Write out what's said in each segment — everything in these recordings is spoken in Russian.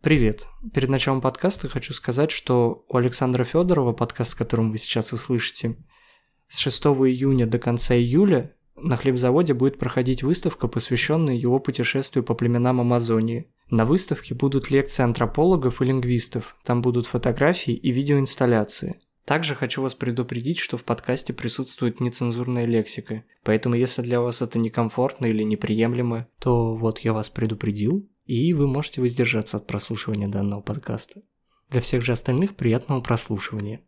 Привет. Перед началом подкаста хочу сказать, что у Александра Федорова, подкаст, которым вы сейчас услышите, с 6 июня до конца июля на хлебзаводе будет проходить выставка, посвященная его путешествию по племенам Амазонии. На выставке будут лекции антропологов и лингвистов, там будут фотографии и видеоинсталляции. Также хочу вас предупредить, что в подкасте присутствует нецензурная лексика, поэтому если для вас это некомфортно или неприемлемо, то вот я вас предупредил, и вы можете воздержаться от прослушивания данного подкаста. Для всех же остальных приятного прослушивания.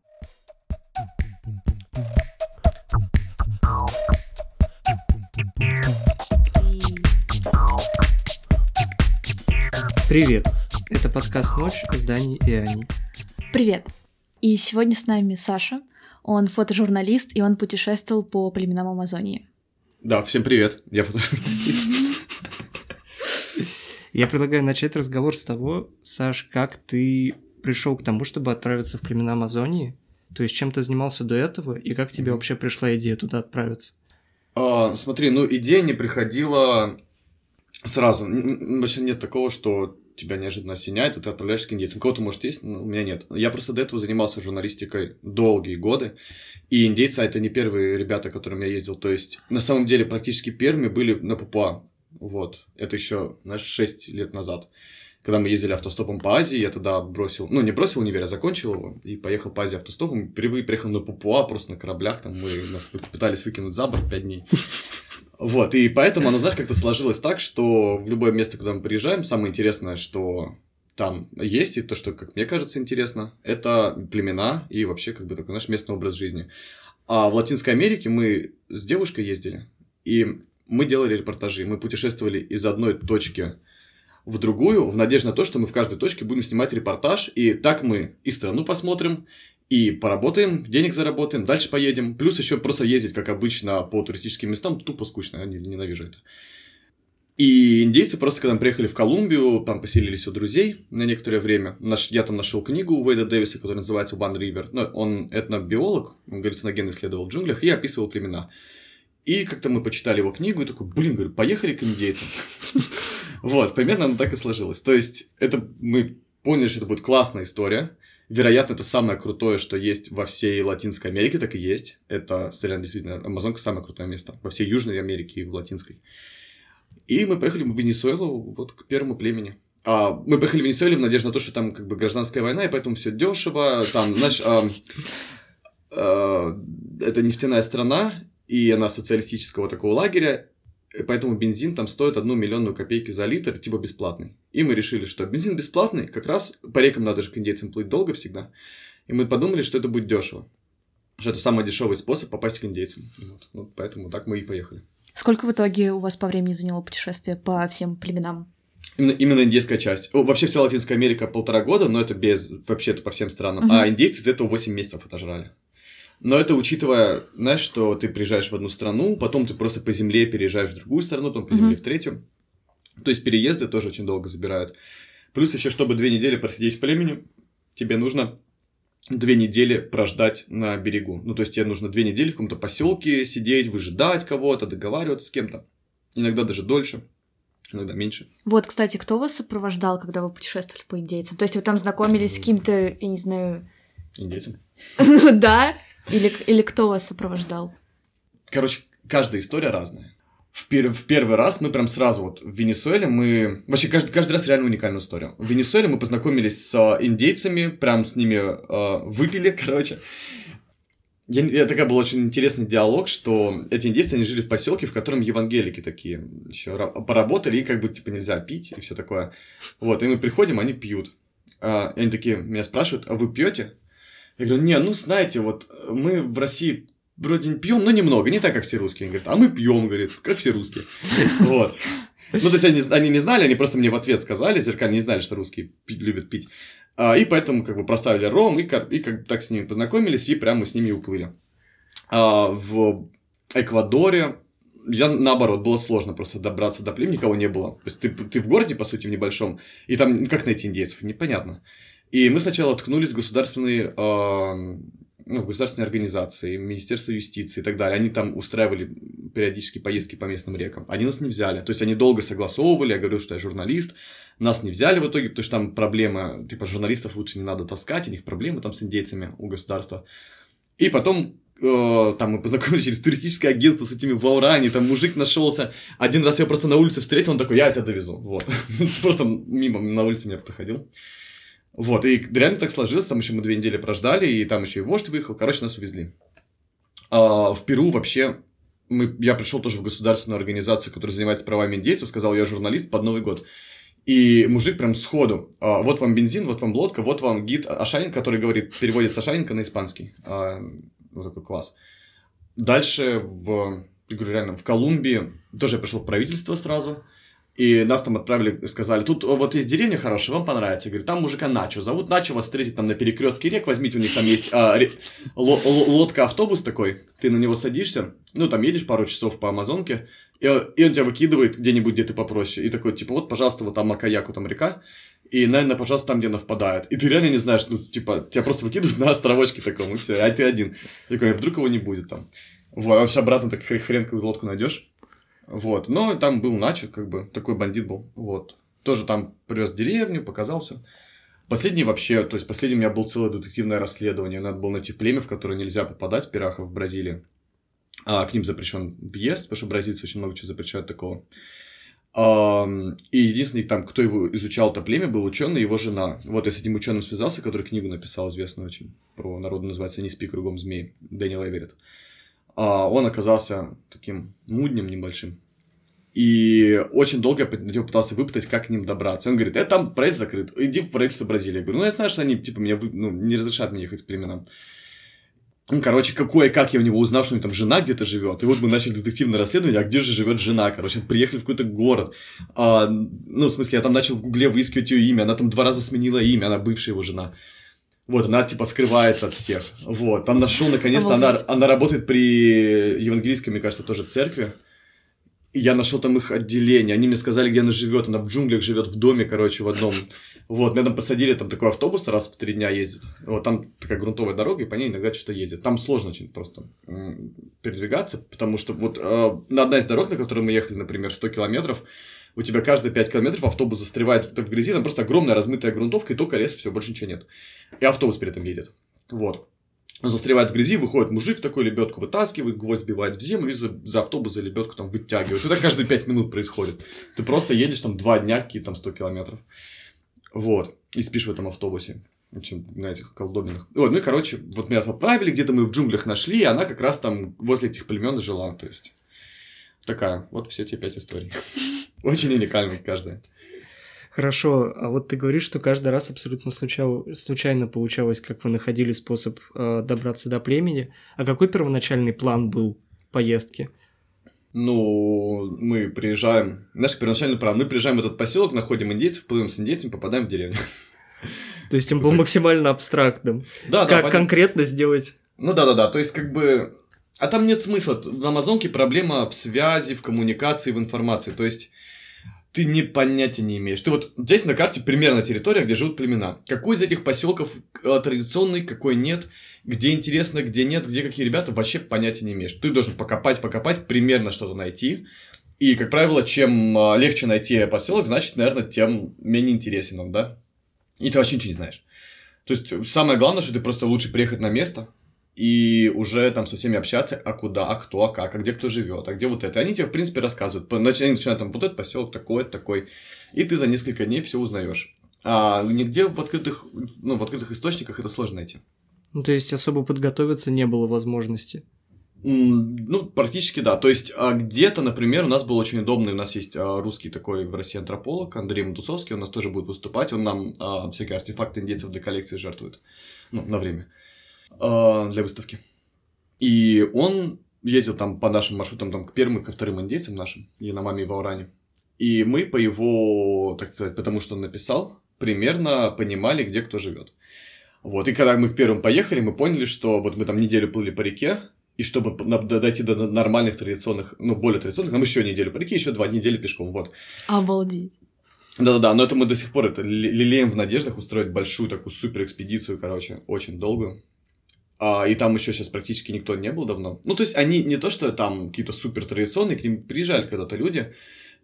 Привет! Это подкаст «Ночь» с Даней и Аней. Привет! И сегодня с нами Саша. Он фотожурналист, и он путешествовал по племенам Амазонии. Да, всем привет, я фотожурналист. Я предлагаю начать разговор с того, Саш, как ты пришел к тому, чтобы отправиться в племена Амазонии? То есть чем ты занимался до этого, и как тебе вообще пришла идея туда отправиться? А, смотри, ну идея не приходила сразу. Вообще нет такого, что тебя неожиданно осеняет, и ты отправляешься к индейцам. Кого-то, может, есть, но у меня нет. Я просто до этого занимался журналистикой долгие годы, и индейцы, а это не первые ребята, к которым я ездил. То есть, на самом деле, практически первыми были на Папуа. Вот. Это еще, знаешь, 6 лет назад. Когда мы ездили автостопом по Азии, я тогда бросил, ну, не бросил универ, а закончил его и поехал по Азии автостопом. Впервые приехал на Папуа, просто на кораблях, там мы нас пытались выкинуть за борт 5 дней. Вот, и поэтому оно, знаешь, как-то сложилось так, что в любое место, куда мы приезжаем, самое интересное, что там есть, и то, что, как мне кажется, интересно, это племена и вообще, как бы, такой наш местный образ жизни. А в Латинской Америке мы с девушкой ездили, и мы делали репортажи, мы путешествовали из одной точки в другую, в надежде на то, что мы в каждой точке будем снимать репортаж, и так мы и страну посмотрим, и поработаем, денег заработаем, дальше поедем, плюс еще просто ездить, как обычно, по туристическим местам, тупо скучно, я ненавижу это. И индейцы просто, когда мы приехали в Колумбию, там поселились у друзей на некоторое время. Наш, я там нашел книгу Уэйда Дэвиса, которая называется One River. Ну, он этнобиолог, он, ген исследовал в джунглях и описывал племена. И как-то мы почитали его книгу и такой, блин, говорю, поехали к индейцам. Вот, примерно оно так и сложилось. То есть, это мы поняли, что это будет классная история. Вероятно, это самое крутое, что есть во всей Латинской Америке, так и есть. Это, действительно, Амазонка самое крутое место во всей Южной Америке и в Латинской. И мы поехали в Венесуэлу, вот к первому племени. А, мы поехали в Венесуэлу в надежде на то, что там как бы гражданская война, и поэтому все дешево. Там, знаешь, а, а, это нефтяная страна, и она социалистического такого лагеря, и поэтому бензин там стоит одну миллионную копейки за литр, типа бесплатный. И мы решили, что бензин бесплатный, как раз по рекам надо же к индейцам плыть долго всегда. И мы подумали, что это будет дешево. Что это самый дешевый способ попасть к индейцам. Вот. вот поэтому так мы и поехали. Сколько в итоге у вас по времени заняло путешествие по всем племенам? Именно, именно индейская часть. О, вообще вся Латинская Америка полтора года, но это без вообще-то по всем странам. Угу. А индейцы из этого 8 месяцев отожрали. Но это учитывая, знаешь, что ты приезжаешь в одну страну, потом ты просто по земле переезжаешь в другую страну, потом по земле mm-hmm. в третью. То есть переезды тоже очень долго забирают. Плюс еще, чтобы две недели просидеть в племени, тебе нужно две недели прождать на берегу. Ну, то есть тебе нужно две недели в каком-то поселке сидеть, выжидать кого-то, договариваться с кем-то. Иногда даже дольше, иногда меньше. Вот, кстати, кто вас сопровождал, когда вы путешествовали по индейцам? То есть вы там знакомились с каким-то, я не знаю... Индейцем? Да? Или, или кто вас сопровождал? Короче, каждая история разная. В, пер в первый раз мы прям сразу вот в Венесуэле мы... Вообще каждый, каждый раз реально уникальную историю. В Венесуэле мы познакомились с э, индейцами, прям с ними э, выпили, короче. Я, я, такая был очень интересный диалог, что эти индейцы, они жили в поселке, в котором евангелики такие еще поработали, и как бы, типа, нельзя пить, и все такое. Вот, и мы приходим, они пьют. А, и они такие меня спрашивают, а вы пьете? Я говорю, не, ну знаете, вот мы в России вроде пьем, но немного, не так, как все русские. Он говорит, а мы пьем, говорит, как все русские. Вот. Ну, то есть они, они не знали, они просто мне в ответ сказали, зеркально не знали, что русские любят пить. А, и поэтому как бы проставили ром, и, и как так с ними познакомились, и прямо с ними уплыли. А, в Эквадоре я, наоборот, было сложно просто добраться до племени, никого не было. То есть ты, ты в городе, по сути, в небольшом, и там как найти индейцев, непонятно. И мы сначала ткнулись в государственный э, ну, государственные организации, Министерство юстиции и так далее, они там устраивали периодически поездки по местным рекам. Они нас не взяли. То есть они долго согласовывали, я говорил, что я журналист. Нас не взяли в итоге, потому что там проблема, типа, журналистов лучше не надо таскать, у них проблемы там с индейцами у государства. И потом э, там мы познакомились через туристическое агентство с этими в Ауране, там мужик нашелся. Один раз я просто на улице встретил, он такой, я тебя довезу. Вот. Просто мимо на улице меня проходил. Вот, и реально так сложилось, там еще мы две недели прождали, и там еще и вождь выехал, короче, нас увезли. А, в Перу вообще мы, я пришел тоже в государственную организацию, которая занимается правами индейцев, сказал, я журналист под Новый год. И мужик прям сходу, а, вот вам бензин, вот вам лодка, вот вам гид Ашанин, который говорит, переводит Ашанинка на испанский. А, вот такой класс. Дальше в, я говорю, реально, в Колумбии тоже я пришел в правительство сразу. И нас там отправили, сказали, тут вот есть деревня хорошая, вам понравится. Я говорю, там мужика Начо зовут. Начо вас встретит там на перекрестке рек, возьмите, у них там есть а, ре, лодка-автобус такой, ты на него садишься, ну, там едешь пару часов по Амазонке, и, и он тебя выкидывает где-нибудь, где ты попроще. И такой, типа, вот, пожалуйста, вот там Макаяку, там река, и, наверное, пожалуйста, там, где она впадает. И ты реально не знаешь, ну, типа, тебя просто выкидывают на островочке таком, и все, а ты один. И такой, вдруг его не будет там. Вот, а сейчас обратно так хрен какую лодку найдешь. Вот. Но там был Начо, как бы, такой бандит был. Вот. Тоже там привез деревню, показал все. Последний вообще, то есть последний у меня был целое детективное расследование. Надо было найти племя, в которое нельзя попадать, пирахов в Бразилии. А, к ним запрещен въезд, потому что бразильцы очень много чего запрещают такого. А, и единственный там, кто его изучал это племя, был ученый, его жена. Вот я с этим ученым связался, который книгу написал, известную очень, про народу называется «Не спи кругом змей», Дэниел Эверетт он оказался таким муднем небольшим. И очень долго я пытался выпытать, как к ним добраться. Он говорит, это там проезд закрыт, иди в правительство Бразилии. Я говорю, ну я знаю, что они типа меня вы... ну, не разрешат мне ехать к племенам. Ну, короче, какое, как я у него узнал, что у него там жена где-то живет. И вот мы начали детективное расследование, а где же живет жена, короче, приехали в какой-то город. А, ну, в смысле, я там начал в гугле выискивать ее имя, она там два раза сменила имя, она бывшая его жена. Вот, она типа скрывается от всех. Вот, там нашел наконец-то, она, она работает при евангелийской, мне кажется, тоже церкви. Я нашел там их отделение. Они мне сказали, где она живет. Она в джунглях живет в доме, короче, в одном. Вот, меня там посадили, там такой автобус раз в три дня ездит. Вот там такая грунтовая дорога, и по ней иногда что-то ездит. Там сложно очень просто передвигаться, потому что вот э, на одна из дорог, на которой мы ехали, например, 100 километров, у тебя каждые 5 километров автобус застревает в, грязи, там просто огромная размытая грунтовка, и только лес, все, больше ничего нет. И автобус при этом едет. Вот. Он застревает в грязи, выходит мужик такой, лебедку вытаскивает, гвоздь бивает в землю и за, за автобус за лебедку там вытягивает. Это каждые 5 минут происходит. Ты просто едешь там 2 дня, какие там 100 километров. Вот. И спишь в этом автобусе. Чем на этих колдобинах. Вот, ну и, короче, вот меня отправили, где-то мы в джунглях нашли, и она как раз там возле этих племен жила. То есть, такая, вот все те пять историй. Очень уникальная каждая. Хорошо, а вот ты говоришь, что каждый раз абсолютно случайно, случайно получалось, как вы находили способ э, добраться до племени. А какой первоначальный план был поездки? Ну, мы приезжаем, наш первоначальный план, мы приезжаем в этот поселок, находим индейцев, плывем с индейцами, попадаем в деревню. То есть он был максимально абстрактным. Да, да. Как конкретно сделать? Ну да, да, да. То есть, как бы а там нет смысла. В Амазонке проблема в связи, в коммуникации, в информации. То есть ты не понятия не имеешь. Ты вот здесь на карте примерно территория, где живут племена. Какой из этих поселков э, традиционный, какой нет, где интересно, где нет, где какие ребята, вообще понятия не имеешь. Ты должен покопать, покопать, примерно что-то найти. И, как правило, чем э, легче найти поселок, значит, наверное, тем менее интересен он, да? И ты вообще ничего не знаешь. То есть, самое главное, что ты просто лучше приехать на место, и уже там со всеми общаться, а куда, а кто, а как, а где кто живет, а где вот это. Они тебе, в принципе, рассказывают. Они начинают там, вот этот поселок такой, такой. И ты за несколько дней все узнаешь. А нигде в открытых, ну, в открытых источниках это сложно найти. Ну, то есть особо подготовиться не было возможности. Ну, практически да. То есть, а где-то, например, у нас был очень удобный, у нас есть а, русский такой в России антрополог Андрей Матусовский, он у нас тоже будет выступать, он нам а, всякие артефакты индейцев для коллекции жертвует, ну, на время. А, для выставки. И он ездил там по нашим маршрутам, там, к первым и ко вторым индейцам нашим, Яномами и Вауране. И мы по его, так сказать, потому что он написал, примерно понимали, где кто живет. Вот, и когда мы к первым поехали, мы поняли, что вот мы там неделю плыли по реке, и чтобы дойти до нормальных традиционных, ну, более традиционных, нам еще неделю по реке, еще два недели пешком, вот. Обалдеть. Да-да-да, но это мы до сих пор это лелеем в надеждах устроить большую такую супер экспедицию, короче, очень долгую. А, и там еще сейчас практически никто не был давно. Ну, то есть они не то, что там какие-то супер традиционные, к ним приезжали когда-то люди,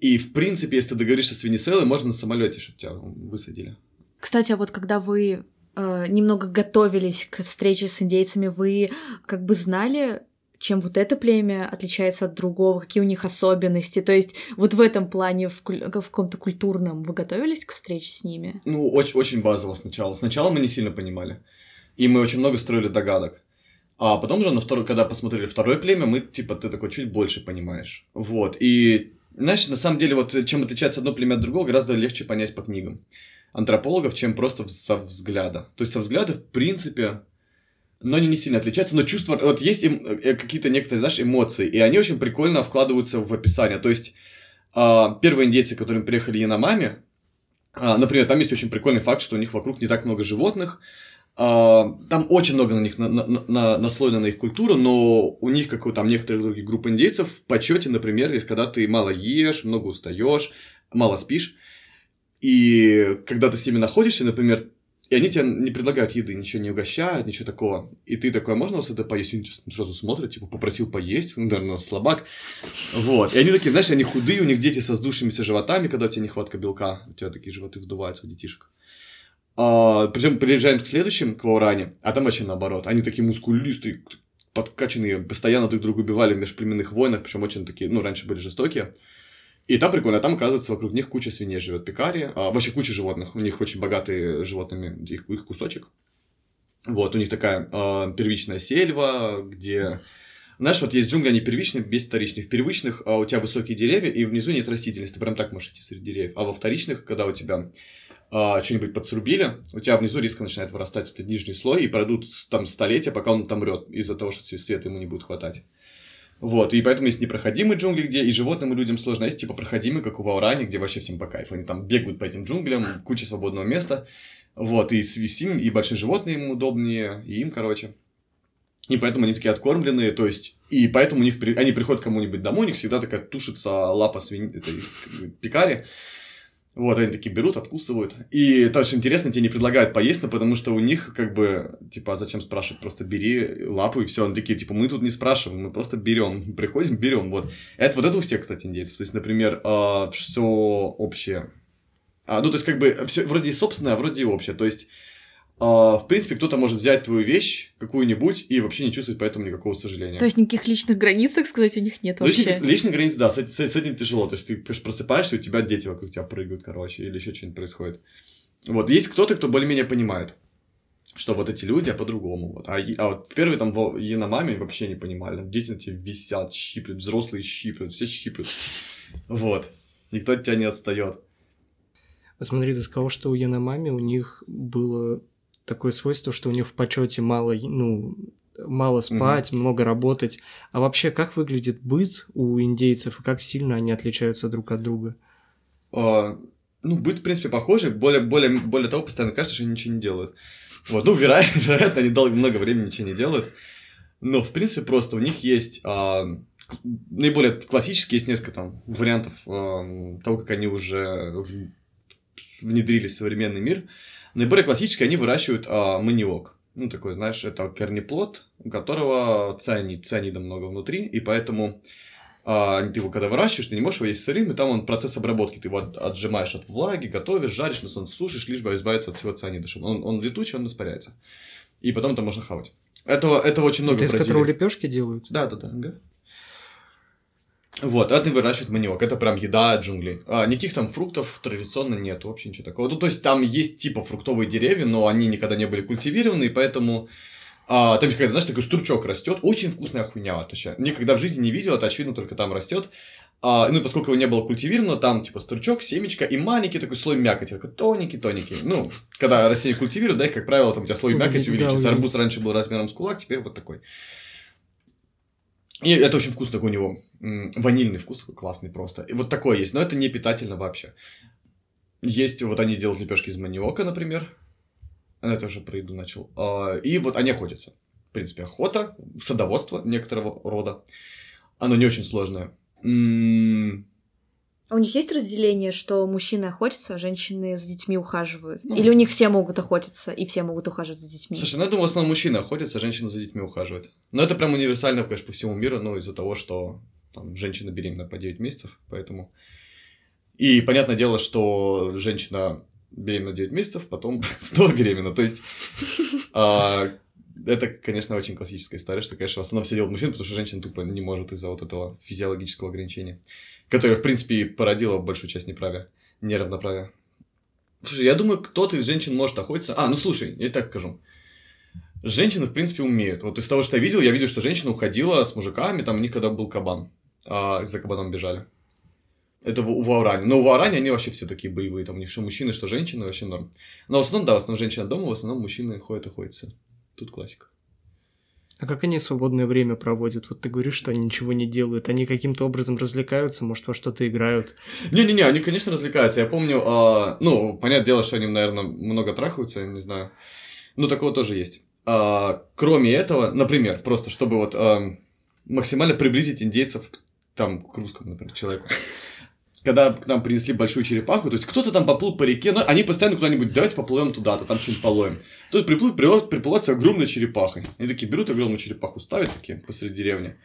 и, в принципе, если ты договоришься с Венесуэлой, можно на самолете, чтобы тебя высадили. Кстати, а вот когда вы э, немного готовились к встрече с индейцами, вы как бы знали, чем вот это племя отличается от другого, какие у них особенности. То есть вот в этом плане, в, куль- в каком-то культурном, вы готовились к встрече с ними? Ну, очень, очень базово сначала. Сначала мы не сильно понимали. И мы очень много строили догадок. А потом уже, на второй, когда посмотрели второе племя, мы, типа, ты такой чуть больше понимаешь. Вот. И, знаешь, на самом деле, вот чем отличается одно племя от другого, гораздо легче понять по книгам антропологов, чем просто со взгляда. То есть со взгляда, в принципе, но они не сильно отличаются, но чувства, вот есть им э, какие-то некоторые, знаешь, эмоции, и они очень прикольно вкладываются в описание. То есть а, первые индейцы, которые приехали Яномами, а, например, там есть очень прикольный факт, что у них вокруг не так много животных, там очень много на них на, на, на, наслоено на их культуру, но у них, как у там некоторых других групп индейцев, в почете, например, есть когда ты мало ешь, много устаешь, мало спишь, и когда ты с ними находишься, например, и они тебе не предлагают еды, ничего не угощают, ничего такого. И ты такой, «А можно вас это поесть? И они сразу смотрят, типа, попросил поесть, ну, наверное, слабак. Вот. И они такие, знаешь, они худые, у них дети со сдувшимися животами, когда у тебя нехватка белка, у тебя такие животы вздуваются у детишек. А, причем приезжаем к следующим, к Вауране, а там вообще наоборот. Они такие мускулистые, подкачанные, постоянно друг друга убивали в межплеменных войнах, причем очень такие, ну, раньше были жестокие. И там прикольно, там, оказывается, вокруг них куча свиней живет, пекари, а, вообще куча животных, у них очень богатые животными, их, их кусочек. Вот, у них такая э, первичная сельва, где... Знаешь, вот есть джунгли, они первичные, без вторичных. В первичных а, у тебя высокие деревья, и внизу нет растительности, ты прям так можешь идти среди деревьев. А во вторичных, когда у тебя а, что-нибудь подсрубили, у тебя внизу резко начинает вырастать этот нижний слой, и пройдут там столетия, пока он там мрет, из-за того, что света ему не будет хватать. Вот, и поэтому есть непроходимые джунгли, где и животным, и людям сложно, а есть типа проходимые, как у Ваурани, где вообще всем по кайфу. Они там бегают по этим джунглям, куча свободного места. Вот, и с висим, и большие животные им удобнее, и им, короче. И поэтому они такие откормленные, то есть, и поэтому у них, они приходят кому-нибудь домой, у них всегда такая тушится лапа свиньи, этой пекари, вот, они такие берут, откусывают. И тоже интересно, тебе не предлагают поесть, но потому что у них как бы, типа, а зачем спрашивать? Просто бери лапу и все. Они такие, типа, мы тут не спрашиваем, мы просто берем. Приходим, берем. Вот. Это вот это у всех, кстати, индейцев. То есть, например, э, а, все общее. А, ну, то есть, как бы, все вроде и собственное, а вроде и общее. То есть, в принципе, кто-то может взять твою вещь какую-нибудь и вообще не чувствовать поэтому никакого сожаления. То есть никаких личных границ, так сказать, у них нет вообще? Личных, личных границ, да, с, с, с этим тяжело. То есть ты просыпаешься, у тебя дети вокруг тебя прыгают, короче, или еще что-нибудь происходит. Вот, есть кто-то, кто более-менее понимает, что вот эти люди, а по-другому. Вот. А, а вот первые там в Яномаме вообще не понимали. Там дети на тебе висят, щиплют, взрослые щиплют, все щиплют. Вот. Никто от тебя не отстает. Посмотри, ты сказал, что у Яномами у них было такое свойство, что у них в почете мало, ну, мало спать, mm много работать. А вообще, как выглядит быт у индейцев и как сильно они отличаются друг от друга? Uh, ну, быт, в принципе, похожий. Более, более, более того, постоянно кажется, что они ничего не делают. Вот, ну, вероятно, вероятно они долго, много времени ничего не делают. Но, в принципе, просто у них есть uh, наиболее классические, есть несколько там вариантов uh, того, как они уже внедрились в современный мир. Наиболее классические они выращивают а, маниок. Ну, такой, знаешь, это корнеплод, у которого цианид, цианида много внутри, и поэтому а, ты его когда выращиваешь, ты не можешь его есть сырым, и там он процесс обработки, ты его отжимаешь от влаги, готовишь, жаришь, на солнце сушишь, лишь бы избавиться от всего цианида, чтобы он, он летучий, он испаряется. И потом это можно хавать. Этого, этого очень много Это из которого лепешки делают? Да, да, да. Ага. Вот, это выращивают маниок, это прям еда джунглей. А, никаких там фруктов традиционно нет, вообще ничего такого. Ну, то есть там есть типа фруктовые деревья, но они никогда не были культивированы, и поэтому а, там знаешь, такой стручок растет, очень вкусная хуйня, вообще. Никогда в жизни не видел, это очевидно только там растет. А, ну, поскольку его не было культивировано, там, типа, стручок, семечко и маленький такой слой мякоти, такой тоненький-тоненький. Ну, когда растение культивируют, да, их, как правило, там у тебя слой мякоти увеличивается. Арбуз раньше был размером с кулак, теперь вот такой. И это очень вкусно такой у него. Ванильный вкус классный просто. И вот такое есть, но это не питательно вообще. Есть, вот они делают лепешки из маниока, например. Это уже про еду начал. А, и вот они охотятся. В принципе, охота, садоводство некоторого рода. Оно не очень сложное. А у них есть разделение, что мужчины охотятся, а женщины за детьми ухаживают? Ну, Или у них все могут охотиться, и все могут ухаживать за детьми? Слушай, ну я думаю, в основном мужчины охотятся, а женщины за детьми ухаживают. Но это прям универсально, конечно, по всему миру, ну, из-за того, что там женщина беременна по 9 месяцев, поэтому... И понятное дело, что женщина беременна 9 месяцев, потом снова беременна. То есть а, это, конечно, очень классическая история, что, конечно, в основном все делают мужчины, потому что женщина тупо не может из-за вот этого физиологического ограничения, которое, в принципе, породило большую часть неправия, неравноправия. Слушай, я думаю, кто-то из женщин может охотиться. А, ну слушай, я так скажу. Женщины, в принципе, умеют. Вот из того, что я видел, я видел, что женщина уходила с мужиками, там у них когда был кабан, а за кабаном бежали. Это в, в Ауране. Но в Ауране они вообще все такие боевые. Там у них что мужчины, что женщины, вообще норм. Но в основном, да, в основном женщина дома, в основном мужчины ходят охотятся. Тут классика. А как они свободное время проводят? Вот ты говоришь, что они ничего не делают. Они каким-то образом развлекаются, может, во что-то играют? Не-не-не, они, конечно, развлекаются. Я помню, а, ну, понятное дело, что они, наверное, много трахаются, я не знаю. Ну, такого тоже есть. А, кроме этого, например, просто чтобы вот а, максимально приблизить индейцев к, там, к русскому, например, человеку когда к нам принесли большую черепаху, то есть кто-то там поплыл по реке, но они постоянно куда-нибудь, давайте поплывем туда-то, там что-нибудь половим. Тут приплыл, приплывает, приплывает огромной черепахой. Они такие берут огромную черепаху, ставят такие посреди деревни.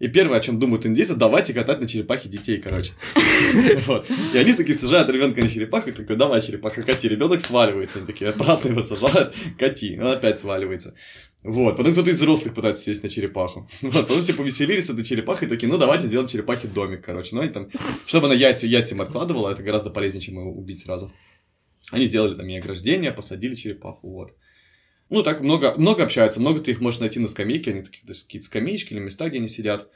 И первое, о чем думают индейцы, давайте катать на черепахе детей, короче. И они такие сажают ребенка на черепаху, и такой, давай, черепаха, кати. Ребенок сваливается. Они такие, обратно его сажают, кати. Он опять сваливается. Вот. Потом кто-то из взрослых пытается сесть на черепаху. Вот. Потом все повеселились с этой черепахой, такие, ну давайте сделаем черепахе домик, короче. Ну, они там, чтобы она яйца яйцам откладывала, это гораздо полезнее, чем его убить сразу. Они сделали там ей ограждение, посадили черепаху, вот. Ну, так много, много общаются, много ты их можешь найти на скамейке, они такие, какие-то скамеечки или места, где они сидят.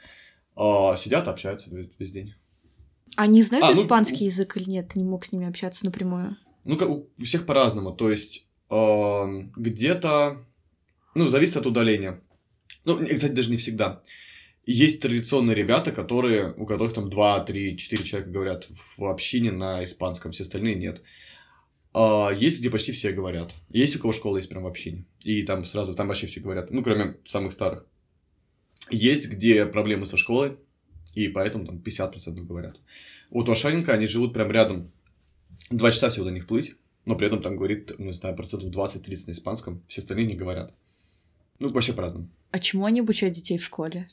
А, сидят, общаются весь день. Они знают а, ну, испанский язык или нет? Ты не мог с ними общаться напрямую? Ну, как, у всех по-разному. То есть, э, где-то... Ну, зависит от удаления. Ну, кстати, даже не всегда. Есть традиционные ребята, которые, у которых там 2, 3, 4 человека говорят в общине на испанском, все остальные нет. А, есть, где почти все говорят. Есть у кого школа есть прям в общине. И там сразу, там вообще все говорят. Ну, кроме самых старых. Есть, где проблемы со школой, и поэтому там 50% говорят. Вот у Ашаренко они живут прям рядом. Два часа всего до них плыть, но при этом там говорит, не знаю, процентов 20-30 на испанском. Все остальные не говорят. Ну, вообще по-разному. А чему они обучают детей в школе?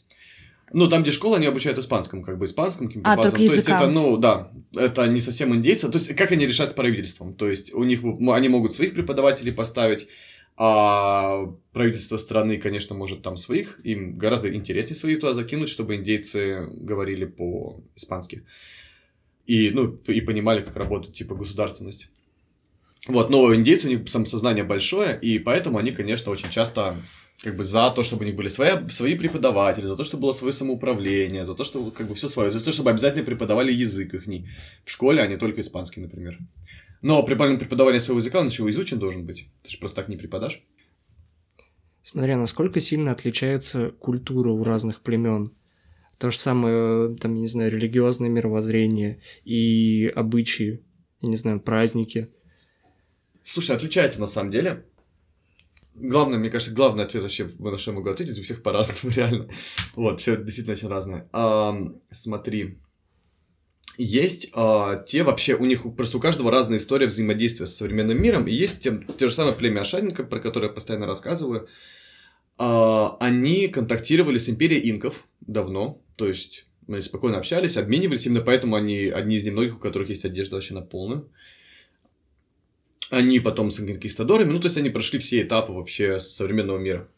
Ну, там, где школа, они обучают испанскому, как бы испанскому каким-то а, базам. То есть это, ну, да, это не совсем индейцы. То есть, как они решают с правительством? То есть, у них они могут своих преподавателей поставить, а правительство страны, конечно, может там своих, им гораздо интереснее своих туда закинуть, чтобы индейцы говорили по-испански. И, ну, и понимали, как работает, типа, государственность. Вот, но индейцы, у них самосознание большое, и поэтому они, конечно, очень часто как бы за то, чтобы у них были свои, свои преподаватели, за то, чтобы было свое самоуправление, за то, чтобы как бы все свое, за то, чтобы обязательно преподавали язык их в школе, а не только испанский, например. Но при правильном преподавании своего языка он еще изучен должен быть. Ты же просто так не преподашь. Смотря насколько сильно отличается культура у разных племен. То же самое, там, не знаю, религиозное мировоззрение и обычаи, я не знаю, праздники. Слушай, отличается на самом деле главное, мне кажется, главный ответ вообще, на что я могу ответить, у всех по-разному, реально. Вот, все действительно очень разное. А, смотри, есть а, те вообще, у них просто у каждого разная история взаимодействия с современным миром, и есть те, те же самые племя Ошадников, про которые я постоянно рассказываю, а, они контактировали с империей инков давно, то есть мы спокойно общались, обменивались, именно поэтому они одни из немногих, у которых есть одежда вообще на полную. Они потом с конкистадорами, ну, то есть они прошли все этапы вообще современного мира.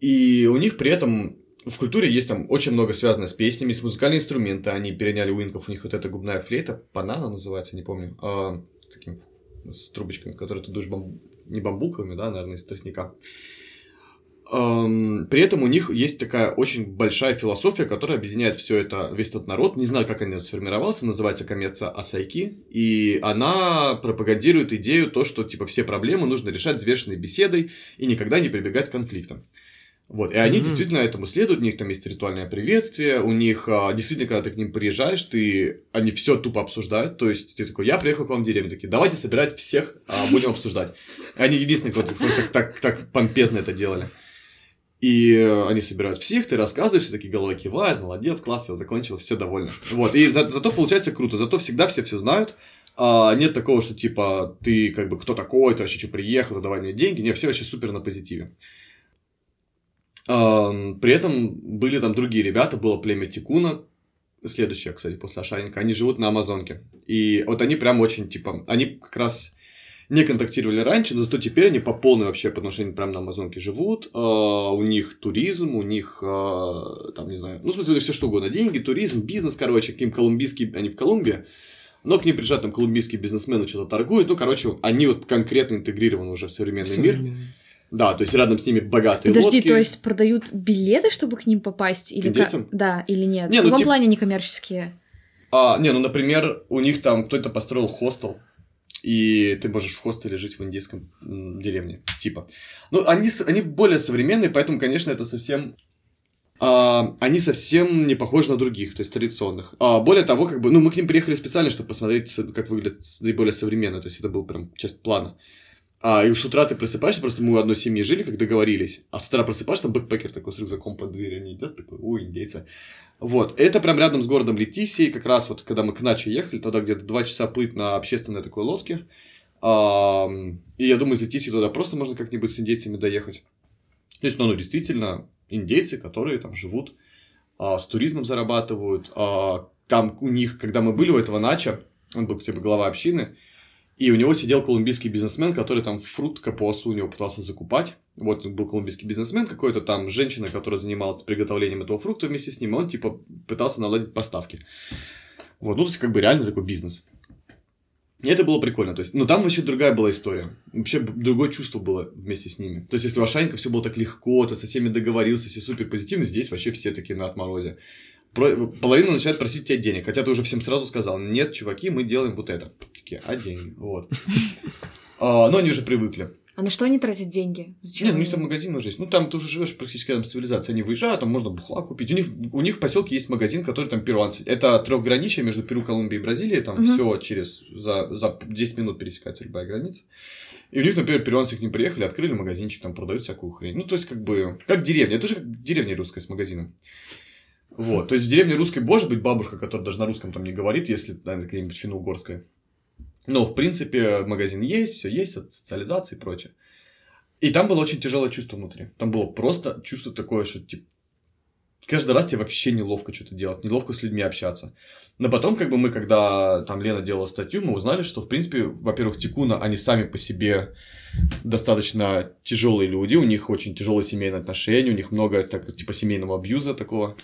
И у них при этом в культуре есть там очень много связано с песнями, с музыкальными инструментами. Они переняли у инков, у них вот эта губная флейта, панана называется, не помню, а, с таким, с трубочками, которые ты дуешь бам... не бамбуковыми, да, наверное, из тростника. При этом у них есть такая очень большая философия, которая объединяет все это, весь этот народ. Не знаю, как она сформировался, называется Камеца Асайки. И она пропагандирует идею то, что типа все проблемы нужно решать взвешенной беседой и никогда не прибегать к конфликтам. Вот, и они mm-hmm. действительно этому следуют, у них там есть ритуальное приветствие, у них а, действительно, когда ты к ним приезжаешь, ты, они все тупо обсуждают, то есть ты такой, я приехал к вам в деревню, такие, давайте собирать всех, а, будем обсуждать. Они единственные, кто так, так, так помпезно это делали. И э, они собирают всех, ты рассказываешь, все такие головой кивают, молодец, класс, все закончилось, все довольны. Вот, и за, зато получается круто, зато всегда все все знают, а нет такого, что типа ты как бы кто такой, ты вообще что приехал, давай мне деньги, не, все вообще супер на позитиве. А, при этом были там другие ребята, было племя Тикуна, следующее, кстати, после Ашаренко, они живут на Амазонке. И вот они прям очень, типа, они как раз не контактировали раньше, но зато теперь они по полной вообще, потому что они прям на Амазонке живут, э, у них туризм, у них, э, там, не знаю, ну, в смысле, все что угодно, деньги, туризм, бизнес, короче, каким колумбийский, они в Колумбии, но к ним приезжают там колумбийские бизнесмены, что-то торгуют, ну, короче, они вот конкретно интегрированы уже в современный, современный. мир. Да, то есть рядом с ними богатые Подожди, лодки. то есть продают билеты, чтобы к ним попасть? Или К детям? Как? Да, или нет? Не, в ну, каком тип- плане некоммерческие? А, не, ну, например, у них там кто-то построил хостел, и ты можешь в хостеле жить в индийском деревне, типа. Ну, они, они более современные, поэтому, конечно, это совсем... а, они совсем не похожи на других, то есть традиционных. А, более того, как бы, ну, мы к ним приехали специально, чтобы посмотреть, как выглядит наиболее современно, то есть это был прям часть плана. А, и с утра ты просыпаешься, просто мы у одной семьи жили, как договорились, а с утра просыпаешься, там бэкпекер такой с рюкзаком под дверью, они едят, такой, ой, индейцы. Вот, это прям рядом с городом Летисией, как раз вот, когда мы к Наче ехали, тогда где-то два часа плыть на общественной такой лодке. И я думаю, из Летисии туда просто можно как-нибудь с индейцами доехать. То есть, ну, ну, действительно, индейцы, которые там живут, а, с туризмом зарабатывают. а, там у них, когда мы были у этого Нача, он был типа глава общины, и у него сидел колумбийский бизнесмен, который там фрукт капуасу у него пытался закупать. Вот был колумбийский бизнесмен какой-то, там женщина, которая занималась приготовлением этого фрукта вместе с ним, и он типа пытался наладить поставки. Вот, ну, то есть как бы реально такой бизнес. И это было прикольно, то есть, но там вообще другая была история. Вообще другое чувство было вместе с ними. То есть, если у Ашанька все было так легко, ты со всеми договорился, все супер позитивно, здесь вообще все такие на отморозе. Половина начинает просить тебя денег, хотя ты уже всем сразу сказал, нет, чуваки, мы делаем вот это. Такие, а деньги, вот. А, Но они уже привыкли. А на что они тратят деньги? Зачем? Нет, ну у них они? там магазин уже есть. Ну, там ты уже живешь практически рядом с цивилизацией. Они выезжают, там можно бухла купить. У них, у них в поселке есть магазин, который там перуанцы. Это трехграничие между Перу, Колумбией и Бразилией. Там Мгм. все через за, за 10 минут пересекается любая граница. И у них, например, перуанцы к ним приехали, открыли магазинчик, там продают всякую хрень. Ну, то есть, как бы, как деревня. Это же как деревня русская с магазином. Вот. То есть, в деревне русской может быть бабушка, которая даже на русском там не говорит, если она какая-нибудь финно-угорская. Но, в принципе, магазин есть, все есть, социализация и прочее. И там было очень тяжелое чувство внутри. Там было просто чувство такое, что типа каждый раз тебе вообще неловко что-то делать, неловко с людьми общаться. Но потом, как бы мы, когда там Лена делала статью, мы узнали, что, в принципе, во-первых, Тикуна, они сами по себе достаточно тяжелые люди, у них очень тяжелые семейные отношения, у них много так, типа семейного абьюза такого.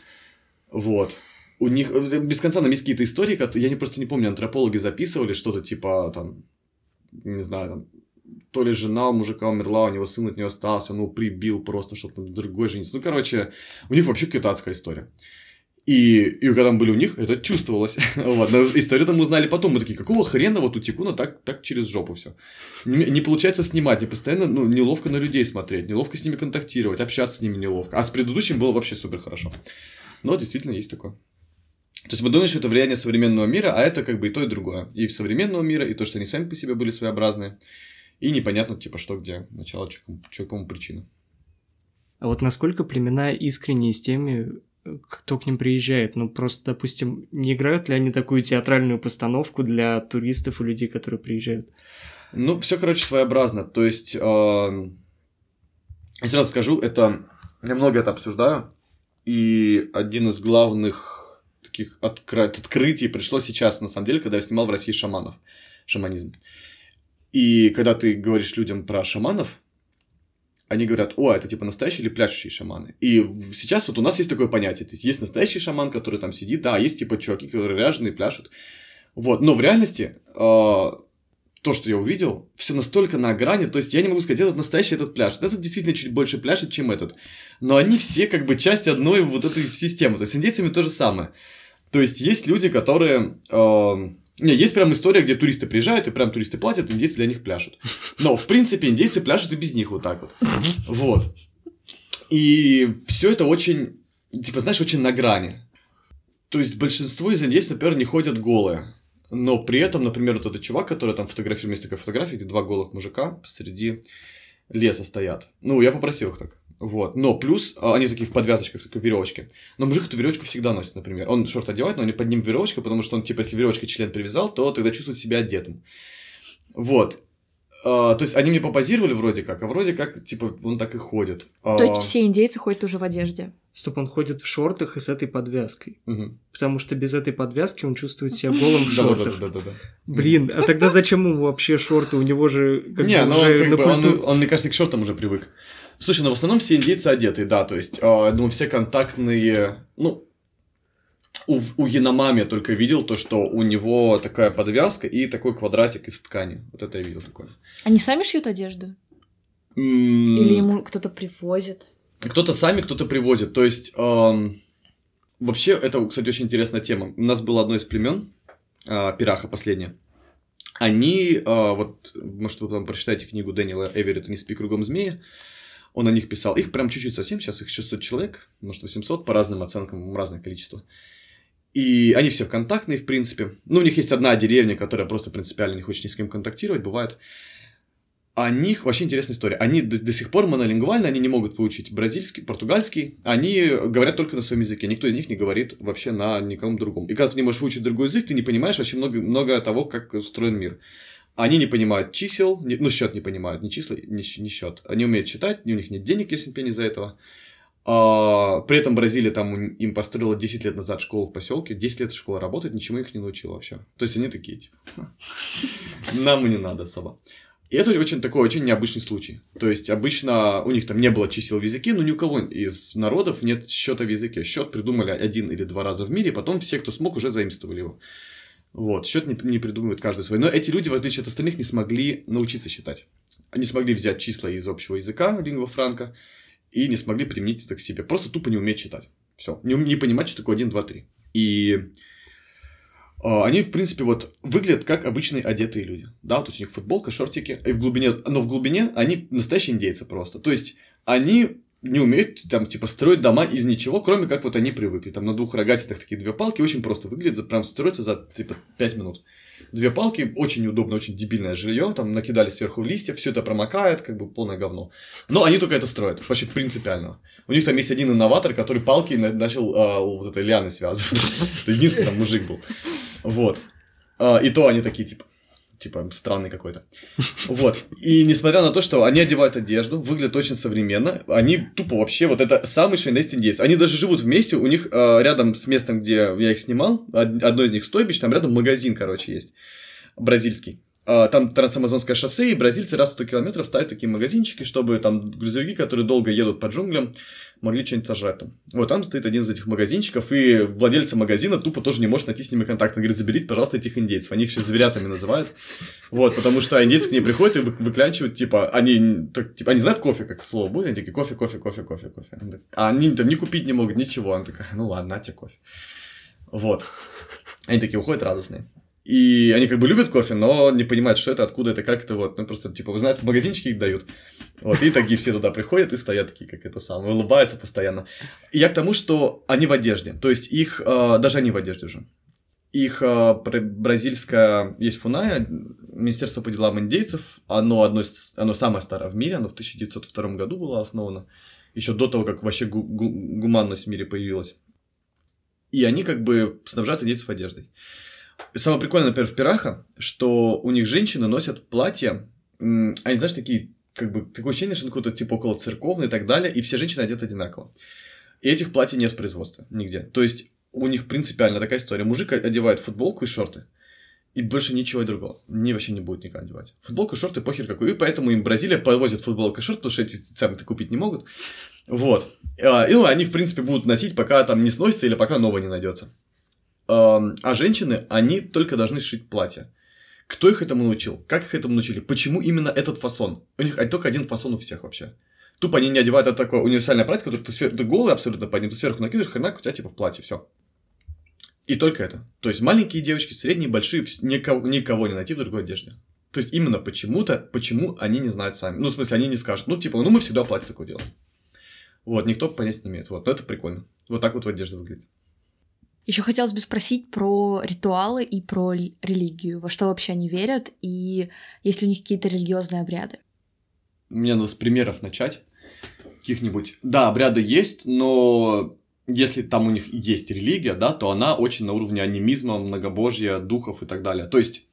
Вот. У них без конца там есть какие-то истории, я не, просто не помню, антропологи записывали что-то типа там, не знаю, там, то ли жена у мужика умерла, у него сын от нее остался, ну, прибил просто, чтобы другой жениться. Ну, короче, у них вообще какая-то адская история. И, и когда мы были у них, это чувствовалось. вот, историю там узнали потом. Мы такие, какого хрена вот у Тикуна так, так через жопу все. Не, не получается снимать, не постоянно, ну, неловко на людей смотреть, неловко с ними контактировать, общаться с ними неловко. А с предыдущим было вообще супер хорошо. Но действительно есть такое. То есть мы думаем, что это влияние современного мира, а это как бы и то, и другое. И современного мира, и то, что они сами по себе были своеобразные. И непонятно, типа, что где, начало, что кому причина. А вот насколько племена искренние с теми, кто к ним приезжает? Ну, просто, допустим, не играют ли они такую театральную постановку для туристов и людей, которые приезжают? Ну, все, короче, своеобразно. То есть, э, я сразу скажу, это я много это обсуждаю, и один из главных таких откры- открытий пришло сейчас, на самом деле, когда я снимал в России шаманов, шаманизм. И когда ты говоришь людям про шаманов, они говорят, о, это типа настоящие или пляшущие шаманы. И сейчас вот у нас есть такое понятие. То есть есть настоящий шаман, который там сидит, да, есть типа чуваки, которые ряженые, пляшут. Вот, но в реальности э, то, что я увидел, все настолько на грани, то есть я не могу сказать, этот настоящий, этот пляж. Этот действительно чуть больше пляшет, чем этот. Но они все как бы часть одной вот этой системы. То есть с индейцами то же самое. То есть есть люди, которые... э, не, есть прям история, где туристы приезжают, и прям туристы платят, индейцы для них пляшут. Но, в принципе, индейцы пляшут и без них вот так вот. Вот. И все это очень, типа, знаешь, очень на грани. То есть большинство из индейцев, например, не ходят голые. Но при этом, например, вот этот чувак, который там фотографирует, есть такая фотография, где два голых мужика посреди леса стоят. Ну, я попросил их так. Вот. Но плюс, а, они такие в подвязочках, в такой веревочке. Но мужик эту веревочку всегда носит, например. Он шорт одевает, но не под ним веревочка, потому что он, типа, если веревочкой член привязал, то тогда чувствует себя одетым. Вот. А, то есть они мне попозировали вроде как, а вроде как, типа, он так и ходит. То есть все индейцы ходят уже в одежде? Стоп, он ходит в шортах и с этой подвязкой. Угу. Потому что без этой подвязки он чувствует себя голым в шортах. Да-да-да. Блин, а тогда зачем ему вообще шорты? У него же как Не, бы ну уже он, как бы, он, он, мне кажется, к шортам уже привык. Слушай, ну в основном все индейцы одеты, да, то есть, э, я думаю, все контактные, ну, у, у Яномами я только видел то, что у него такая подвязка и такой квадратик из ткани. Вот это я видел такое. Они сами шьют одежду? М, Или ему кто-то привозит? Кто-то сами, кто-то привозит. То есть, эм, вообще, это, кстати, очень интересная тема. У нас было одно из племен, э, Пираха последнее. Они, э, вот, может, вы там прочитаете книгу Дэниела Эверетта «Не спи кругом змеи», он о них писал. Их прям чуть-чуть совсем, сейчас их 600 человек, может, 800, по разным оценкам, разное количество. И они все контактные, в принципе. Ну, у них есть одна деревня, которая просто принципиально не хочет ни с кем контактировать, бывает. О них вообще интересная история. Они до, до сих пор монолингвально, они не могут выучить бразильский, португальский. Они говорят только на своем языке. Никто из них не говорит вообще на никому другом. И когда ты не можешь выучить другой язык, ты не понимаешь вообще много, много того, как устроен мир. Они не понимают чисел, не- ну, счет не понимают, ни числа, щ- ни счет. Они умеют читать, у них нет денег, если пень из-за этого. А, при этом Бразилия там им построила 10 лет назад школу в поселке. 10 лет школа работает, ничему их не научила вообще. То есть они такие, типа, нам и не надо особо. И это очень такой очень необычный случай. То есть обычно у них там не было чисел в языке, но ни у кого из народов нет счета в языке. Счет придумали один или два раза в мире, потом все, кто смог, уже заимствовали его. Вот, счет не, не придумывает каждый свой. Но эти люди, в отличие от остальных, не смогли научиться считать. Они смогли взять числа из общего языка, лингва франка, и не смогли применить это к себе. Просто тупо не уметь читать. Все. Не, не понимать, что такое 1, 2, 3. И а, они, в принципе, вот выглядят как обычные одетые люди. Да, то есть у них футболка, шортики, и в глубине, но в глубине они настоящие индейцы просто. То есть они не умеют там, типа, строить дома из ничего, кроме как вот они привыкли. Там на двух рогатитах такие две палки очень просто выглядят, прям строятся за, типа, пять минут. Две палки, очень неудобно, очень дебильное жилье, там накидали сверху листья, все это промокает, как бы полное говно. Но они только это строят, вообще принципиально. У них там есть один инноватор, который палки на- начал а, вот этой лианы связывать. Это Единственный там мужик был. Вот. А, И то они такие, типа, типа, странный какой-то. Вот. И несмотря на то, что они одевают одежду, выглядят очень современно, они тупо вообще, вот это самый шайнест индейцы. Они даже живут вместе, у них э, рядом с местом, где я их снимал, од- одно из них стойбищ, там рядом магазин, короче, есть, бразильский. А, Там трансамазонское шоссе, и бразильцы раз в 100 километров ставят такие магазинчики, чтобы там грузовики, которые долго едут по джунглям, могли что-нибудь сожрать там. Вот там стоит один из этих магазинчиков, и владельца магазина тупо тоже не может найти с ними контакт. Он говорит, заберите, пожалуйста, этих индейцев. Они их еще зверятами называют. Вот, потому что индейцы к ней приходят и вы- выклянчивают, типа, они, так, типа, они знают кофе, как слово будет, они такие, кофе, кофе, кофе, кофе, кофе. А они там не купить не могут, ничего. Она такая, ну ладно, на тебе кофе. Вот. Они такие уходят радостные. И они как бы любят кофе, но не понимают, что это, откуда это, как это вот. Ну, просто, типа, вы знаете, в магазинчике их дают. Вот, и такие все туда приходят и стоят такие, как это самое, улыбаются постоянно. И я к тому, что они в одежде. То есть их, э, даже они в одежде уже. Их э, бра- бразильская, есть ФУНАЯ, Министерство по делам индейцев, оно, одно оно самое старое в мире, оно в 1902 году было основано, еще до того, как вообще гу- гу- гуманность в мире появилась. И они как бы снабжают индейцев одеждой. И Самое прикольное, например, в Пираха, что у них женщины носят платья, они, знаешь, такие, как бы, такое ощущение, что какое-то типа около церковное и так далее, и все женщины одеты одинаково. И этих платьев нет в производстве нигде. То есть у них принципиально такая история. Мужик одевает футболку и шорты. И больше ничего другого. Ни вообще не будет никогда одевать. Футболка, шорты, похер какой. И поэтому им Бразилия повозит футболку и шорт, потому что эти сами-то купить не могут. Вот. А, И ну, они, в принципе, будут носить, пока там не сносится или пока новое не найдется. А женщины, они только должны сшить платье. Кто их этому научил? Как их этому научили? Почему именно этот фасон? У них только один фасон у всех вообще. Тупо они не одевают это такое универсальное платье, которое ты, свер... ты голый абсолютно под ним, ты сверху накидываешь, хренак, у тебя типа в платье, все. И только это. То есть маленькие девочки, средние, большие, никого, никого не найти в другой одежде. То есть именно почему-то, почему они не знают сами. Ну, в смысле, они не скажут, ну, типа, ну, мы всегда платье такое делаем. Вот, никто понять не имеет. Вот, но это прикольно. Вот так вот одежда выглядит. Еще хотелось бы спросить про ритуалы и про ли- религию. Во что вообще они верят и есть ли у них какие-то религиозные обряды? Мне надо с примеров начать. каких-нибудь... Да, обряды есть, но если там у них есть религия, да, то она очень на уровне анимизма, многобожья, духов и так далее. То есть,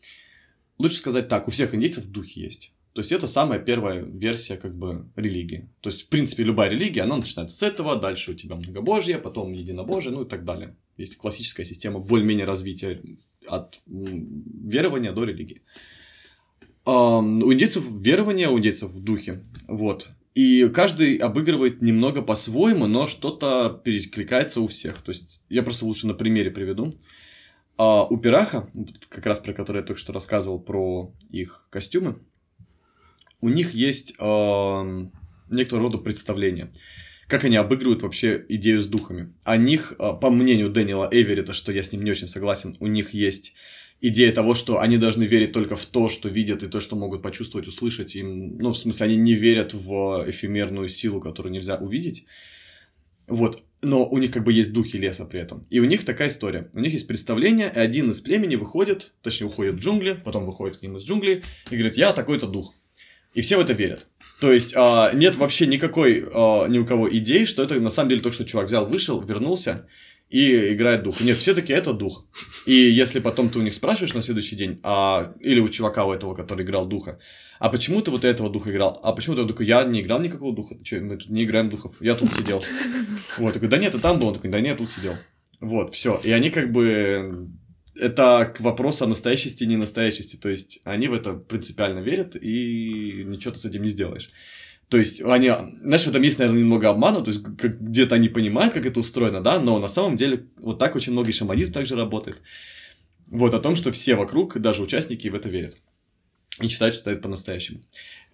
лучше сказать так, у всех индейцев духи есть. То есть это самая первая версия как бы религии. То есть, в принципе, любая религия, она начинается с этого, дальше у тебя многобожие, потом единобожие, ну и так далее. Есть классическая система более-менее развития от верования до религии. У индейцев верование, у индейцев в духе. Вот. И каждый обыгрывает немного по-своему, но что-то перекликается у всех. То есть я просто лучше на примере приведу. А у Пираха, как раз про который я только что рассказывал, про их костюмы, у них есть некоторого рода представление, как они обыгрывают вообще идею с духами. О них, э, по мнению Дэниела Эверетта, что я с ним не очень согласен, у них есть идея того, что они должны верить только в то, что видят, и то, что могут почувствовать, услышать. Им, ну, в смысле, они не верят в эфемерную силу, которую нельзя увидеть. Вот. Но у них как бы есть духи леса при этом. И у них такая история. У них есть представление, и один из племени выходит, точнее, уходит в джунгли, потом выходит к ним из джунглей и говорит, я такой-то дух. И все в это верят. То есть а, нет вообще никакой а, ни у кого идеи, что это на самом деле то, что чувак взял, вышел, вернулся и играет дух. Нет, все-таки это дух. И если потом ты у них спрашиваешь на следующий день, а, или у чувака у этого, который играл духа, а почему ты вот этого духа играл? А почему ты такой, я не играл никакого духа, что, мы тут не играем духов, я тут сидел. Вот, такой, да нет, ты там был, он такой, да нет, тут сидел. Вот, все. И они как бы это к вопросу о настоящести и ненастоящести. То есть они в это принципиально верят, и ничего ты с этим не сделаешь. То есть они, знаешь, в этом есть, наверное, немного обмана, то есть где-то они понимают, как это устроено, да, но на самом деле вот так очень много шаманизм также работает. Вот, о том, что все вокруг, даже участники, в это верят. И считают, что это по-настоящему.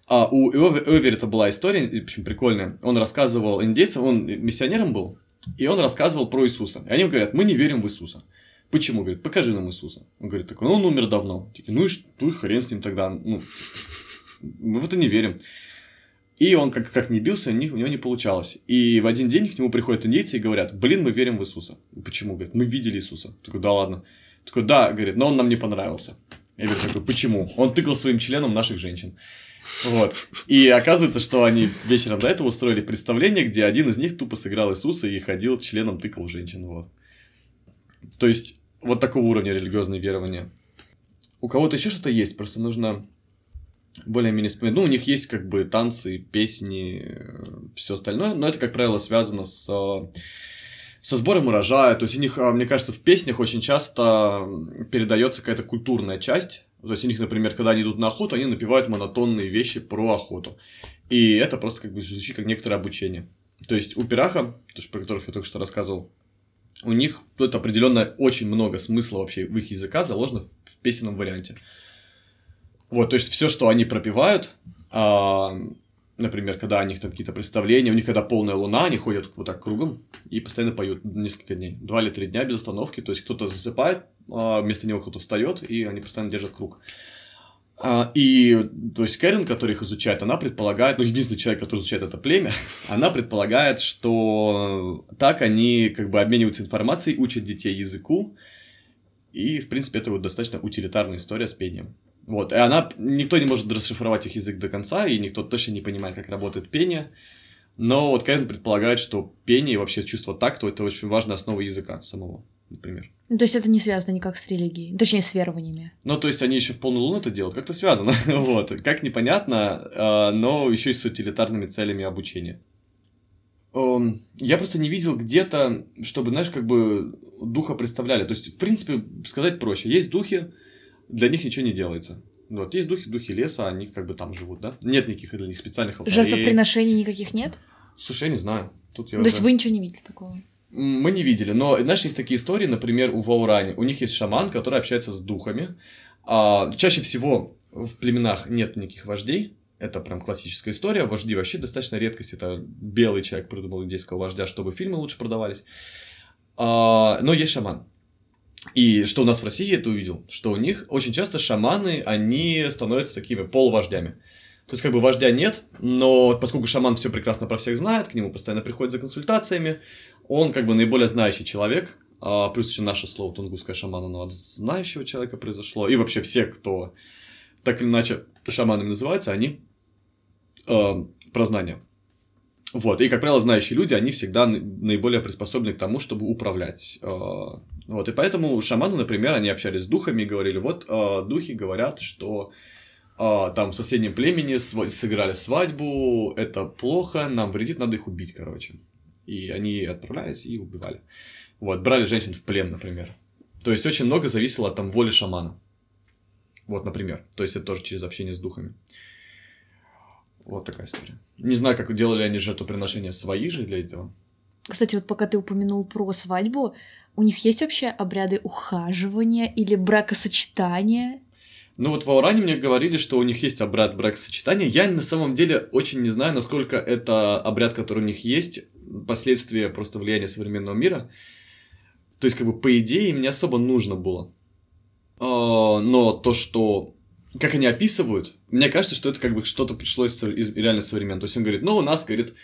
А у Эвери это была история, в общем, прикольная. Он рассказывал индейцам, он миссионером был, и он рассказывал про Иисуса. И они говорят, мы не верим в Иисуса. Почему? Говорит, покажи нам Иисуса. Он говорит, так он умер давно. Такие, ну и ну и хрен с ним тогда. Ну, мы в это не верим. И он как, как не бился, у него не получалось. И в один день к нему приходят индейцы и говорят, блин, мы верим в Иисуса. Почему? Говорит, мы видели Иисуса. Такой, да ладно. Такой, да, говорит, но он нам не понравился. Я говорю, такой, почему? Он тыкал своим членом наших женщин. Вот. И оказывается, что они вечером до этого устроили представление, где один из них тупо сыграл Иисуса и ходил членом тыкал женщин. Вот. То есть, вот такого уровня религиозные верования. У кого-то еще что-то есть, просто нужно более-менее вспоминать. Ну, у них есть как бы танцы, песни, э, все остальное, но это, как правило, связано с со сбором урожая, то есть у них, а, мне кажется, в песнях очень часто передается какая-то культурная часть, то есть у них, например, когда они идут на охоту, они напевают монотонные вещи про охоту, и это просто как бы звучит как некоторое обучение. То есть у пираха, то, про которых я только что рассказывал, у них тут определенно очень много смысла вообще в их языка заложено в песенном варианте. Вот, то есть все, что они пропивают, а, например, когда у них там какие-то представления, у них когда полная луна, они ходят вот так кругом и постоянно поют несколько дней, два или три дня без остановки, то есть кто-то засыпает, а вместо него кто-то встает, и они постоянно держат круг. А, и, то есть, Кэрин, который их изучает, она предполагает, ну, единственный человек, который изучает это племя, она предполагает, что так они как бы обмениваются информацией, учат детей языку, и, в принципе, это вот достаточно утилитарная история с пением. Вот, и она, никто не может расшифровать их язык до конца, и никто точно не понимает, как работает пение, но вот Кэрин предполагает, что пение и вообще чувство такта – это очень важная основа языка самого например. Ну, то есть это не связано никак с религией, точнее, с верованиями. Ну, то есть они еще в полную луну это делают, как-то связано, вот, как непонятно, а, но еще и с утилитарными целями обучения. Я просто не видел где-то, чтобы, знаешь, как бы духа представляли. То есть, в принципе, сказать проще. Есть духи, для них ничего не делается. Вот, есть духи, духи леса, они как бы там живут, да? Нет никаких для них специальных алтарей. Жертвоприношений никаких нет? Слушай, я не знаю. Тут я То уже... есть вы ничего не видели такого? Мы не видели, но, знаешь, есть такие истории, например, у Ваурани. У них есть шаман, который общается с духами. А, чаще всего в племенах нет никаких вождей. Это прям классическая история. Вожди вообще достаточно редкость. Это белый человек придумал индейского вождя, чтобы фильмы лучше продавались. А, но есть шаман. И что у нас в России я это увидел, что у них очень часто шаманы, они становятся такими полувождями. То есть, как бы вождя нет, но поскольку шаман все прекрасно про всех знает, к нему постоянно приходят за консультациями, он как бы наиболее знающий человек, а, плюс еще наше слово тунгусское шаман, оно от знающего человека произошло, и вообще все, кто так или иначе шаманами называются, они э, про знания. Вот, и, как правило, знающие люди, они всегда наиболее приспособлены к тому, чтобы управлять. А, вот, и поэтому шаманы, например, они общались с духами и говорили, вот, духи говорят, что там в соседнем племени сыграли свадьбу, это плохо, нам вредит, надо их убить, короче. И они отправлялись и убивали. Вот, брали женщин в плен, например. То есть, очень много зависело от там воли шамана. Вот, например. То есть, это тоже через общение с духами. Вот такая история. Не знаю, как делали они жертвоприношения свои же для этого. Кстати, вот пока ты упомянул про свадьбу, у них есть вообще обряды ухаживания или бракосочетания? Ну вот в Ауране мне говорили, что у них есть обряд бракосочетания. Я на самом деле очень не знаю, насколько это обряд, который у них есть, последствия просто влияния современного мира. То есть, как бы, по идее, им не особо нужно было. А, но то, что как они описывают, мне кажется, что это как бы что-то пришло из, из реально современно. То есть он говорит, ну, у нас, говорит,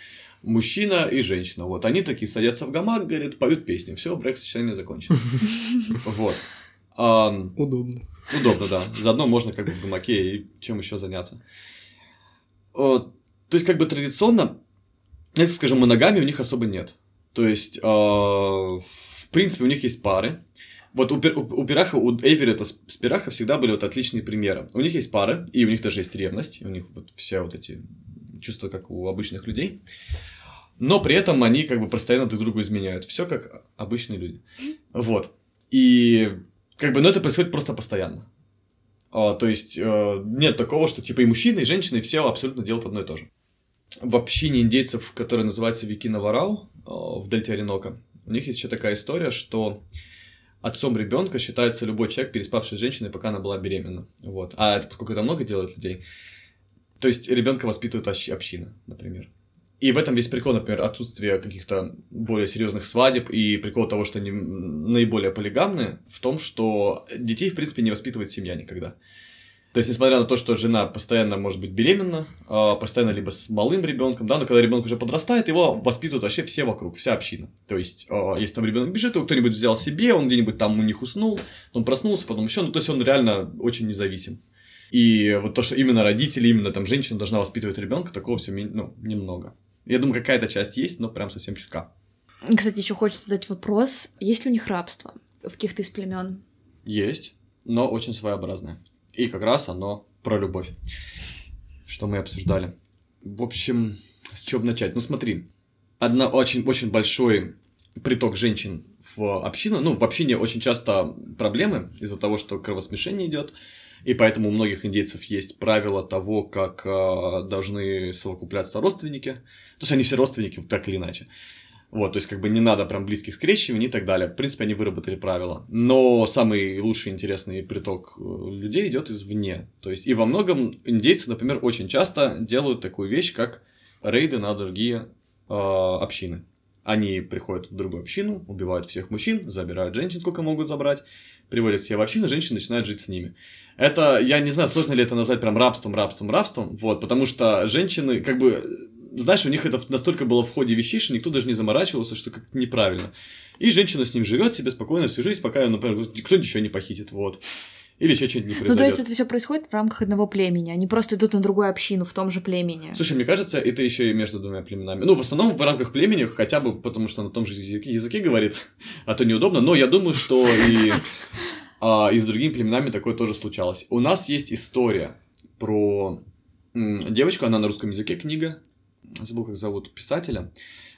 мужчина и женщина. Вот они такие садятся в гамак, говорит, поют песни. Все, брак сочетание закончено. Вот. Удобно. Удобно, да. Заодно можно как бы в гамаке и чем еще заняться. То есть, как бы традиционно, это, скажем, моногамии у них особо нет. То есть, а, в принципе, у них есть пары, вот у, у, у Пираха, у Эверетта с, с Пираха всегда были вот отличные примеры. У них есть пары, и у них даже есть ревность, у них вот все вот эти чувства, как у обычных людей. Но при этом они как бы постоянно друг другу изменяют. Все как обычные люди. Вот. И как бы, ну это происходит просто постоянно. А, то есть э, нет такого, что типа и мужчины, и женщины, и все абсолютно делают одно и то же. В общине индейцев, которая называется Викина Варау э, в дельте Оренока, у них есть еще такая история, что отцом ребенка считается любой человек, переспавший с женщиной, пока она была беременна. Вот. А это поскольку это много делает людей. То есть ребенка воспитывает община, например. И в этом весь прикол, например, отсутствие каких-то более серьезных свадеб и прикол того, что они наиболее полигамны, в том, что детей, в принципе, не воспитывает семья никогда. То есть, несмотря на то, что жена постоянно может быть беременна, а, постоянно либо с малым ребенком, да, но когда ребенок уже подрастает, его воспитывают вообще все вокруг, вся община. То есть, а, если там ребенок бежит, его кто-нибудь взял себе, он где-нибудь там у них уснул, он проснулся, потом еще, ну, то есть он реально очень независим. И вот то, что именно родители, именно там женщина должна воспитывать ребенка, такого все ну, немного. Я думаю, какая-то часть есть, но прям совсем чутка. Кстати, еще хочется задать вопрос: есть ли у них рабство в каких-то из племен? Есть, но очень своеобразное. И как раз оно про любовь, что мы обсуждали. В общем, с чего начать? Ну смотри, одна очень-очень большой приток женщин в общину. Ну, в общине очень часто проблемы из-за того, что кровосмешение идет. И поэтому у многих индейцев есть правило того, как э, должны совокупляться родственники. То есть они все родственники, так или иначе. Вот, то есть, как бы не надо прям близких скрещиваний и так далее. В принципе, они выработали правила. Но самый лучший интересный приток э, людей идет извне. То есть, и во многом индейцы, например, очень часто делают такую вещь, как рейды на другие э, общины. Они приходят в другую общину, убивают всех мужчин, забирают женщин, сколько могут забрать, приводят все в общину, женщины начинают жить с ними. Это, я не знаю, сложно ли это назвать прям рабством, рабством, рабством, вот, потому что женщины, как бы, знаешь, у них это настолько было в ходе вещей, что никто даже не заморачивался, что как-то неправильно. И женщина с ним живет себе спокойно всю жизнь, пока, например, кто ничего не похитит, вот. Или еще что-нибудь не произойдет. Ну, то есть это все происходит в рамках одного племени, они просто идут на другую общину в том же племени. Слушай, мне кажется, это еще и между двумя племенами. Ну, в основном в рамках племени, хотя бы потому, что на том же языке, языке говорит, а то неудобно, но я думаю, что и, а, и с другими племенами такое тоже случалось. У нас есть история про девочку, она на русском языке книга, забыл, как зовут писателя,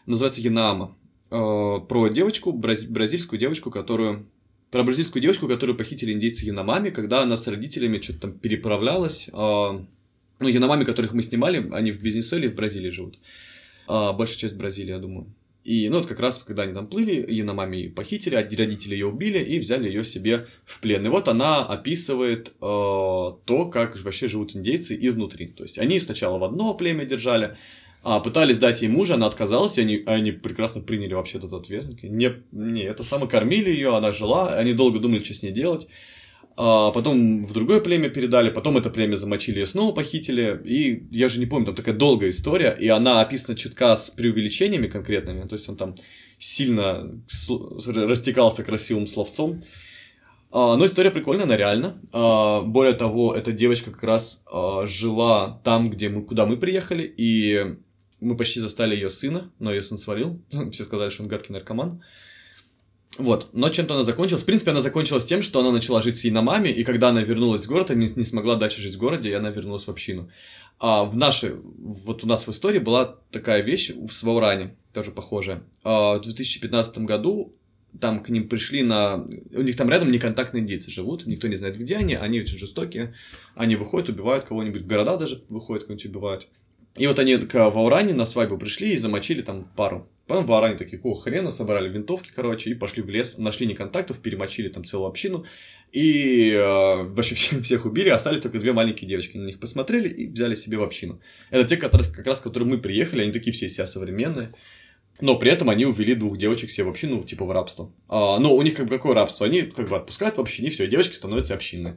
называется Янаама. Э, про девочку, бразильскую девочку, которую про бразильскую девочку, которую похитили индейцы Яномами, когда она с родителями что-то там переправлялась. Э, ну, Яномами, которых мы снимали, они в Венесуэле в Бразилии живут. Э, большая часть Бразилии, я думаю. И, ну, вот как раз, когда они там плыли, Яномами похитили, родители ее убили и взяли ее себе в плен. И вот она описывает э, то, как вообще живут индейцы изнутри. То есть, они сначала в одно племя держали, а, пытались дать ей мужа, она отказалась, и они, они прекрасно приняли вообще этот ответ. Не, не, это самое кормили ее, она жила, они долго думали, что с ней делать. А потом в другое племя передали, потом это племя замочили и снова похитили. И я же не помню, там такая долгая история, и она описана чутка с преувеличениями конкретными, то есть он там сильно растекался красивым словцом. А, но история прикольная, она реально. А, более того, эта девочка как раз а, жила там, где мы, куда мы приехали, и Мы почти застали ее сына, но ее сын свалил. Все сказали, что он гадкий наркоман. Вот, но чем-то она закончилась. В принципе, она закончилась тем, что она начала жить с маме, и когда она вернулась в город, она не, не смогла дальше жить в городе, и она вернулась в общину. А в нашей, вот у нас в истории была такая вещь в Свауране, тоже похожая. А в 2015 году там к ним пришли на... У них там рядом неконтактные индейцы живут, никто не знает, где они, они очень жестокие, они выходят, убивают кого-нибудь, в города даже выходят, кого-нибудь убивают. И вот они к Вауране на свадьбу пришли и замочили там пару. Потом в Вауране такие, о, хрена, собрали винтовки, короче, и пошли в лес, нашли неконтактов, перемочили там целую общину, и э, вообще всех, всех убили, остались только две маленькие девочки. На них посмотрели и взяли себе в общину. Это те, которые, как раз, которые мы приехали, они такие все себя современные. Но при этом они увели двух девочек себе в общину, типа в рабство. А, но у них как бы какое рабство? Они как бы отпускают в общине, все, девочки становятся общинные.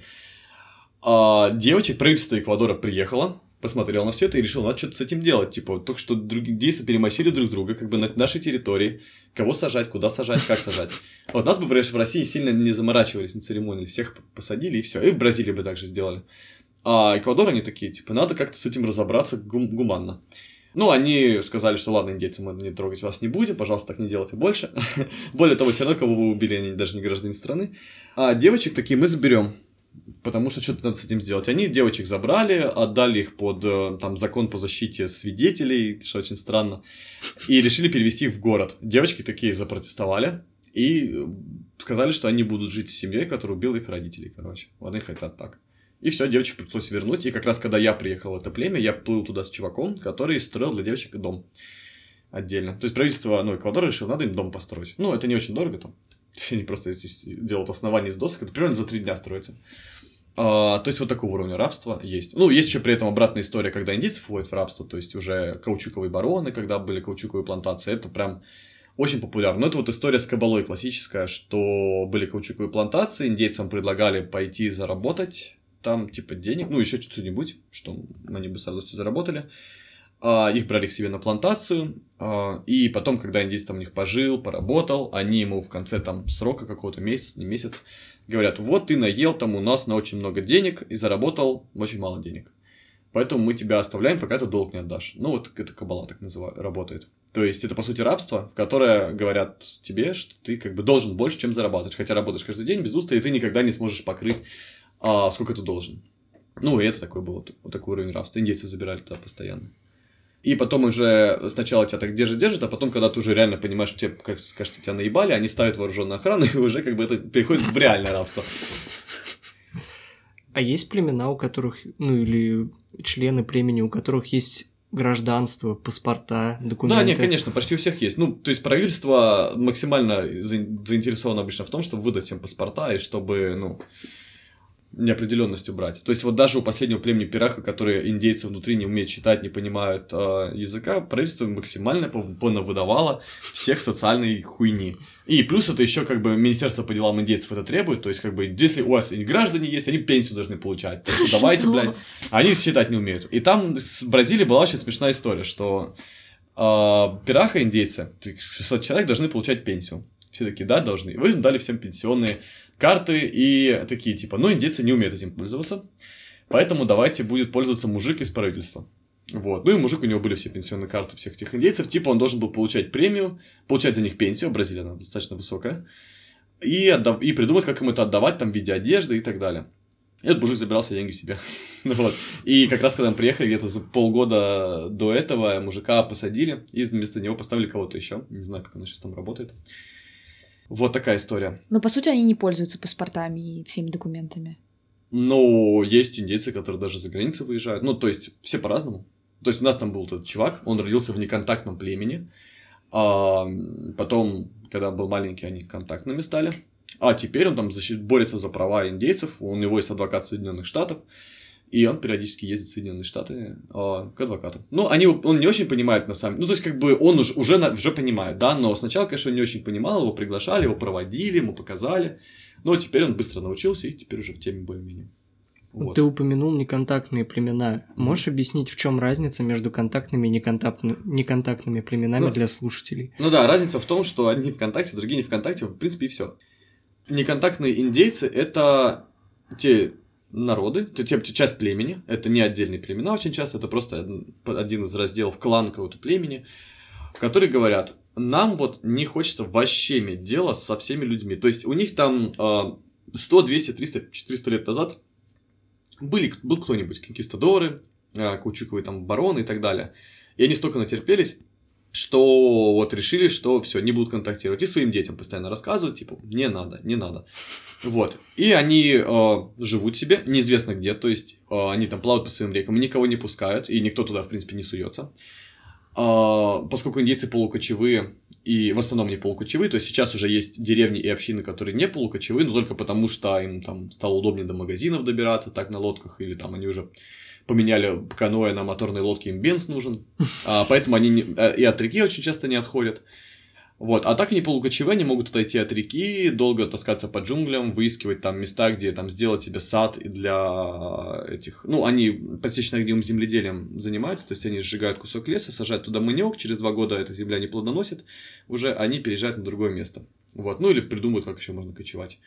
А, девочек, правительство Эквадора приехало, посмотрел на все это и решил, надо что-то с этим делать. Типа, только что другие действия перемочили друг друга, как бы на нашей территории. Кого сажать, куда сажать, как сажать. Вот нас бы в России сильно не заморачивались, не церемонили. Всех посадили и все. И в Бразилии бы также сделали. А Эквадор они такие, типа, надо как-то с этим разобраться гум- гуманно. Ну, они сказали, что ладно, индейцы, мы не трогать вас не будем, пожалуйста, так не делайте больше. Более того, все равно, кого вы убили, они даже не граждане страны. А девочек такие мы заберем, потому что что-то надо с этим сделать. Они девочек забрали, отдали их под э, там, закон по защите свидетелей, что очень странно, и решили перевести их в город. Девочки такие запротестовали и сказали, что они будут жить с семьей, которая убила их родителей, короче. Вот они хотят так. И все, девочек пришлось вернуть. И как раз когда я приехал в это племя, я плыл туда с чуваком, который строил для девочек дом отдельно. То есть правительство ну, Эквадора решило, надо им дом построить. Ну, это не очень дорого там. Они просто делают основание из досок. Это примерно за три дня строится. А, то есть вот такого уровня рабства есть. Ну, есть еще при этом обратная история, когда индийцы входят в рабство, то есть уже каучуковые бароны, когда были каучуковые плантации, это прям очень популярно. Но это вот история с кабалой классическая, что были каучуковые плантации, индейцам предлагали пойти заработать там, типа, денег, ну, еще что-нибудь, что они бы с радостью заработали. А, их брали к себе на плантацию, а, и потом, когда индейец там у них пожил, поработал, они ему в конце там срока какого-то месяца, не месяц, говорят, вот ты наел там у нас на очень много денег и заработал очень мало денег. Поэтому мы тебя оставляем, пока ты долг не отдашь. Ну, вот это кабала так называют, работает. То есть, это, по сути, рабство, в которое говорят тебе, что ты как бы должен больше, чем зарабатываешь. Хотя работаешь каждый день без уста, и ты никогда не сможешь покрыть а сколько ты должен. Ну, и это такой был, вот такой уровень рабства. Индейцы забирали туда постоянно. И потом уже сначала тебя так держит, держит, а потом, когда ты уже реально понимаешь, что тебе, как скажешь, тебя наебали, они ставят вооруженную охрану, и уже как бы это переходит в реальное рабство. А есть племена, у которых, ну или члены племени, у которых есть гражданство, паспорта, документы. Да, нет, конечно, почти у всех есть. Ну, то есть правительство максимально заинтересовано обычно в том, чтобы выдать всем паспорта и чтобы, ну, неопределенность убрать. То есть вот даже у последнего племени Пираха, которые индейцы внутри не умеют читать, не понимают э, языка, правительство максимально выдавало всех социальной хуйни. И плюс это еще как бы Министерство по делам индейцев это требует, то есть как бы если у вас граждане есть, они пенсию должны получать. Так что давайте, блядь. Они считать не умеют. И там в Бразилии была очень смешная история, что э, Пираха индейцы, 600 человек должны получать пенсию. Все такие, да, должны. Вы дали всем пенсионные карты и такие типа, ну, индейцы не умеют этим пользоваться, поэтому давайте будет пользоваться мужик из правительства. Вот. Ну и мужик, у него были все пенсионные карты всех этих индейцев. Типа он должен был получать премию, получать за них пенсию, Бразилия она достаточно высокая, и, отдав... и придумать, как им это отдавать там в виде одежды и так далее. И этот мужик забирал все деньги себе. вот. И как раз, когда мы приехали, где-то за полгода до этого мужика посадили, и вместо него поставили кого-то еще. Не знаю, как он сейчас там работает. Вот такая история. Но по сути они не пользуются паспортами и всеми документами. Ну, есть индейцы, которые даже за границу выезжают. Ну, то есть, все по-разному. То есть, у нас там был этот чувак, он родился в неконтактном племени. А потом, когда был маленький, они контактными стали. А теперь он там защит, борется за права индейцев. У него есть адвокат Соединенных Штатов. И он периодически ездит в Соединенные Штаты э, к адвокату. Ну, они, он не очень понимает на самом деле. Ну, то есть, как бы он уже, уже, уже понимает, да, но сначала, конечно, он не очень понимал, его приглашали, его проводили, ему показали. Но теперь он быстро научился и теперь уже в теме более-менее. Вот. Ты упомянул неконтактные племена. Можешь объяснить, в чем разница между контактными и неконтактными, неконтактными племенами ну, для слушателей? Ну да, разница в том, что одни ВКонтакте, другие не ВКонтакте, в принципе, и все. Неконтактные индейцы это те народы, то типа часть племени, это не отдельные племена очень часто, это просто один из разделов клан какого-то племени, которые говорят, нам вот не хочется вообще иметь дело со всеми людьми. То есть у них там 100, 200, 300, 400 лет назад были, был кто-нибудь, конкистадоры, э, каучуковые там бароны и так далее. И они столько натерпелись, что вот решили, что все, не будут контактировать. И своим детям постоянно рассказывают, типа, не надо, не надо. Вот. И они э, живут себе, неизвестно где, то есть э, они там плавают по своим рекам, никого не пускают, и никто туда, в принципе, не суется. Э, поскольку индейцы полукочевые, и в основном не полукочевые, то есть сейчас уже есть деревни и общины, которые не полукочевые, но только потому, что им там стало удобнее до магазинов добираться так на лодках, или там они уже поменяли каноэ на моторные лодки, им бенз нужен, а, поэтому они не, э, и от реки очень часто не отходят. Вот, а так они полукочевые, они могут отойти от реки, долго таскаться по джунглям, выискивать там места, где там сделать себе сад для этих... Ну, они посечно огневым земледелием занимаются, то есть они сжигают кусок леса, сажают туда манек, через два года эта земля не плодоносит, уже они переезжают на другое место. Вот, ну или придумают, как еще можно кочевать.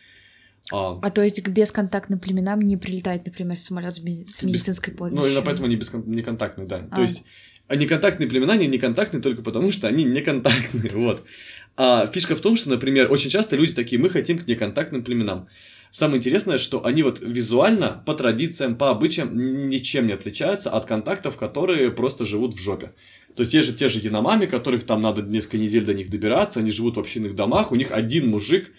А, а то есть к бесконтактным племенам не прилетает, например, самолет с медицинской помощью? Ну, именно поэтому они бескон... неконтактные, да. А. То есть а неконтактные племена, они неконтактные только потому, что они неконтактные, вот. А фишка в том, что, например, очень часто люди такие, мы хотим к неконтактным племенам. Самое интересное, что они вот визуально, по традициям, по обычаям ничем не отличаются от контактов, которые просто живут в жопе. То есть есть же те же яномами, которых там надо несколько недель до них добираться, они живут в общинных домах, у них один мужик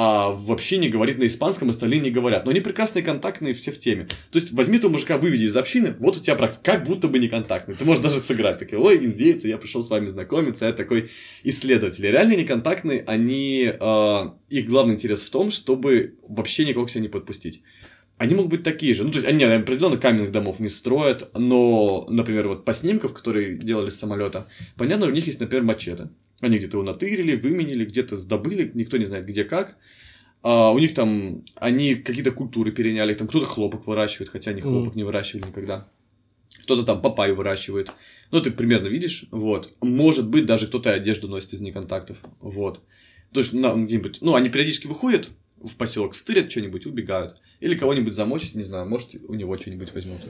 а вообще не говорит на испанском, остальные не говорят. Но они прекрасные, контактные, все в теме. То есть, возьми этого мужика, выведи из общины, вот у тебя практика, как будто бы не контактный. Ты можешь даже сыграть. Такие, ой, индейцы, я пришел с вами знакомиться, я такой исследователь. Реально неконтактные, они, э, их главный интерес в том, чтобы вообще никого к себе не подпустить. Они могут быть такие же. Ну, то есть, они определенно каменных домов не строят, но, например, вот по снимкам, которые делали с самолета, понятно, у них есть, например, мачете. Они где-то его натырили, выменили, где-то сдобыли, никто не знает где как. А у них там, они какие-то культуры переняли, там кто-то хлопок выращивает, хотя они хлопок mm. не выращивали никогда. Кто-то там папайю выращивает. Ну, ты примерно видишь, вот. Может быть, даже кто-то одежду носит из неконтактов, вот. То есть, ну, где-нибудь, ну, они периодически выходят в поселок, стырят что-нибудь, убегают. Или кого-нибудь замочить, не знаю, может, у него что-нибудь возьмут.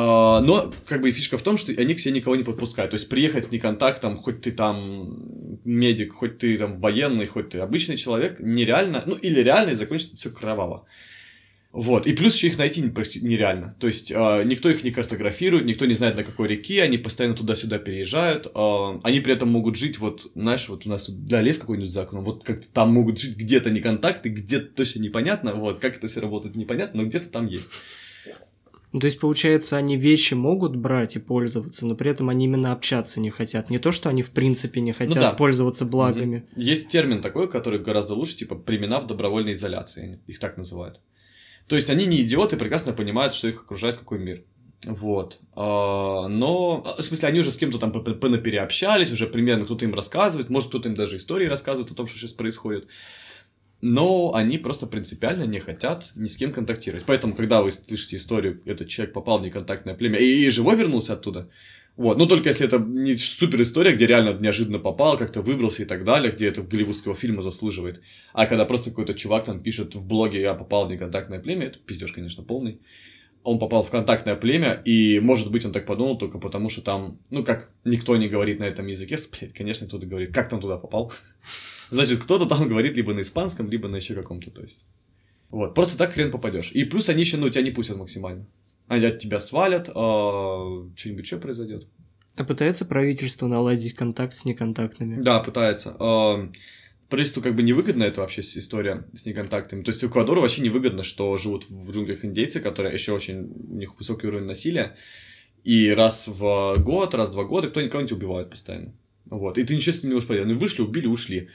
А, но, как бы, фишка в том, что они к себе никого не подпускают. То есть, приехать в неконтактом, хоть ты там медик, хоть ты там военный, хоть ты обычный человек, нереально, ну, или реально, и закончится все кроваво. Вот, и плюс еще их найти нереально. То есть, э, никто их не картографирует, никто не знает, на какой реке, они постоянно туда-сюда переезжают. Э, они при этом могут жить, вот, знаешь, вот у нас тут, да, лес какой-нибудь за окном, вот как там могут жить где-то не контакты, где-то точно непонятно, вот, как это все работает непонятно, но где-то там есть. Ну, то есть, получается, они вещи могут брать и пользоваться, но при этом они именно общаться не хотят. Не то, что они в принципе не хотят ну, да. пользоваться благами. Есть термин такой, который гораздо лучше, типа племена в добровольной изоляции, их так называют. То есть они не идиоты, прекрасно понимают, что их окружает какой мир. Вот. А, но, в смысле, они уже с кем-то там переобщались, уже примерно кто-то им рассказывает, может, кто-то им даже истории рассказывает о том, что сейчас происходит но они просто принципиально не хотят ни с кем контактировать. Поэтому, когда вы слышите историю, этот человек попал в неконтактное племя и, и живой вернулся оттуда, вот, ну только если это не супер история, где реально неожиданно попал, как-то выбрался и так далее, где это голливудского фильма заслуживает. А когда просто какой-то чувак там пишет в блоге «Я попал в неконтактное племя», это пиздеж, конечно, полный. Он попал в контактное племя, и, может быть, он так подумал только потому, что там, ну, как никто не говорит на этом языке, блядь, конечно, кто-то говорит, как там туда попал. Значит, кто-то там говорит либо на испанском, либо на еще каком-то, то есть. Вот, просто так хрен попадешь. И плюс они еще, ну, тебя не пустят максимально. Они от тебя свалят, а что-нибудь еще произойдет. А пытается правительство наладить контакт с неконтактными? Да, пытается. А, правительству как бы невыгодна эта вообще история с неконтактами. То есть Эквадору вообще невыгодно, что живут в джунглях индейцы, которые еще очень, у них высокий уровень насилия, и раз в год, раз в два года кто никого не убивает постоянно. Вот. И ты ничего с ним не успел. Они вышли, убили, ушли.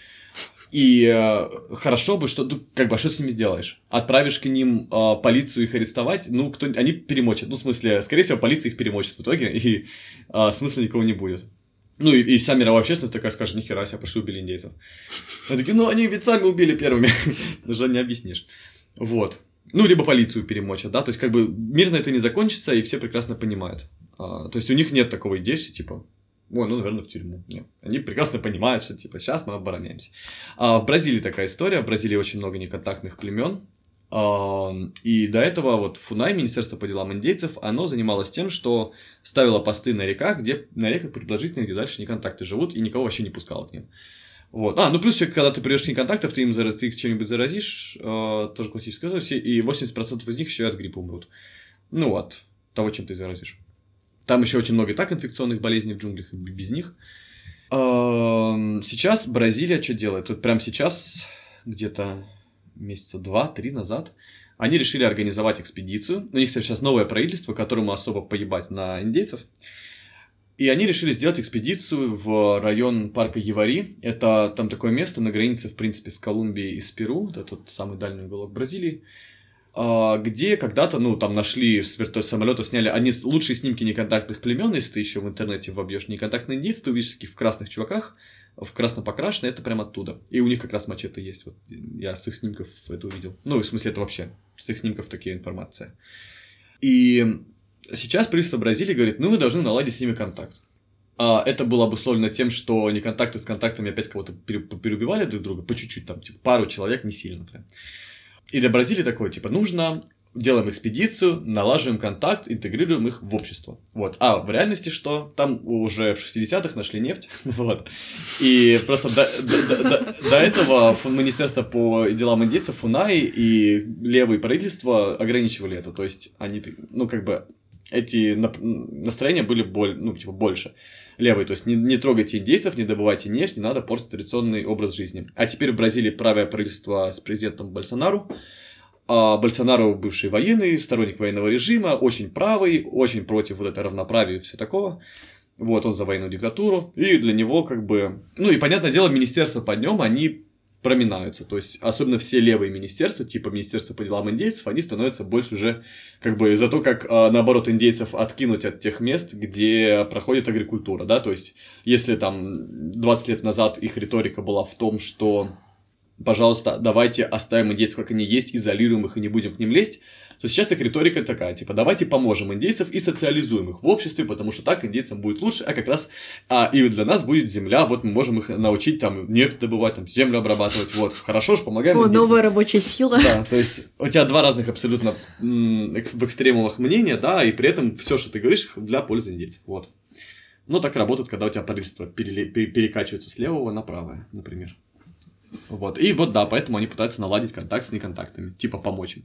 И э, хорошо бы, что, ну, как бы, а что с ними сделаешь? Отправишь к ним э, полицию их арестовать, ну, кто, они перемочат. Ну, в смысле, скорее всего, полиция их перемочит в итоге, и э, смысла никого не будет. Ну, и, и вся мировая общественность такая скажет, нихера себе, пошли убили индейцев. Они такие, ну, они ведь сами убили первыми. Даже не объяснишь. Вот. Ну, либо полицию перемочат, да, то есть, как бы, мирно это не закончится, и все прекрасно понимают. А, то есть, у них нет такого идеи, типа, Ой, ну, наверное, в тюрьму. Нет. Они прекрасно понимают, что, типа, сейчас мы обороняемся. А в Бразилии такая история. В Бразилии очень много неконтактных племен. И до этого вот Фунай, Министерство по делам индейцев, оно занималось тем, что ставило посты на реках, где на реках предположительно, где дальше не контакты живут, и никого вообще не пускало к ним. Вот. А, ну плюс еще, когда ты придешь к контактов, ты им зараз, ты их чем-нибудь заразишь, э, тоже классическая и 80% из них еще от гриппа умрут. Ну, от того, чем ты заразишь. Там еще очень много и так инфекционных болезней в джунглях, и без них. Сейчас Бразилия что делает? Вот прямо сейчас, где-то месяца два-три назад, они решили организовать экспедицию. У них сейчас новое правительство, которому особо поебать на индейцев. И они решили сделать экспедицию в район парка Евари. Это там такое место на границе, в принципе, с Колумбией и с Перу. Это тот самый дальний уголок Бразилии. А, где когда-то, ну, там нашли с вертолета самолета, сняли они лучшие снимки неконтактных племен, если ты еще в интернете вобьешь неконтактный индейцы, ты увидишь таких в красных чуваках, в красно покрашены, это прям оттуда. И у них как раз мачете есть. Вот я с их снимков это увидел. Ну, в смысле, это вообще с их снимков такие информация. И Сейчас правительство Бразилии говорит, ну, вы должны наладить с ними контакт. А это было обусловлено тем, что не контакты с контактами опять кого-то переубивали друг друга, по чуть-чуть, там, типа, пару человек, не сильно прям. И для Бразилии такое, типа, нужно делаем экспедицию, налаживаем контакт, интегрируем их в общество. Вот. А в реальности что? Там уже в 60-х нашли нефть. вот. И просто до, этого Министерство по делам индейцев, ФУНАИ и левые правительства ограничивали это. То есть они, ну, как бы эти настроения были боль, ну, типа, больше. Левый, то есть не, не трогайте индейцев, не добывайте нефть, не надо портить традиционный образ жизни. А теперь в Бразилии правое правительство с президентом Больсонару, а Больсонару бывший военный, сторонник военного режима, очень правый, очень против вот этой равноправия и все такого. Вот, он за военную диктатуру. И для него как бы... Ну и, понятное дело, министерство под нем, они проминаются. То есть, особенно все левые министерства, типа Министерства по делам индейцев, они становятся больше уже как бы за то, как, а, наоборот, индейцев откинуть от тех мест, где проходит агрикультура, да, то есть, если там 20 лет назад их риторика была в том, что пожалуйста, давайте оставим индейцев, как они есть, изолируем их и не будем к ним лезть, то сейчас их риторика такая, типа, давайте поможем индейцев и социализуем их в обществе, потому что так индейцам будет лучше, а как раз а, и для нас будет земля, вот мы можем их научить там нефть добывать, там, землю обрабатывать, вот, хорошо же, помогаем О, индейцам. новая рабочая сила. Да, то есть у тебя два разных абсолютно м- в экстремумах мнения, да, и при этом все, что ты говоришь, для пользы индейцев, вот. Но так работает, когда у тебя правительство перекачивается с левого на правое, например. Вот. И вот да, поэтому они пытаются наладить контакт с неконтактами, типа помочь им.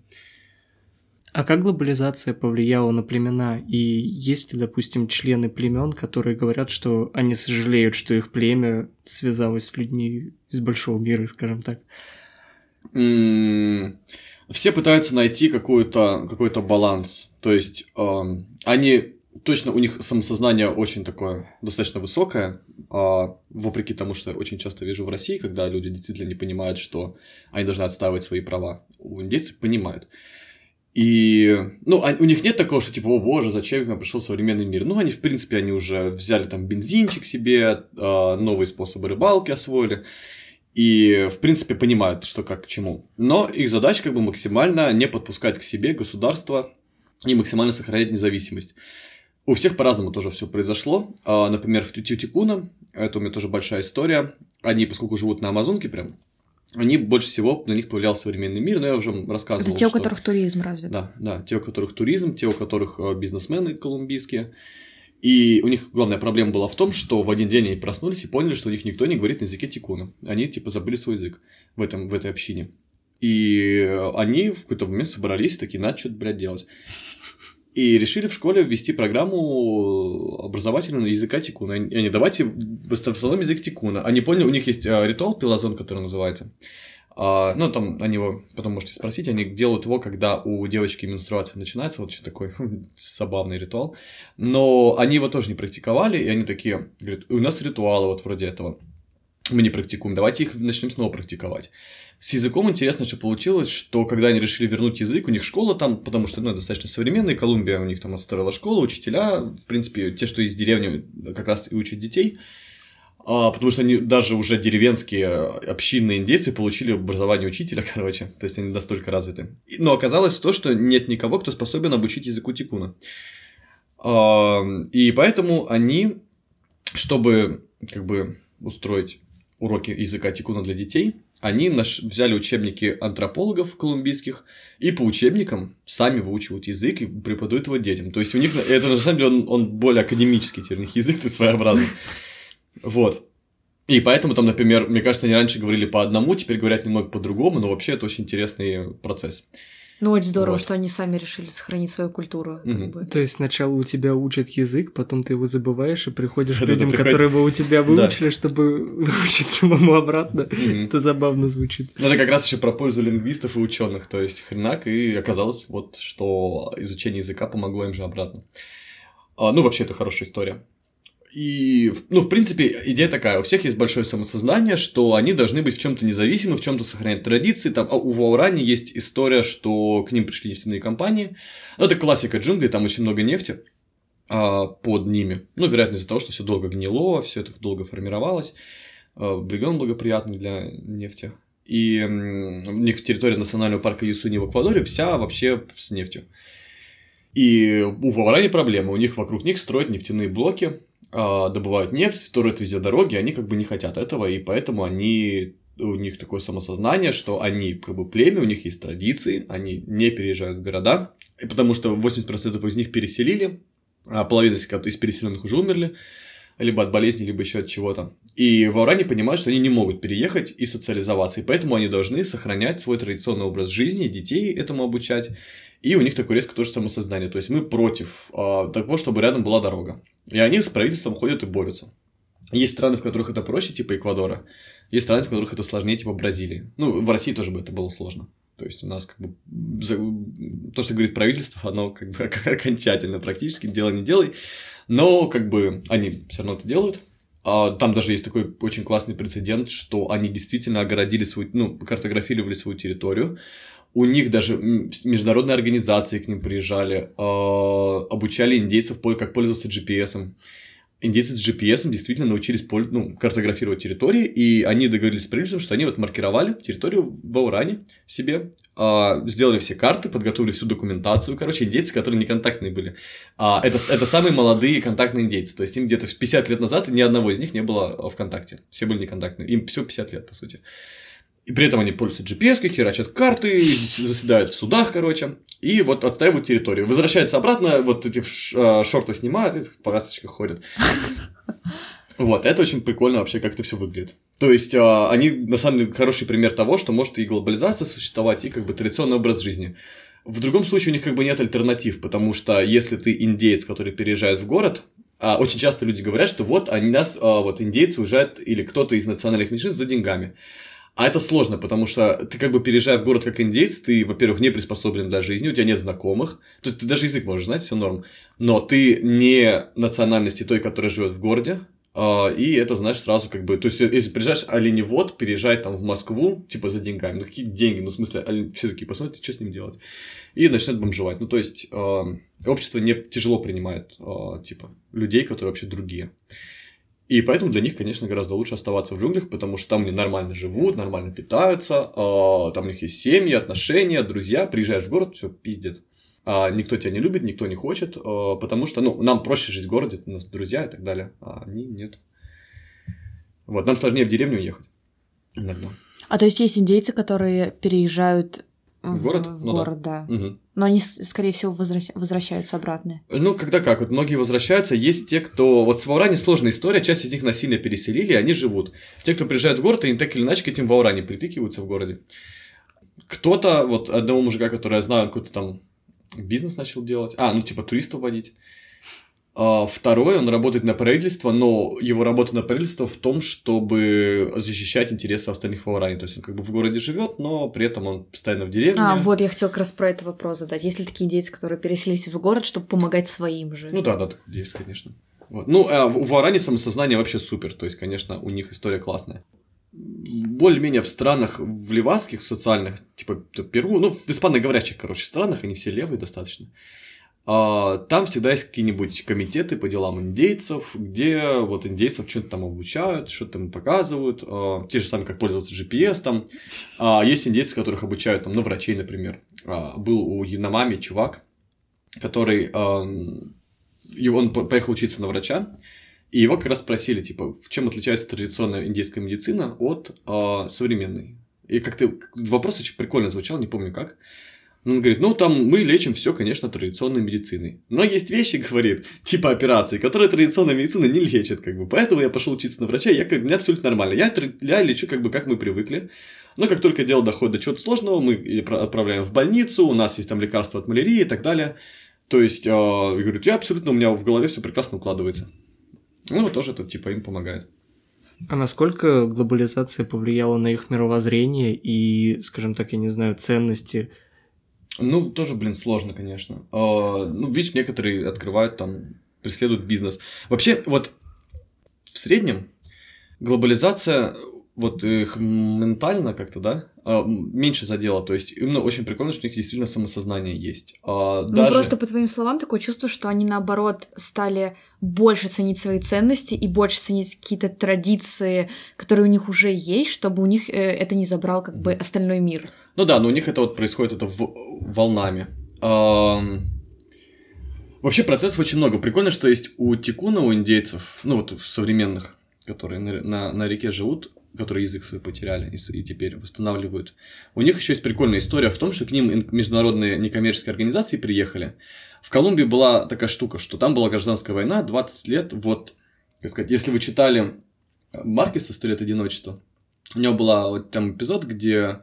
А как глобализация повлияла на племена? И есть ли, допустим, члены племен, которые говорят, что они сожалеют, что их племя связалось с людьми из большого мира, скажем так? Все пытаются найти какой-то какой баланс. То есть э, они точно у них самосознание очень такое достаточно высокое, а, вопреки тому, что я очень часто вижу в России, когда люди действительно не понимают, что они должны отстаивать свои права. У индейцев понимают. И, ну, у них нет такого, что типа, о боже, зачем к нам пришел современный мир. Ну, они, в принципе, они уже взяли там бензинчик себе, а, новые способы рыбалки освоили. И, в принципе, понимают, что как к чему. Но их задача как бы максимально не подпускать к себе государство и максимально сохранять независимость. У всех по-разному тоже все произошло. А, например, в Тютикуна, это у меня тоже большая история. Они, поскольку живут на Амазонке прям, они больше всего на них повлиял современный мир, но я уже рассказывал. Это те, у что... которых туризм развит. Да, да, те, у которых туризм, те, у которых э, бизнесмены колумбийские. И у них главная проблема была в том, что в один день они проснулись и поняли, что у них никто не говорит на языке тикуна. Они типа забыли свой язык в, этом, в этой общине. И они в какой-то момент собрались, такие, надо что-то, блядь, делать. И решили в школе ввести программу образовательную языка тикуна. Они давайте в основном язык тикуна. Они поняли, у них есть а, ритуал пилозон, который называется. А, ну, там они его потом можете спросить, они делают его, когда у девочки менструация начинается, вот такой забавный ритуал. Но они его тоже не практиковали, и они такие, говорят, у нас ритуалы вот вроде этого. Мы не практикуем, давайте их начнем снова практиковать. С языком интересно, что получилось, что когда они решили вернуть язык, у них школа там, потому что ну, достаточно современная, Колумбия у них там отстроила школу, учителя, в принципе, те, что из деревни как раз и учат детей, а, потому что они даже уже деревенские общинные индейцы получили образование учителя, короче, то есть они настолько развиты. Но оказалось то, что нет никого, кто способен обучить языку тикуна. А, и поэтому они, чтобы как бы устроить уроки языка тикуна для детей, они наш... взяли учебники антропологов колумбийских и по учебникам сами выучивают язык и преподают его детям. То есть у них, это на самом деле он, он более академический теперь, у них язык-то своеобразный. Вот. И поэтому там, например, мне кажется, они раньше говорили по одному, теперь говорят немного по-другому, но вообще это очень интересный процесс. Ну, очень здорово, вот. что они сами решили сохранить свою культуру. Угу. Как бы. То есть сначала у тебя учат язык, потом ты его забываешь и приходишь к людям, которые бы у тебя выучили, чтобы выучить самому обратно. Это забавно звучит. Ну, это как раз еще про пользу лингвистов и ученых. То есть хренак, и оказалось, вот, что изучение языка помогло им же обратно. А, ну, вообще, это хорошая история. И, ну, в принципе, идея такая, у всех есть большое самосознание, что они должны быть в чем-то независимы, в чем-то сохранять традиции. Там, а у Ваурани есть история, что к ним пришли нефтяные компании. Ну, это классика джунглей, там очень много нефти а, под ними. Ну, вероятно, из-за того, что все долго гнило, все это долго формировалось. А, регион благоприятный для нефти. И у них территория национального парка Юсуни в Эквадоре вся вообще с нефтью. И у Ваурани проблема, у них вокруг них строят нефтяные блоки, добывают нефть, строят везде дороги, они как бы не хотят этого, и поэтому они у них такое самосознание, что они как бы племя, у них есть традиции, они не переезжают в города, потому что 80% из них переселили, а половина из переселенных уже умерли, либо от болезни, либо еще от чего-то. И в Ауране понимают, что они не могут переехать и социализоваться, и поэтому они должны сохранять свой традиционный образ жизни, детей этому обучать, и у них такое резко тоже самосознание. То есть мы против э, того, чтобы рядом была дорога. И они с правительством ходят и борются. Есть страны, в которых это проще, типа Эквадора. Есть страны, в которых это сложнее, типа Бразилии. Ну, в России тоже бы это было сложно. То есть у нас как бы то, что говорит правительство, оно как бы окончательно практически дело не делай. Но как бы они все равно это делают. А там даже есть такой очень классный прецедент, что они действительно огородили свою, ну, картографировали свою территорию, у них даже международные организации к ним приезжали, э, обучали индейцев, как пользоваться GPS. Индейцы с GPS действительно научились ну, картографировать территории, и они договорились с правительством, что они вот маркировали территорию в Ауране себе, э, сделали все карты, подготовили всю документацию. Короче, индейцы, которые не контактные были. А, это, это самые молодые контактные индейцы. То есть им где-то 50 лет назад ни одного из них не было в контакте. Все были неконтактные. Им все 50 лет, по сути. И при этом они пользуются GPS, херачат карты, заседают в судах, короче, и вот отстаивают территорию. Возвращаются обратно, вот эти а, шорты снимают и в повязочках ходят. Вот, это очень прикольно вообще, как это все выглядит. То есть, а, они, на самом деле, хороший пример того, что может и глобализация существовать, и как бы традиционный образ жизни. В другом случае у них как бы нет альтернатив, потому что если ты индеец, который переезжает в город, а, очень часто люди говорят, что вот они нас, а, вот индейцы уезжают, или кто-то из национальных меньшинств за деньгами. А это сложно, потому что ты как бы переезжая в город как индейец, ты, во-первых, не приспособлен для жизни, у тебя нет знакомых, то есть ты даже язык можешь знать, все норм, но ты не национальности той, которая живет в городе, Uh, и это значит сразу как бы, то есть если приезжаешь оленевод, переезжай там в Москву, типа за деньгами, ну какие деньги, ну в смысле, олень... все такие посмотрите, что с ним делать, и начнет бомжевать, ну то есть uh, общество не тяжело принимает, uh, типа, людей, которые вообще другие. И поэтому для них, конечно, гораздо лучше оставаться в джунглях, потому что там они нормально живут, нормально питаются, э, там у них есть семьи, отношения, друзья. Приезжаешь в город, все, пиздец. А никто тебя не любит, никто не хочет, э, потому что, ну, нам проще жить в городе, у нас друзья и так далее, а они нет. Вот, нам сложнее в деревню уехать иногда. А то есть есть индейцы, которые переезжают в город? В ну, город, да. да. Угу. Но они, скорее всего, возвращ... возвращаются обратно. Ну, когда как, вот многие возвращаются, есть те, кто... Вот с Ваурани сложная история, часть из них насильно переселили, и они живут. Те, кто приезжает в город, они так или иначе к этим Ваурани притыкиваются в городе. Кто-то, вот одного мужика, который я знаю, какой-то там бизнес начал делать, а, ну, типа туристов водить. А второй, он работает на правительство, но его работа на правительство в том, чтобы защищать интересы остальных в Аваране. То есть он как бы в городе живет, но при этом он постоянно в деревне. А, вот я хотел как раз про это вопрос задать. Есть ли такие индейцы, которые переселились в город, чтобы помогать своим же? Ну да, да, есть, конечно. Вот. Ну, а в Варане самосознание вообще супер. То есть, конечно, у них история классная. Более-менее в странах, в ливанских, в социальных, типа Перу, ну, в испаноговорящих, короче, странах, они все левые достаточно. А, там всегда есть какие-нибудь комитеты по делам индейцев, где вот индейцев что-то там обучают, что-то там показывают, а, те же самые, как пользоваться GPS там. А, есть индейцы, которых обучают там, ну, врачей, например. Был у Яномами чувак, который, он поехал учиться на врача, и его как раз спросили, типа, в чем отличается традиционная индейская медицина от современной. И как-то вопрос очень прикольно звучал, не помню как. Он говорит, ну там мы лечим все, конечно, традиционной медициной. Но есть вещи, говорит, типа операции, которые традиционная медицина не лечит, как бы. Поэтому я пошел учиться на врача, я как бы, мне абсолютно нормально. Я, я лечу как бы как мы привыкли. Но как только дело доходит до чего-то сложного, мы отправляем в больницу, у нас есть там лекарства от малярии и так далее. То есть, э, говорит, я абсолютно, у меня в голове все прекрасно укладывается. Ну, вот тоже это типа им помогает. А насколько глобализация повлияла на их мировоззрение и, скажем так, я не знаю, ценности? Ну, тоже, блин, сложно, конечно. А, ну, видишь, некоторые открывают там, преследуют бизнес. Вообще, вот в среднем глобализация вот их ментально как-то, да, а, меньше задела. То есть именно очень прикольно, что у них действительно самосознание есть. А, ну, даже... просто по твоим словам такое чувство, что они наоборот стали больше ценить свои ценности и больше ценить какие-то традиции, которые у них уже есть, чтобы у них э, это не забрал как бы остальной мир. Ну да, но у них это вот происходит это в... волнами. А... Вообще процессов очень много. Прикольно, что есть у тикуна, у индейцев, ну вот современных, которые на, на, на реке живут, которые язык свой потеряли и, и теперь восстанавливают. У них еще есть прикольная история в том, что к ним международные некоммерческие организации приехали. В Колумбии была такая штука, что там была гражданская война, 20 лет, вот, как сказать, если вы читали Маркеса «Сто лет одиночества», у него был вот там эпизод, где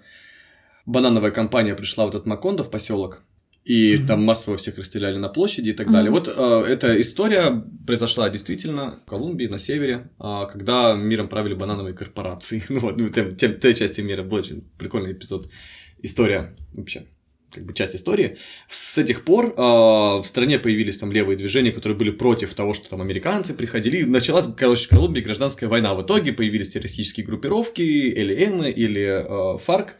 банановая компания пришла в этот Макондо в поселок, и mm-hmm. там массово всех расстреляли на площади и так mm-hmm. далее. Вот э, эта история произошла действительно в Колумбии, на севере, э, когда миром правили банановые корпорации. ну вот, ну, тем, тем, той части мира был очень прикольный эпизод. История вообще как бы часть истории. С этих пор э, в стране появились там левые движения, которые были против того, что там американцы приходили. Началась, короче, в Колумбии гражданская война. В итоге появились террористические группировки, ЛН или э, ФАРК,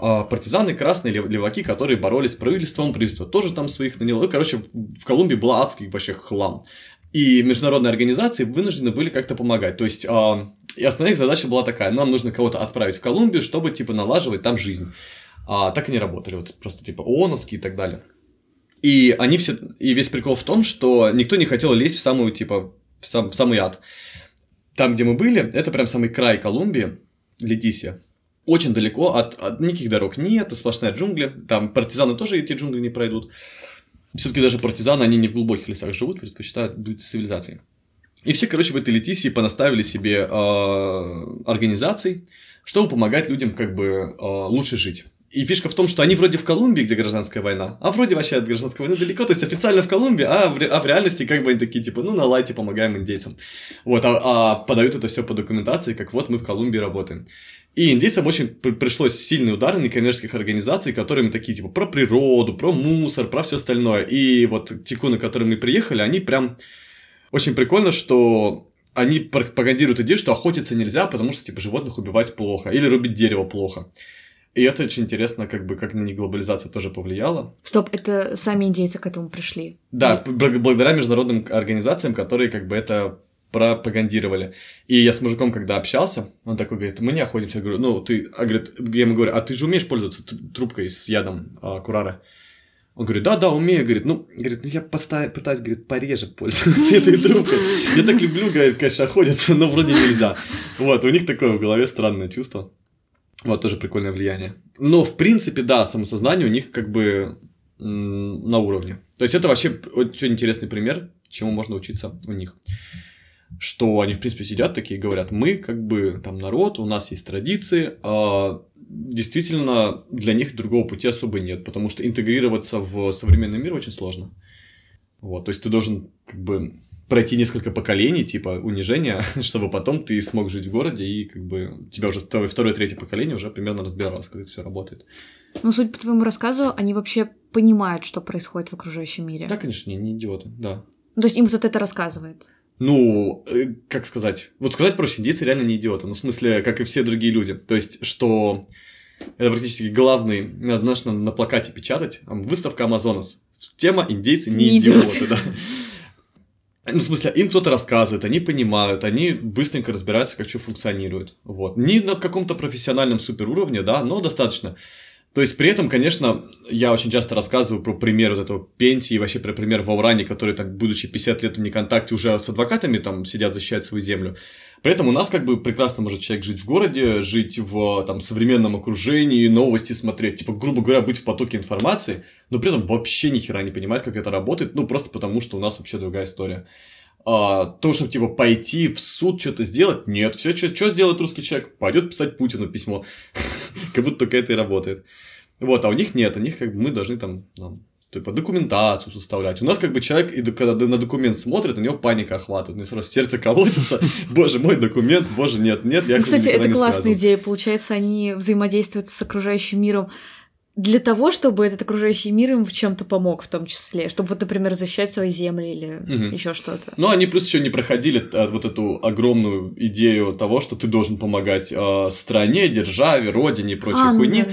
партизаны красные леваки, которые боролись с правительством, правительство тоже там своих наняло. Короче, в Колумбии была адский вообще хлам. И международные организации вынуждены были как-то помогать. То есть, э, и основная их задача была такая, нам нужно кого-то отправить в Колумбию, чтобы, типа, налаживать там жизнь. А так они работали, вот просто, типа, ООНовские и так далее. И они все, и весь прикол в том, что никто не хотел лезть в самую, типа, в, сам, в самый ад. Там, где мы были, это прям самый край Колумбии, Летисия очень далеко от, от никаких дорог нет, сплошная джунгли, там партизаны тоже эти джунгли не пройдут. Все-таки даже партизаны, они не в глубоких лесах живут, предпочитают быть цивилизацией. И все, короче, в этой Летисии понаставили себе э, организаций, чтобы помогать людям как бы э, лучше жить. И фишка в том, что они вроде в Колумбии, где гражданская война, а вроде вообще от гражданской войны далеко, то есть официально в Колумбии, а в, а в реальности как бы они такие, типа, ну на лайте помогаем индейцам. Вот, а, а подают это все по документации, как вот мы в Колумбии работаем. И индейцам очень пришлось сильный удар некоммерческих организаций, которыми такие, типа, про природу, про мусор, про все остальное. И вот теку, на которые мы приехали, они прям... Очень прикольно, что они пропагандируют идею, что охотиться нельзя, потому что, типа, животных убивать плохо, или рубить дерево плохо. И это очень интересно, как бы, как на них глобализация тоже повлияла. Стоп, это сами индейцы к этому пришли? Да, и... благодаря международным организациям, которые, как бы, это пропагандировали. И я с мужиком, когда общался, он такой говорит, мы не охотимся. Я говорю, ну, ты, а, говорит, я ему говорю, а ты же умеешь пользоваться трубкой с ядом а, курара? Он говорит, да, да, умею, говорит, ну, говорит, ну я поста- пытаюсь, говорит, пореже пользоваться этой трубкой. Я так люблю, говорит, конечно, охотиться, но вроде нельзя. Вот, у них такое в голове странное чувство. Вот, тоже прикольное влияние. Но, в принципе, да, самосознание у них как бы на уровне. То есть это вообще очень интересный пример, чему можно учиться у них что они, в принципе, сидят такие и говорят, мы как бы там народ, у нас есть традиции, а действительно для них другого пути особо нет, потому что интегрироваться в современный мир очень сложно. Вот, то есть ты должен как бы пройти несколько поколений, типа унижения, чтобы потом ты смог жить в городе, и как бы тебя уже второе, второе третье поколение уже примерно разбиралось, как это все работает. Ну, судя по твоему рассказу, они вообще понимают, что происходит в окружающем мире. Да, конечно, не, не идиоты, да. То есть им кто-то это рассказывает ну, э, как сказать, вот сказать проще, индейцы реально не идиоты, ну, в смысле, как и все другие люди, то есть, что это практически главный, надо, знаешь, на, на плакате печатать, выставка Амазонас, тема индейцы не, не идиоты, идиоты, да. Ну, в смысле, им кто-то рассказывает, они понимают, они быстренько разбираются, как что функционирует. Вот. Не на каком-то профессиональном суперуровне, да, но достаточно. То есть, при этом, конечно, я очень часто рассказываю про пример вот этого Пенти и вообще про пример Ваурани, которые, там, будучи 50 лет в неконтакте, уже с адвокатами там сидят, защищают свою землю. При этом у нас как бы прекрасно может человек жить в городе, жить в там, современном окружении, новости смотреть, типа, грубо говоря, быть в потоке информации, но при этом вообще ни хера не понимать, как это работает, ну, просто потому, что у нас вообще другая история. А, то, чтобы, типа, пойти в суд, что-то сделать, нет. Все, что, что сделает русский человек? Пойдет писать Путину письмо. как будто только это и работает. Вот, а у них нет, у них как бы мы должны там, там типа, документацию составлять. У нас как бы человек, и когда на документ смотрит, у него паника охватывает, у него сразу сердце колотится, боже мой, документ, боже, нет, нет, я Кстати, это классная идея, получается, они взаимодействуют с окружающим миром для того, чтобы этот окружающий мир им в чем-то помог, в том числе, чтобы вот, например, защищать свои земли или угу. еще что-то. Ну, они плюс еще не проходили а, вот эту огромную идею того, что ты должен помогать э, стране, державе, родине и прочей а, ну хуйни. Ну,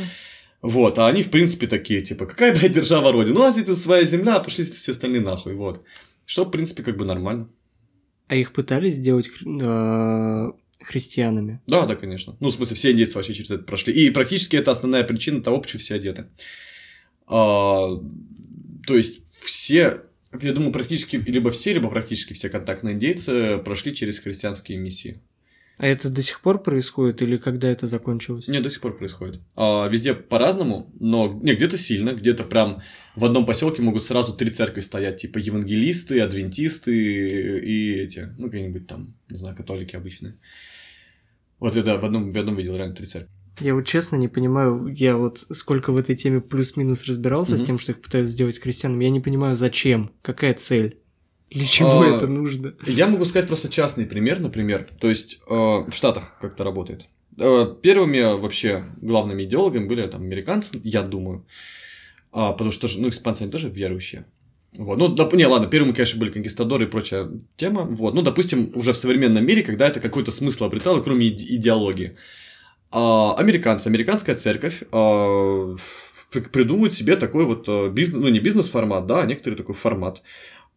Вот, а они, в принципе, такие, типа, какая, блядь, держава родина? У нас здесь своя земля, а пошли все остальные нахуй, вот. Что, в принципе, как бы нормально. А их пытались сделать э, христианами. Да, да, конечно. Ну, в смысле, все индейцы вообще через это прошли. И практически это основная причина того, почему все одеты. А, то есть, все, я думаю, практически, либо все, либо практически все контактные индейцы прошли через христианские миссии. А это до сих пор происходит или когда это закончилось? Нет, до сих пор происходит. А, везде по-разному, но не, где-то сильно, где-то прям в одном поселке могут сразу три церкви стоять, типа евангелисты, адвентисты и эти, ну, какие-нибудь там, не знаю, католики обычные. Вот это в одном, в одном видел реально три церкви. Я вот честно не понимаю, я вот сколько в этой теме плюс-минус разбирался mm-hmm. с тем, что их пытаются сделать крестьянами, я не понимаю, зачем, какая цель. Для чего а, это нужно? Я могу сказать просто частный пример, например. То есть э, в Штатах как-то работает. Э, первыми вообще главными идеологами были там американцы, я думаю. А, потому что, ну, испанцы они тоже верующие. Вот. Ну, доп... не, ладно, первыми, конечно, были конкистадоры и прочая тема. Вот. Ну, допустим, уже в современном мире, когда это какой-то смысл обретало, кроме иде- идеологии. А, американцы, американская церковь а, придумывают себе такой вот а, бизнес, ну, не бизнес-формат, да, а некоторый такой формат.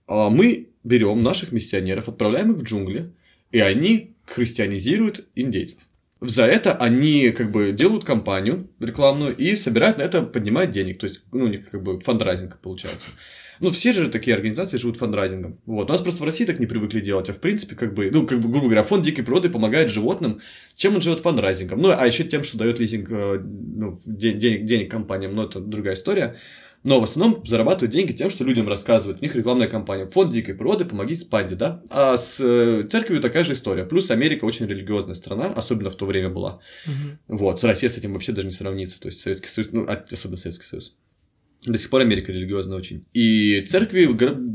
А мы берем наших миссионеров, отправляем их в джунгли, и они христианизируют индейцев. За это они как бы делают кампанию рекламную и собирают на это, поднимают денег. То есть, ну, у них как бы фандрайзинг получается. Ну, все же такие организации живут фандрайзингом. Вот. У нас просто в России так не привыкли делать, а в принципе, как бы, ну, как бы, грубо говоря, фонд дикой природы помогает животным. Чем он живет фандрайзингом? Ну, а еще тем, что дает лизинг э, ну, денег, денег компаниям, но это другая история. Но в основном зарабатывают деньги тем, что людям рассказывают. У них рекламная кампания. Фонд дикой природы, помогите панде, да? А с э, церковью такая же история. Плюс Америка очень религиозная страна, особенно в то время была. Угу. Вот, с Россией с этим вообще даже не сравнится. То есть Советский Союз, ну, а, особенно Советский Союз. До сих пор Америка религиозная очень. И церкви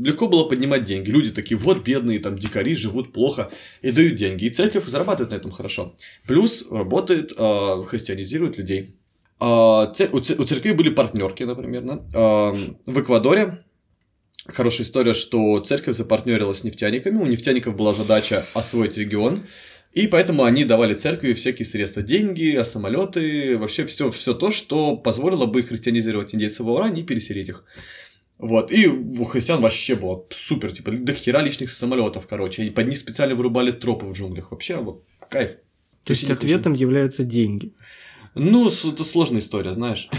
легко было поднимать деньги. Люди такие, вот бедные, там дикари живут плохо и дают деньги. И церковь зарабатывает на этом хорошо. Плюс работает, э, христианизирует людей. А, у церкви были партнерки, например? А, в Эквадоре хорошая история, что церковь запартнерилась с нефтяниками, у нефтяников была задача освоить регион, и поэтому они давали церкви всякие средства, деньги, самолеты, вообще все, все то, что позволило бы христианизировать индейцев в Уране и переселить их. Вот, и у христиан вообще было супер, типа, до хера личных самолетов, короче, они под них специально вырубали тропы в джунглях, вообще, вот, кайф. То есть ответом являются деньги. Ну, это сложная история, знаешь.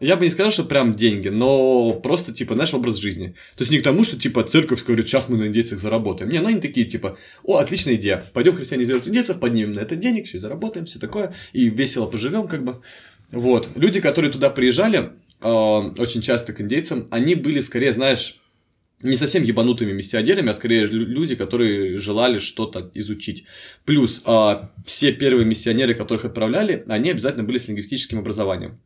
Я бы не сказал, что прям деньги, но просто, типа, наш образ жизни. То есть не к тому, что, типа, церковь говорит, сейчас мы на индейцах заработаем. Не, ну они такие, типа, о, отличная идея, пойдем христианизировать индейцев, поднимем на это денег, еще и заработаем, все такое, и весело поживем, как бы. Вот. Люди, которые туда приезжали, э, очень часто к индейцам, они были скорее, знаешь, не совсем ебанутыми миссионерами, а скорее люди, которые желали что-то изучить. Плюс а, все первые миссионеры, которых отправляли, они обязательно были с лингвистическим образованием.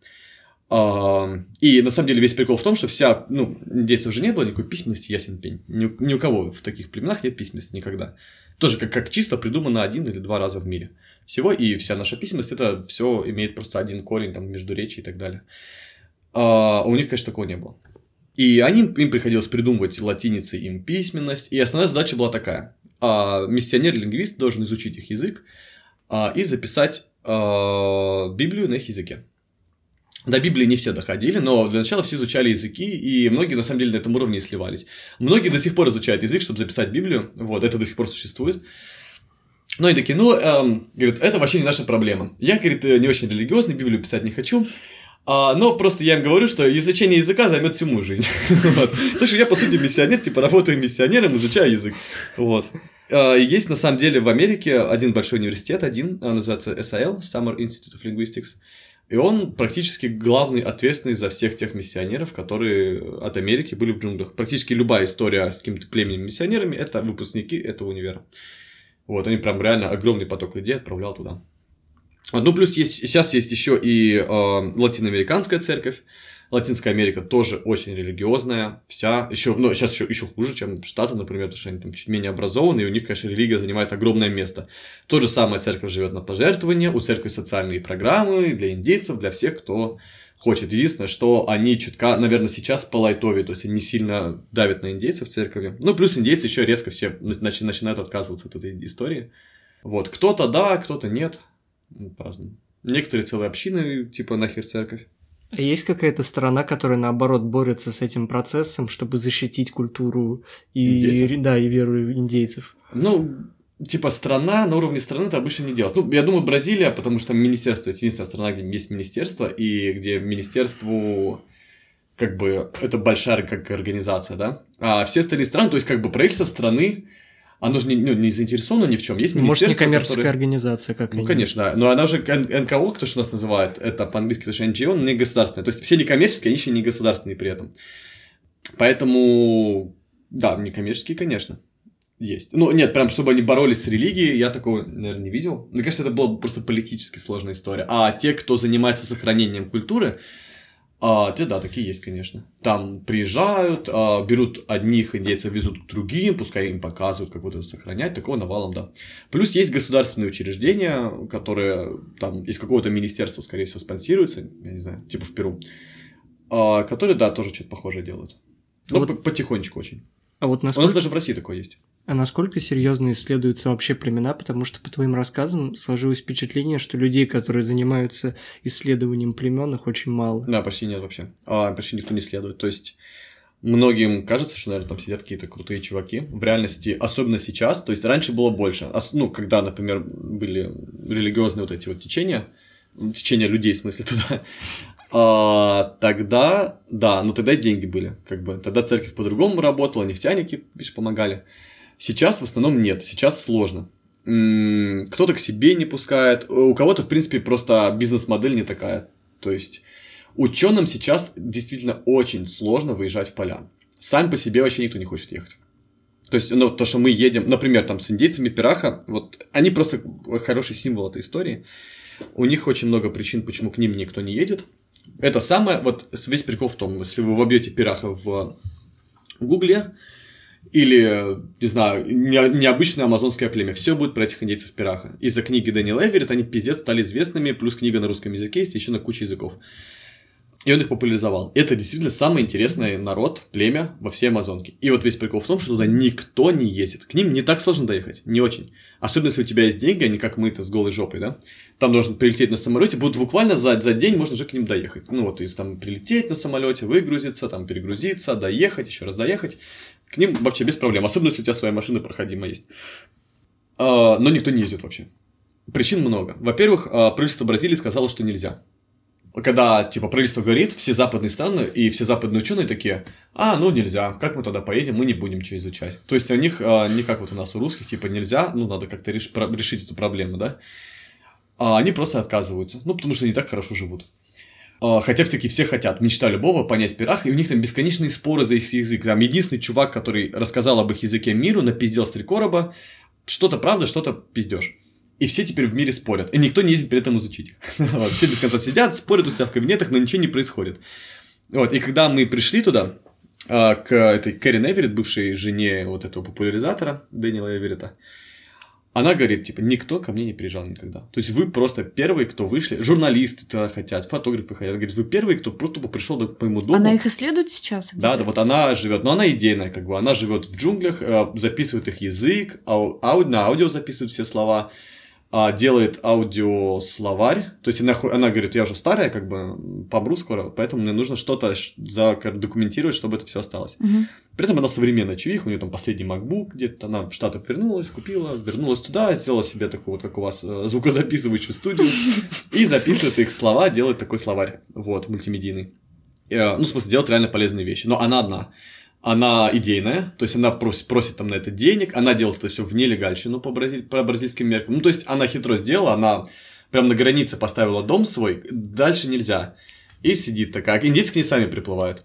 А, и на самом деле весь прикол в том, что вся, ну, индейцев же не было никакой письменности, ясен пень. Ни, ни у кого в таких племенах нет письменности никогда. Тоже как, как чисто придумано один или два раза в мире. Всего, и вся наша письменность, это все имеет просто один корень, там, между речи и так далее. А, у них, конечно, такого не было. И они, им приходилось придумывать латиницей им письменность. И основная задача была такая. А, миссионер-лингвист должен изучить их язык а, и записать а, Библию на их языке. До Библии не все доходили, но для начала все изучали языки, и многие на самом деле на этом уровне и сливались. Многие до сих пор изучают язык, чтобы записать Библию, вот, это до сих пор существует. Ну и такие, ну, эм, говорит, это вообще не наша проблема. Я, говорит, не очень религиозный, Библию писать не хочу, А, но просто я им говорю, что изучение языка займет всю мою жизнь. Потому что я, по сути, миссионер, типа, работаю миссионером, изучаю язык. Вот. А, есть, на самом деле, в Америке один большой университет, один, называется SIL, Summer Institute of Linguistics. И он практически главный ответственный за всех тех миссионеров, которые от Америки были в джунглях. Практически любая история с каким-то племенем миссионерами – это выпускники этого универа. Вот, они прям реально огромный поток людей отправлял туда. Ну, плюс есть, сейчас есть еще и э, латиноамериканская церковь. Латинская Америка тоже очень религиозная, вся, еще, ну, сейчас еще, еще хуже, чем Штаты, например, потому что они там чуть менее образованы, и у них, конечно, религия занимает огромное место. То же самое церковь живет на пожертвования, у церкви социальные программы для индейцев, для всех, кто хочет. Единственное, что они чутка, наверное, сейчас по лайтове, то есть они сильно давят на индейцев в церкви. Ну, плюс индейцы еще резко все начинают отказываться от этой истории. Вот, кто-то да, кто-то нет, ну, по-разному. Некоторые целые общины, типа, нахер церковь. А есть какая-то сторона, которая, наоборот, борется с этим процессом, чтобы защитить культуру и, да, и веру индейцев? Ну, типа страна на уровне страны это обычно не делать. Ну, я думаю, Бразилия, потому что министерство это единственная страна, где есть министерство, и где министерству как бы это большая как организация, да. А все остальные страны, то есть как бы правительство страны оно же не, ну, не заинтересовано ни в чем. Есть Может, не коммерческая которое... организация, как Ну, конечно, да. Но она же НКО, кто же нас называет, это по-английски, это же NGO, не государственная. То есть все некоммерческие, они еще не государственные при этом. Поэтому, да, некоммерческие, конечно, есть. Ну, нет, прям, чтобы они боролись с религией, я такого, наверное, не видел. Мне кажется, это была просто политически сложная история. А те, кто занимается сохранением культуры, а, те, да, такие есть, конечно. Там приезжают, а, берут одних индейцев, везут к другим, пускай им показывают, как вот это сохранять, такого навалом, да. Плюс есть государственные учреждения, которые там из какого-то министерства, скорее всего, спонсируются, я не знаю, типа в Перу, а, которые, да, тоже что-то похожее делают. Но вот... потихонечку очень. А вот насколько... У нас даже в России такое есть. А насколько серьезно исследуются вообще племена? Потому что по твоим рассказам сложилось впечатление, что людей, которые занимаются исследованием племен, их очень мало. Да, почти нет вообще. А, почти никто не исследует. То есть многим кажется, что, наверное, там сидят какие-то крутые чуваки. В реальности, особенно сейчас, то есть раньше было больше. Ну, когда, например, были религиозные вот эти вот течения, течение людей, в смысле, туда, а, тогда, да, но тогда деньги были, как бы, тогда церковь по-другому работала, нефтяники, видишь, помогали. Сейчас в основном нет, сейчас сложно. Кто-то к себе не пускает, у кого-то, в принципе, просто бизнес-модель не такая. То есть, ученым сейчас действительно очень сложно выезжать в поля. Сам по себе вообще никто не хочет ехать. То есть, ну, то, что мы едем, например, там с индейцами Пираха, вот они просто хороший символ этой истории. У них очень много причин, почему к ним никто не едет. Это самое, вот весь прикол в том, если вы вобьете Пираха в Гугле, или, не знаю, не, необычное амазонское племя. Все будет про этих индейцев Пираха. Из-за книги Дэниела Эверетт они пиздец стали известными, плюс книга на русском языке есть еще на куче языков. И он их популяризовал. Это действительно самый интересный народ, племя во всей Амазонке. И вот весь прикол в том, что туда никто не ездит. К ним не так сложно доехать, не очень. Особенно, если у тебя есть деньги, а не как мы-то с голой жопой, да? Там должен прилететь на самолете, будут буквально за, за день можно уже к ним доехать. Ну вот, из там прилететь на самолете, выгрузиться, там перегрузиться, доехать, еще раз доехать. К ним вообще без проблем, особенно если у тебя своя машина проходимая есть. А, но никто не ездит вообще. Причин много. Во-первых, а, правительство Бразилии сказало, что нельзя когда, типа, правительство говорит, все западные страны и все западные ученые такие, а, ну нельзя, как мы тогда поедем, мы не будем что изучать. То есть у них а, не как вот у нас у русских, типа, нельзя, ну надо как-то реш, решить эту проблему, да. А они просто отказываются, ну потому что они так хорошо живут. А, хотя все-таки все хотят, мечта любого понять пирах, и у них там бесконечные споры за их язык. Там единственный чувак, который рассказал об их языке миру, напиздел с три короба, что-то правда, что-то пиздешь и все теперь в мире спорят, и никто не ездит при этом изучить их. вот, все без конца сидят, спорят у себя в кабинетах, но ничего не происходит. Вот, и когда мы пришли туда, а, к этой Кэрин Эверетт, бывшей жене вот этого популяризатора Дэниела Эверетта, она говорит, типа, никто ко мне не приезжал никогда. То есть вы просто первые, кто вышли, журналисты туда хотят, фотографы хотят. Говорит, вы первые, кто просто пришел к моему дому. Она их исследует сейчас? Да, да, вот она живет, но она идейная, как бы, она живет в джунглях, э, записывает их язык, ау, ау, на аудио записывает все слова, а, делает аудиословарь. То есть она, она говорит, я уже старая, как бы помру скоро, поэтому мне нужно что-то задокументировать, чтобы это все осталось. Угу. При этом она современная чувиха, у нее там последний MacBook, где-то она в Штаты вернулась, купила, вернулась туда, сделала себе такую вот, как у вас, э, звукозаписывающую студию, и записывает их слова, делает такой словарь, вот, мультимедийный. Э, ну, в смысле, делает реально полезные вещи, но она одна. Она идейная, то есть она просит, просит там на это денег, она делает это все в нелегальщину по, бразиль, по бразильским меркам. Ну, то есть она хитро сделала, она прям на границе поставила дом свой, дальше нельзя. И сидит такая, индейцы к ней сами приплывают.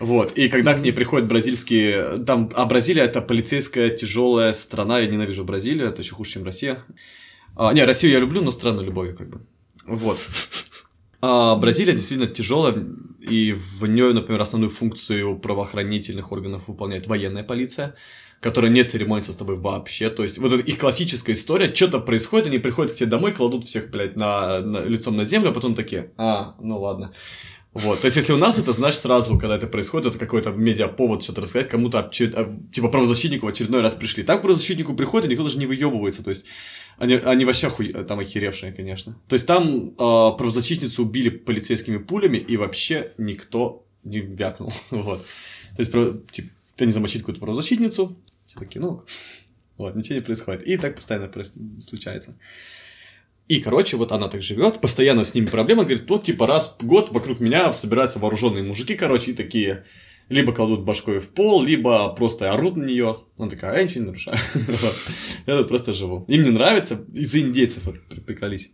Вот, и когда к ней приходят бразильские... Там, а Бразилия это полицейская тяжелая страна, я ненавижу Бразилию, это еще хуже, чем Россия. А, не, Россию я люблю, но страну любовью как бы. Вот. А Бразилия действительно тяжелая, и в нее, например, основную функцию правоохранительных органов выполняет военная полиция, которая не церемонится с тобой вообще. То есть, вот это их классическая история, что-то происходит, они приходят к тебе домой, кладут всех, блядь, на, на, лицом на землю, а потом такие, а, ну ладно. Вот, то есть, если у нас это, знаешь, сразу, когда это происходит, это какой-то медиаповод что-то рассказать, кому-то, а, типа, правозащитнику в очередной раз пришли. Так правозащитнику приходит, и никто даже не выебывается, то есть, они, они вообще хуй, там охеревшие, конечно. То есть, там э, правозащитницу убили полицейскими пулями, и вообще никто не вякнул, вот. То есть, типа, ты не замочить какую-то правозащитницу, все такие, ну, вот, ничего не происходит. И так постоянно случается. И, короче, вот она так живет, постоянно с ними проблемы, говорит, вот типа раз в год вокруг меня собираются вооруженные мужики, короче, и такие либо кладут башкой в пол, либо просто орут на нее. Она такая, а я ничего не нарушаю. Я тут просто живу. Им не нравится, из-за индейцев приколись.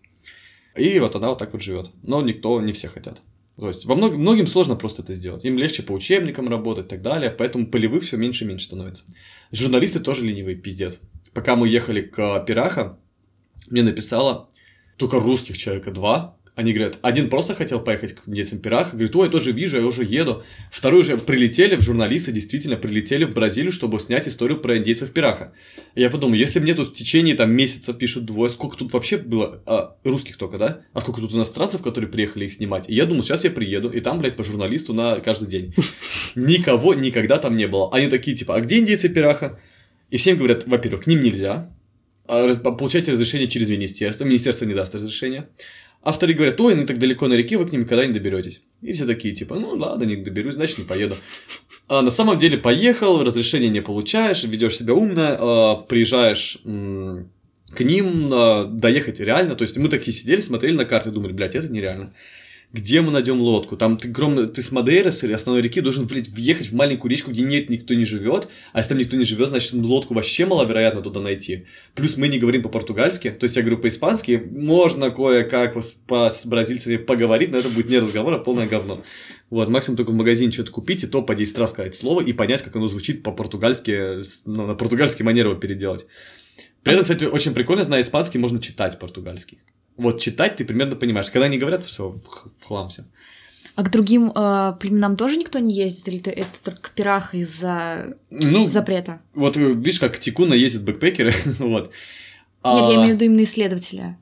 И вот она вот так вот живет. Но никто, не все хотят. То есть во многим, многим сложно просто это сделать. Им легче по учебникам работать и так далее, поэтому полевых все меньше и меньше становится. Журналисты тоже ленивые, пиздец. Пока мы ехали к Пираха, мне написала только русских человека два. Они говорят, один просто хотел поехать к детям Пираха, говорит, ой, я тоже вижу, я уже еду. Второй же прилетели, в журналисты действительно прилетели в Бразилию, чтобы снять историю про индейцев Пираха. Я подумал, если мне тут в течение там месяца пишут двое, сколько тут вообще было, а, русских только, да? А сколько тут иностранцев, которые приехали их снимать? И я думал, сейчас я приеду, и там, блядь, по журналисту на каждый день. Никого никогда там не было. Они такие, типа, а где индейцы Пираха? И всем говорят, во-первых, к ним нельзя, а, получаете разрешение через министерство, министерство не даст разрешения. А вторые говорят, ой, они так далеко на реке, вы к ним никогда не доберетесь. И все такие, типа, ну ладно, не доберусь, значит не поеду. А на самом деле поехал, разрешение не получаешь, ведешь себя умно, а, приезжаешь к ним, а, доехать реально. То есть мы такие сидели, смотрели на карты думали, блядь, это нереально где мы найдем лодку? Там ты, огромно, ты с Мадейры, с основной реки, должен блядь, въехать в маленькую речку, где нет, никто не живет. А если там никто не живет, значит, лодку вообще маловероятно туда найти. Плюс мы не говорим по-португальски, то есть я говорю по-испански, можно кое-как по с бразильцами поговорить, но это будет не разговор, а полное говно. Вот, максимум только в магазине что-то купить, и то по 10 раз сказать слово и понять, как оно звучит по-португальски, ну, на португальский манер его переделать. При этом, кстати, очень прикольно, зная испанский, можно читать португальский. Вот читать ты примерно понимаешь. Когда они говорят, все, в хлам все. А к другим э, племенам тоже никто не ездит? Или это, это только пирах из-за ну, запрета? Вот видишь, как к Тикуна ездят бэкпекеры, вот. Нет, а... я имею в виду именно исследователя.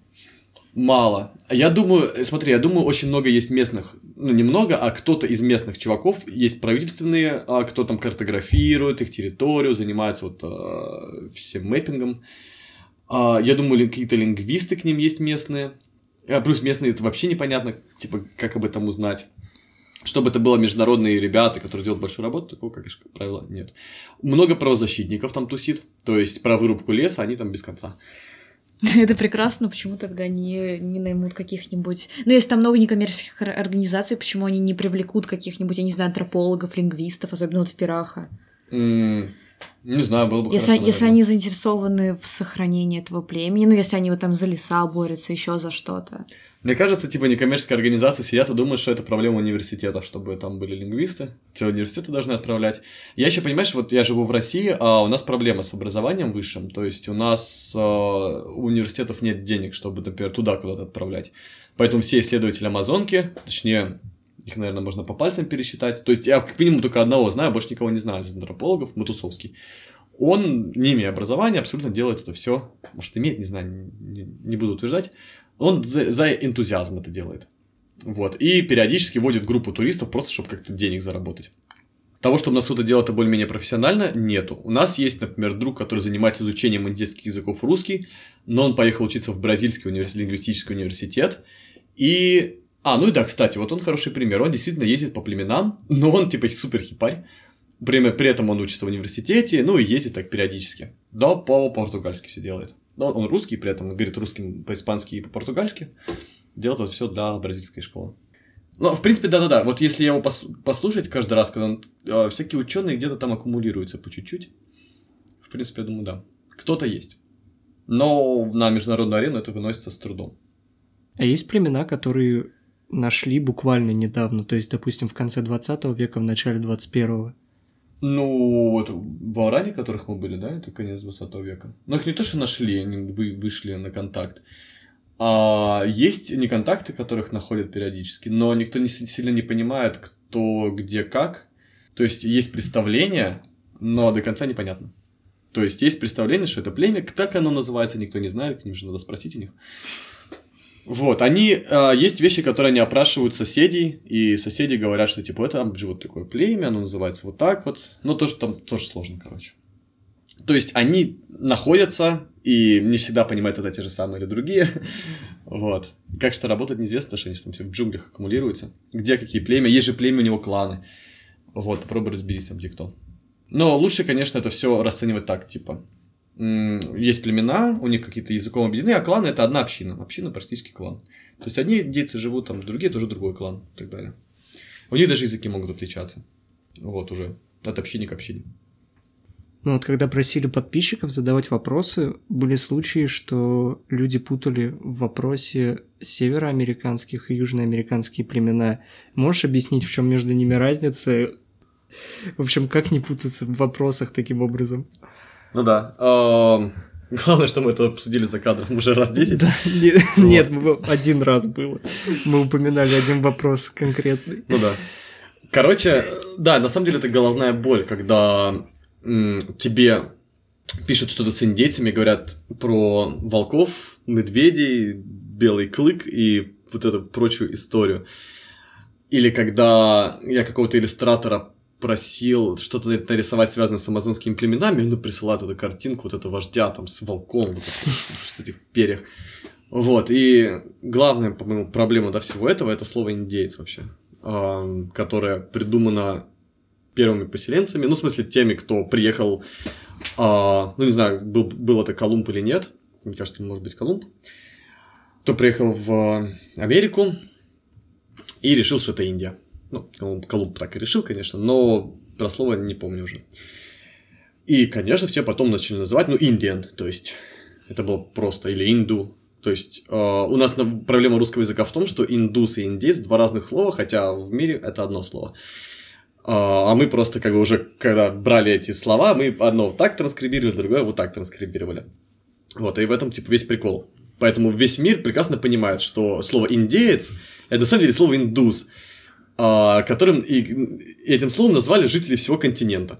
Мало. Я думаю, смотри, я думаю, очень много есть местных, ну, немного, а кто-то из местных чуваков, есть правительственные, а кто там картографирует их территорию, занимается вот э, всем мэппингом. А, я думаю, какие-то лингвисты к ним есть местные. А плюс местные это вообще непонятно, типа, как об этом узнать. Чтобы это было международные ребята, которые делают большую работу, такого, как правило, нет. Много правозащитников там тусит, то есть про вырубку леса они там без конца. Это прекрасно, почему тогда не, не наймут каких-нибудь... Ну, если там много некоммерческих организаций, почему они не привлекут каких-нибудь, я не знаю, антропологов, лингвистов, особенно вот в Пираха? Mm, не знаю, было бы если, хорошо, если они заинтересованы в сохранении этого племени, ну, если они вот там за леса борются, еще за что-то. Мне кажется, типа некоммерческие организации сидят и думают, что это проблема университетов, чтобы там были лингвисты, что университеты должны отправлять. Я еще, понимаешь, вот я живу в России, а у нас проблема с образованием высшим, то есть у нас э, у университетов нет денег, чтобы, например, туда куда-то отправлять. Поэтому все исследователи Амазонки, точнее, их, наверное, можно по пальцам пересчитать. То есть я как минимум только одного знаю, больше никого не знаю из антропологов, Матусовский. Он, не имея образования, абсолютно делает это все. Может, имеет, не знаю, не, буду утверждать. Он за, за энтузиазм это делает. Вот. И периодически водит группу туристов просто, чтобы как-то денег заработать. Того, чтобы у нас кто-то делал это более-менее профессионально, нету. У нас есть, например, друг, который занимается изучением индийских языков русский, но он поехал учиться в бразильский университет, лингвистический университет, и а, ну и да, кстати, вот он хороший пример. Он действительно ездит по племенам, но он типа супер хипарь. При, при этом он учится в университете, ну и ездит так периодически. Да, по-португальски все делает. Но он русский, при этом говорит русским по-испански и по-португальски. Делает это все для бразильской школы. Ну, в принципе, да-да-да. Вот если его пос- послушать каждый раз, когда он, э, всякие ученые где-то там аккумулируются по чуть-чуть, в принципе, я думаю, да. Кто-то есть. Но на международную арену это выносится с трудом. А есть племена, которые нашли буквально недавно, то есть, допустим, в конце 20 века, в начале 21-го? Ну, вот в Аране, которых мы были, да, это конец 20 века. Но их не то, что нашли, они вы, вышли на контакт. А есть неконтакты, которых находят периодически, но никто не сильно не понимает, кто, где, как. То есть есть представление, но до конца непонятно. То есть есть представление, что это племя, как оно называется, никто не знает, к ним же надо спросить у них. Вот, они, э, есть вещи, которые они опрашивают соседей, и соседи говорят, что, типа, это живет такое племя, оно называется вот так вот, но тоже там тоже сложно, короче. То есть они находятся и не всегда понимают, это те же самые или другие. вот. Как что работает, неизвестно, что они там все в джунглях аккумулируются. Где какие племя, есть же племя, у него кланы. Вот, попробуй разберись там, где кто. Но лучше, конечно, это все расценивать так, типа, есть племена, у них какие-то языком объединены, а кланы это одна община. Община практически клан. То есть одни дети живут там, другие тоже другой клан и так далее. У них даже языки могут отличаться. Вот уже. От общины к общине. Ну вот когда просили подписчиков задавать вопросы, были случаи, что люди путали в вопросе североамериканских и южноамериканские племена. Можешь объяснить, в чем между ними разница? В общем, как не путаться в вопросах таким образом? Ну да. Главное, что мы это обсудили за кадром уже раз 10. Да, нет, вот. нет, один раз было. Мы упоминали один вопрос конкретный. Ну да. Короче, да, на самом деле это головная боль, когда м, тебе пишут что-то с индейцами, говорят про волков, медведей, белый клык и вот эту прочую историю. Или когда я какого-то иллюстратора просил что-то нарисовать, связанное с амазонскими племенами, он присылает эту картинку, вот этого вождя там с волком, вот с этих перьях. Вот, и главная, по-моему, проблема до всего этого это слово индейец вообще, которое придумано первыми поселенцами, ну, в смысле, теми, кто приехал, э, ну, не знаю, был, был это Колумб или нет, мне кажется, может быть, Колумб, кто приехал в Америку и решил, что это Индия. Ну, Колумб так и решил, конечно, но про слово не помню уже. И, конечно, все потом начали называть, ну, Индиан, то есть это было просто, или инду. То есть э, у нас проблема русского языка в том, что индус и индейец два разных слова, хотя в мире это одно слово. Э, а мы просто как бы уже, когда брали эти слова, мы одно вот так транскрибировали, другое вот так транскрибировали. Вот, и в этом, типа, весь прикол. Поэтому весь мир прекрасно понимает, что слово индеец это на самом деле слово индус. А, которым и этим словом назвали жители всего континента.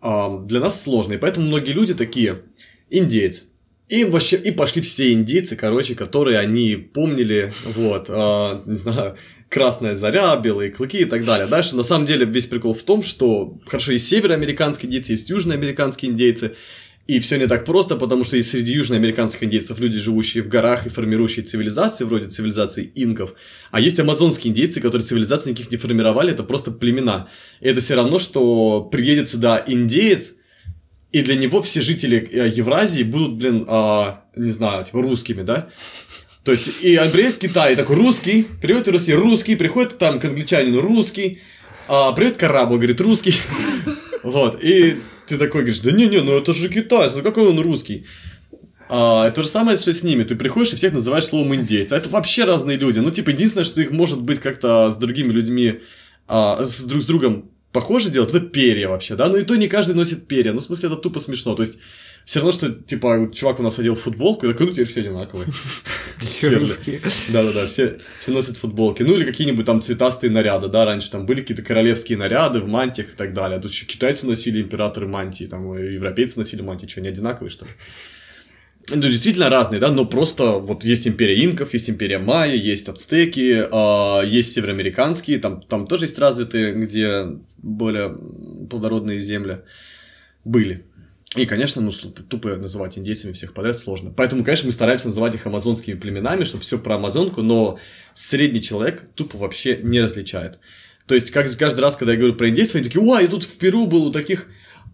А, для нас сложно, и поэтому многие люди такие индейцы. И вообще, и пошли все индейцы, короче, которые они помнили, вот, э, не знаю, красная заря, белые клыки и так далее. Дальше, на самом деле, весь прикол в том, что, хорошо, есть североамериканские индейцы, есть южноамериканские индейцы, и все не так просто, потому что и среди южноамериканских индейцев люди, живущие в горах и формирующие цивилизации, вроде цивилизации инков, а есть амазонские индейцы, которые цивилизации никаких не формировали, это просто племена. И это все равно, что приедет сюда индеец, и для него все жители э, Евразии будут, блин, а, не знаю, типа русскими, да? То есть, и он приедет в Китай, такой русский, приедет в Россию русский, приходит там к англичанину русский, а, приедет к арабу, говорит русский. Вот, и ты такой говоришь, да не-не, ну это же китайец, ну какой он русский? А, то же самое, что с ними. Ты приходишь и всех называешь словом индейцы. А это вообще разные люди. Ну, типа, единственное, что их может быть как-то с другими людьми, а, с друг с другом похоже делать, это перья вообще, да? Ну и то не каждый носит перья. Ну, в смысле, это тупо смешно. То есть, все равно, что, типа, чувак у нас одел футболку, и такой, ну, теперь все одинаковые. Все русские. Да-да-да, все, все носят футболки. Ну, или какие-нибудь там цветастые наряды, да, раньше там были какие-то королевские наряды в мантиях и так далее. Тут еще китайцы носили императоры мантии, там, европейцы носили мантии, что, не одинаковые, что ли? Ну, действительно разные, да, но просто вот есть империя инков, есть империя майя, есть ацтеки, э, есть североамериканские, там, там тоже есть развитые, где более плодородные земли были. И, конечно, ну, тупо называть индейцами всех подряд сложно. Поэтому, конечно, мы стараемся называть их амазонскими племенами, чтобы все про амазонку, но средний человек тупо вообще не различает. То есть, как, каждый раз, когда я говорю про индейцев, они такие, о, я тут в Перу был у таких...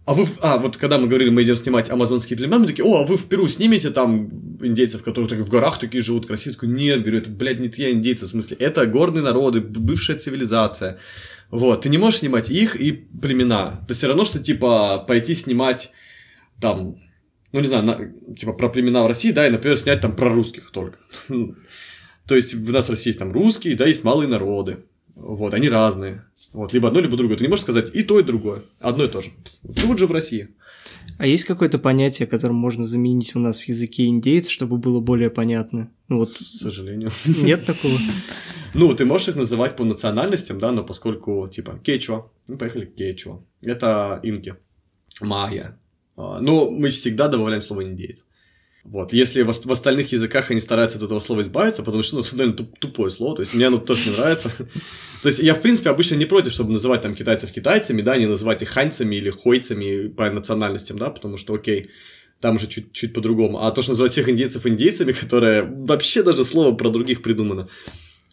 А вы, а, вот когда мы говорили, мы идем снимать амазонские племена, мы такие, о, а вы в Перу снимете там индейцев, которые так, в горах такие живут, красивые? Я такой, нет, говорю, это, блядь, не те индейцы, в смысле, это горные народы, бывшая цивилизация. Вот, ты не можешь снимать их и племена. Это все равно, что, типа, пойти снимать там, ну, не знаю, на, типа, про племена в России, да, и, например, снять там про русских только. То есть, в нас в России есть там русские, да, есть малые народы. Вот, они разные. Вот, либо одно, либо другое. Ты не можешь сказать и то, и другое. Одно и то же. Живут же в России. А есть какое-то понятие, которым можно заменить у нас в языке индейец, чтобы было более понятно? Ну вот. К сожалению. Нет такого. Ну, ты можешь их называть по национальностям, да, но поскольку, типа, кечуа, мы поехали кечуа. Это инки, майя. А, но мы всегда добавляем слово индейец. Вот. Если в, в остальных языках они стараются от этого слова избавиться, потому что, ну, это довольно тупое слово, то есть мне оно тоже не нравится. То есть я, в принципе, обычно не против, чтобы называть там китайцев китайцами, да, не называть их ханьцами или хойцами по национальностям, да, потому что, окей, там уже чуть-чуть по-другому. А то, что называть всех индейцев индейцами, которое вообще даже слово про других придумано,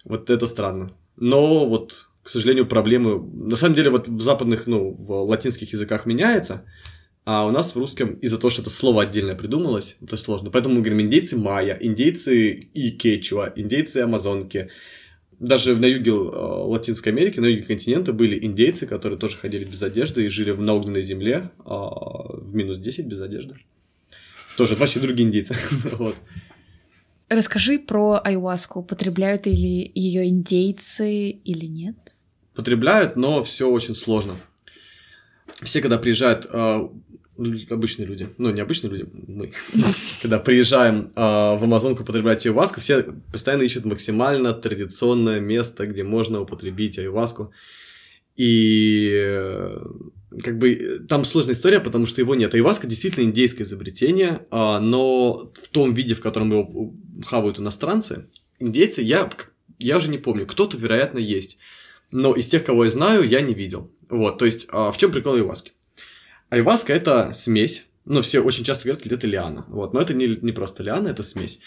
вот это странно. Но вот, к сожалению, проблемы... На самом деле, вот в западных, ну, в латинских языках меняется, а у нас в русском из-за того, что это слово отдельно придумалось, это сложно. Поэтому мы говорим индейцы майя, индейцы и кечуа, индейцы амазонки. Даже на юге э, Латинской Америки, на юге континента были индейцы, которые тоже ходили без одежды и жили на огненной земле а, в минус 10 без одежды. Тоже вообще другие индейцы. вот. Расскажи про айуаску. Употребляют ли ее индейцы или нет? Потребляют, но все очень сложно. Все, когда приезжают э, обычные люди, ну, не обычные люди, мы, когда приезжаем э, в Амазонку употреблять айваску, все постоянно ищут максимально традиционное место, где можно употребить айваску. И э, как бы там сложная история, потому что его нет. Айваска действительно индейское изобретение, э, но в том виде, в котором его хавают иностранцы, индейцы, я, я уже не помню, кто-то, вероятно, есть. Но из тех, кого я знаю, я не видел. Вот, то есть, в чем прикол айваски? Айваска – это смесь, ну, все очень часто говорят, это лиана. Вот, но это не, не просто лиана, это смесь.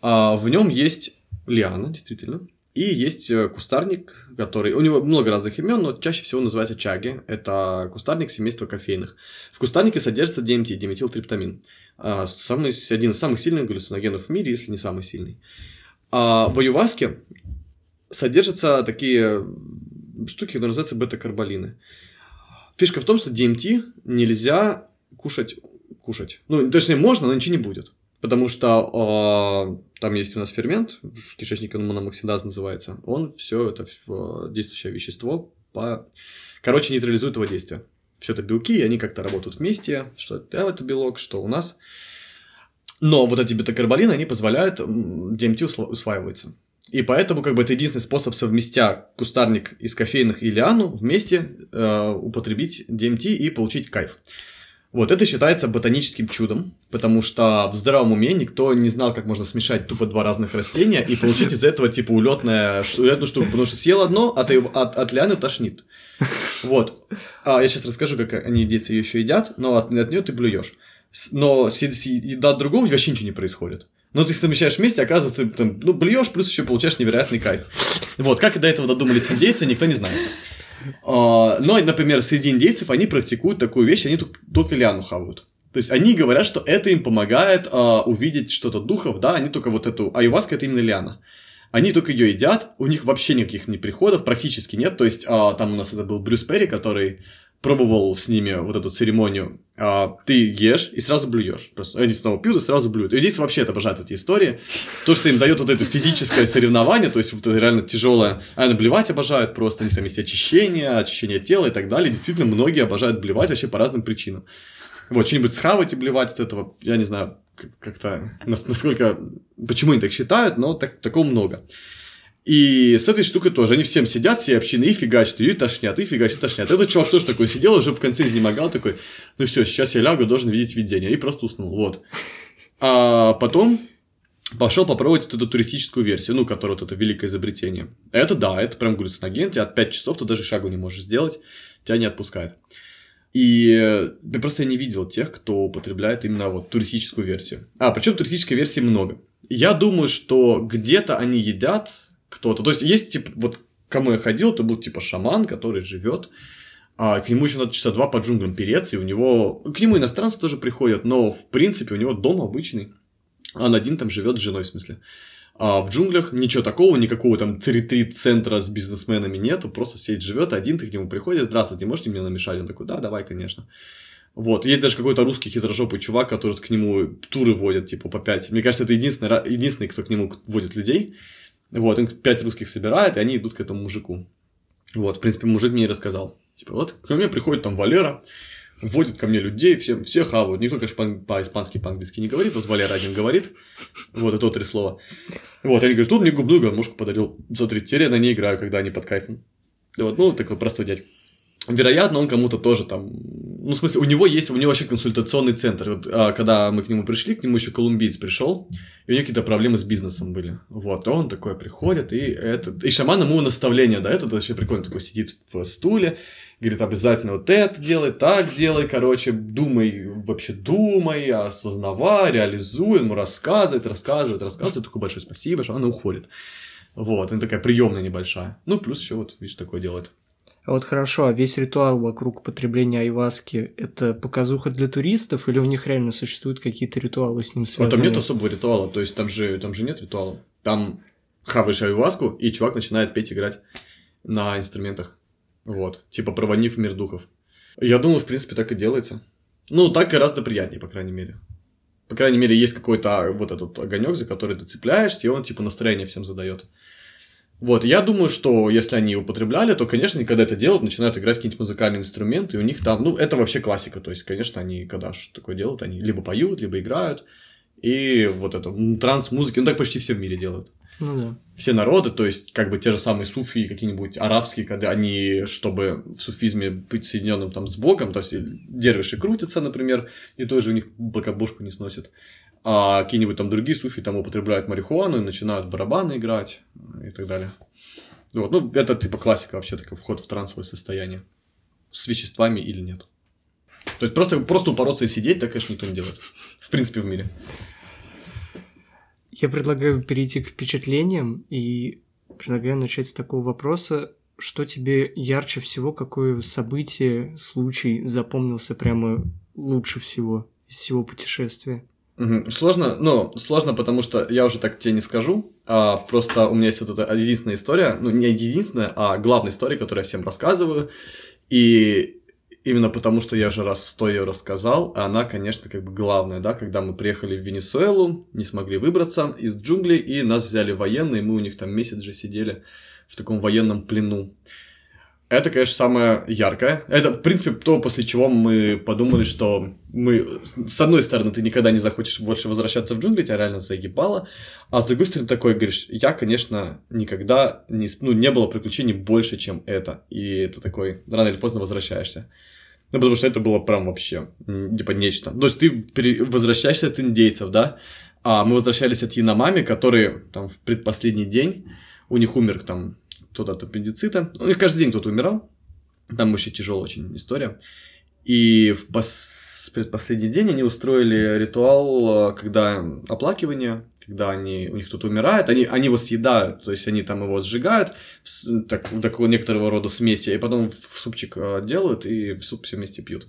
А, в нем есть лиана, действительно, и есть э, кустарник, который... У него много разных имен, но чаще всего называется чаги. Это кустарник семейства кофейных. В кустарнике содержится DMT, диметилтриптамин. А, самый, один из самых сильных галлюциногенов в мире, если не самый сильный. А в аюваске содержатся такие штуки, которые называются бета-карболины. Фишка в том, что DMT нельзя кушать, кушать. Ну, точнее, можно, но ничего не будет. Потому что э, там есть у нас фермент, в кишечнике он мономоксидаз называется. Он все это э, действующее вещество по... Короче, нейтрализует его действие. Все это белки, и они как-то работают вместе, что это, это белок, что у нас. Но вот эти бета-карболины, они позволяют DMT усваиваться. И поэтому, как бы, это единственный способ, совместя кустарник из кофейных и лиану, вместе э, употребить DMT и получить кайф. Вот это считается ботаническим чудом, потому что в здравом уме никто не знал, как можно смешать тупо два разных растения и получить из этого типа улетное, улетную штуку, потому что съел одно, а ты от, от лианы тошнит. Вот. А я сейчас расскажу, как они дети ее еще едят, но от, от нее ты блюешь. Но с, с еда от другого вообще ничего не происходит. Но ты совмещаешь вместе, оказывается, ты там, ну, блюешь, плюс еще получаешь невероятный кайф. Вот, как до этого додумались индейцы, никто не знает. А, но, например, среди индейцев они практикуют такую вещь, они только лиану хавают. То есть они говорят, что это им помогает а, увидеть что-то духов, да, они только вот эту, аюваска это именно лиана. Они только ее едят, у них вообще никаких не приходов, практически нет. То есть а, там у нас это был Брюс Перри, который пробовал с ними вот эту церемонию, а, ты ешь и сразу блюешь. Просто они снова пьют и сразу блюют. И здесь вообще это обожают эти истории. То, что им дает вот это физическое соревнование, то есть вот это реально тяжелое. А они блевать обожают просто, у них там есть очищение, очищение тела и так далее. Действительно, многие обожают блевать вообще по разным причинам. Вот, что-нибудь схавать и блевать от этого, я не знаю, как-то, насколько, почему они так считают, но так, такого много. И с этой штукой тоже. Они всем сидят, все общины, и фигачат, и тошнят, и фигачат, и тошнят. Этот чувак тоже такой сидел, уже в конце изнемогал, такой, ну все, сейчас я лягу, должен видеть видение. И просто уснул, вот. А потом пошел попробовать вот эту туристическую версию, ну, которая вот это великое изобретение. Это да, это прям галлюциноген, тебя от 5 часов ты даже шагу не можешь сделать, тебя не отпускает. И я просто не видел тех, кто употребляет именно вот туристическую версию. А, причем туристической версии много. Я думаю, что где-то они едят кто-то. То есть есть, типа, вот кому я ходил, это был типа шаман, который живет а к нему еще надо часа два по джунглям переться, и у него... К нему иностранцы тоже приходят, но, в принципе, у него дом обычный. Он один там живет с женой, в смысле. А в джунглях ничего такого, никакого там центра с бизнесменами нету, просто сидит живет один, ты к нему приходишь, здравствуйте, можете мне намешать? Он такой, да, давай, конечно. Вот, есть даже какой-то русский хитрожопый чувак, который к нему туры водит, типа, по пять. Мне кажется, это единственный, единственный, кто к нему водит людей. Вот, он пять русских собирает, и они идут к этому мужику. Вот, в принципе, мужик мне и рассказал. Типа, вот ко мне приходит там Валера, вводит ко мне людей, все, все хавают. Никто, конечно, по-испански, по-английски не говорит, вот Валера один говорит, вот, это три слова. Вот, они говорят, тут мне губную гармошку подарил за 30 я на ней играю, когда они под кайфом. Вот, ну, такой простой дядька. Вероятно, он кому-то тоже там... Ну, в смысле, у него есть, у него вообще консультационный центр. Вот, а, когда мы к нему пришли, к нему еще колумбиец пришел, и у него какие-то проблемы с бизнесом были. Вот, он такой приходит, и этот... И шаман ему наставление, да, этот вообще прикольно такой сидит в стуле, говорит, обязательно вот это делай, так делай, короче, думай, вообще думай, осознавай, реализуй, ему рассказывает, рассказывает, рассказывает, такой большое спасибо, шаман уходит. Вот, она такая приемная небольшая. Ну, плюс еще вот, видишь, такое делает. А вот хорошо, а весь ритуал вокруг потребления айваски – это показуха для туристов или у них реально существуют какие-то ритуалы с ним связанные? А там нет особого ритуала, то есть там же, там же нет ритуала. Там хаваешь айваску, и чувак начинает петь, играть на инструментах. Вот, типа проводив мир духов. Я думаю, в принципе, так и делается. Ну, так гораздо приятнее, по крайней мере. По крайней мере, есть какой-то а, вот этот огонек, за который ты цепляешься, и он типа настроение всем задает. Вот, я думаю, что если они употребляли, то, конечно, они когда это делают, начинают играть какие-нибудь музыкальные инструменты, и у них там, ну, это вообще классика, то есть, конечно, они когда что такое делают, они либо поют, либо играют, и вот это, транс-музыки, ну, так почти все в мире делают. Ну да. Все народы, то есть, как бы те же самые суфии, какие-нибудь арабские, когда они, чтобы в суфизме быть соединенным там с Богом, то есть, дервиши крутятся, например, и тоже у них пока бошку не сносит а какие-нибудь там другие суфи там употребляют марихуану и начинают барабаны играть и так далее. Вот, ну, это типа классика вообще, такой вход в трансовое состояние. С веществами или нет. То есть просто, просто упороться и сидеть, так, конечно, никто не делает. В принципе, в мире. Я предлагаю перейти к впечатлениям и предлагаю начать с такого вопроса. Что тебе ярче всего, какое событие, случай запомнился прямо лучше всего из всего путешествия? Сложно, ну, сложно, потому что я уже так тебе не скажу. А, просто у меня есть вот эта единственная история, ну, не единственная, а главная история, которую я всем рассказываю. И именно потому, что я же раз сто ее рассказал, она, конечно, как бы главная, да, когда мы приехали в Венесуэлу, не смогли выбраться из джунглей, и нас взяли военные, мы у них там месяц же сидели в таком военном плену. Это, конечно, самое яркое. Это, в принципе, то, после чего мы подумали, что мы... С одной стороны, ты никогда не захочешь больше возвращаться в джунгли, тебя реально заебало. А с другой стороны, такой говоришь, я, конечно, никогда не... Ну, не было приключений больше, чем это. И это такой, рано или поздно возвращаешься. Ну, потому что это было прям вообще, типа, нечто. То есть, ты возвращаешься от индейцев, да? А мы возвращались от Яномами, которые там в предпоследний день, у них умер там кто-то от аппендицита. У них каждый день кто-то умирал. Там вообще тяжелая очень история. И в пос... предпоследний день они устроили ритуал, э, когда оплакивание, когда они, у них кто-то умирает, они, они его съедают, то есть они там его сжигают, в, так, в такого некоторого рода смеси, и потом в супчик э, делают и в суп все вместе пьют.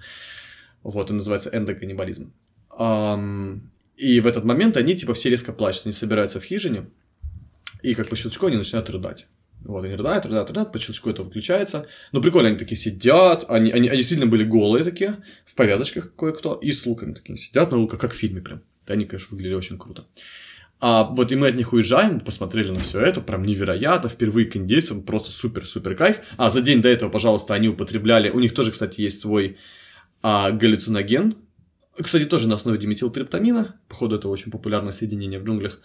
Вот, это называется эндоканнибализм. И в этот момент они типа все резко плачут, они собираются в хижине, и как по щелчку они начинают рыдать. Вот, они рыдают, рыдают, рыдают, по щелчку это выключается. Ну, прикольно, они такие сидят, они, они, они действительно были голые такие, в повязочках кое-кто, и с луками такие сидят на луках, как в фильме прям. Они, конечно, выглядели очень круто. А вот и мы от них уезжаем, посмотрели на все это, прям невероятно, впервые к индейцам, просто супер-супер кайф. А за день до этого, пожалуйста, они употребляли, у них тоже, кстати, есть свой а, галлюциноген, кстати, тоже на основе диметилтриптамина, походу это очень популярное соединение в джунглях,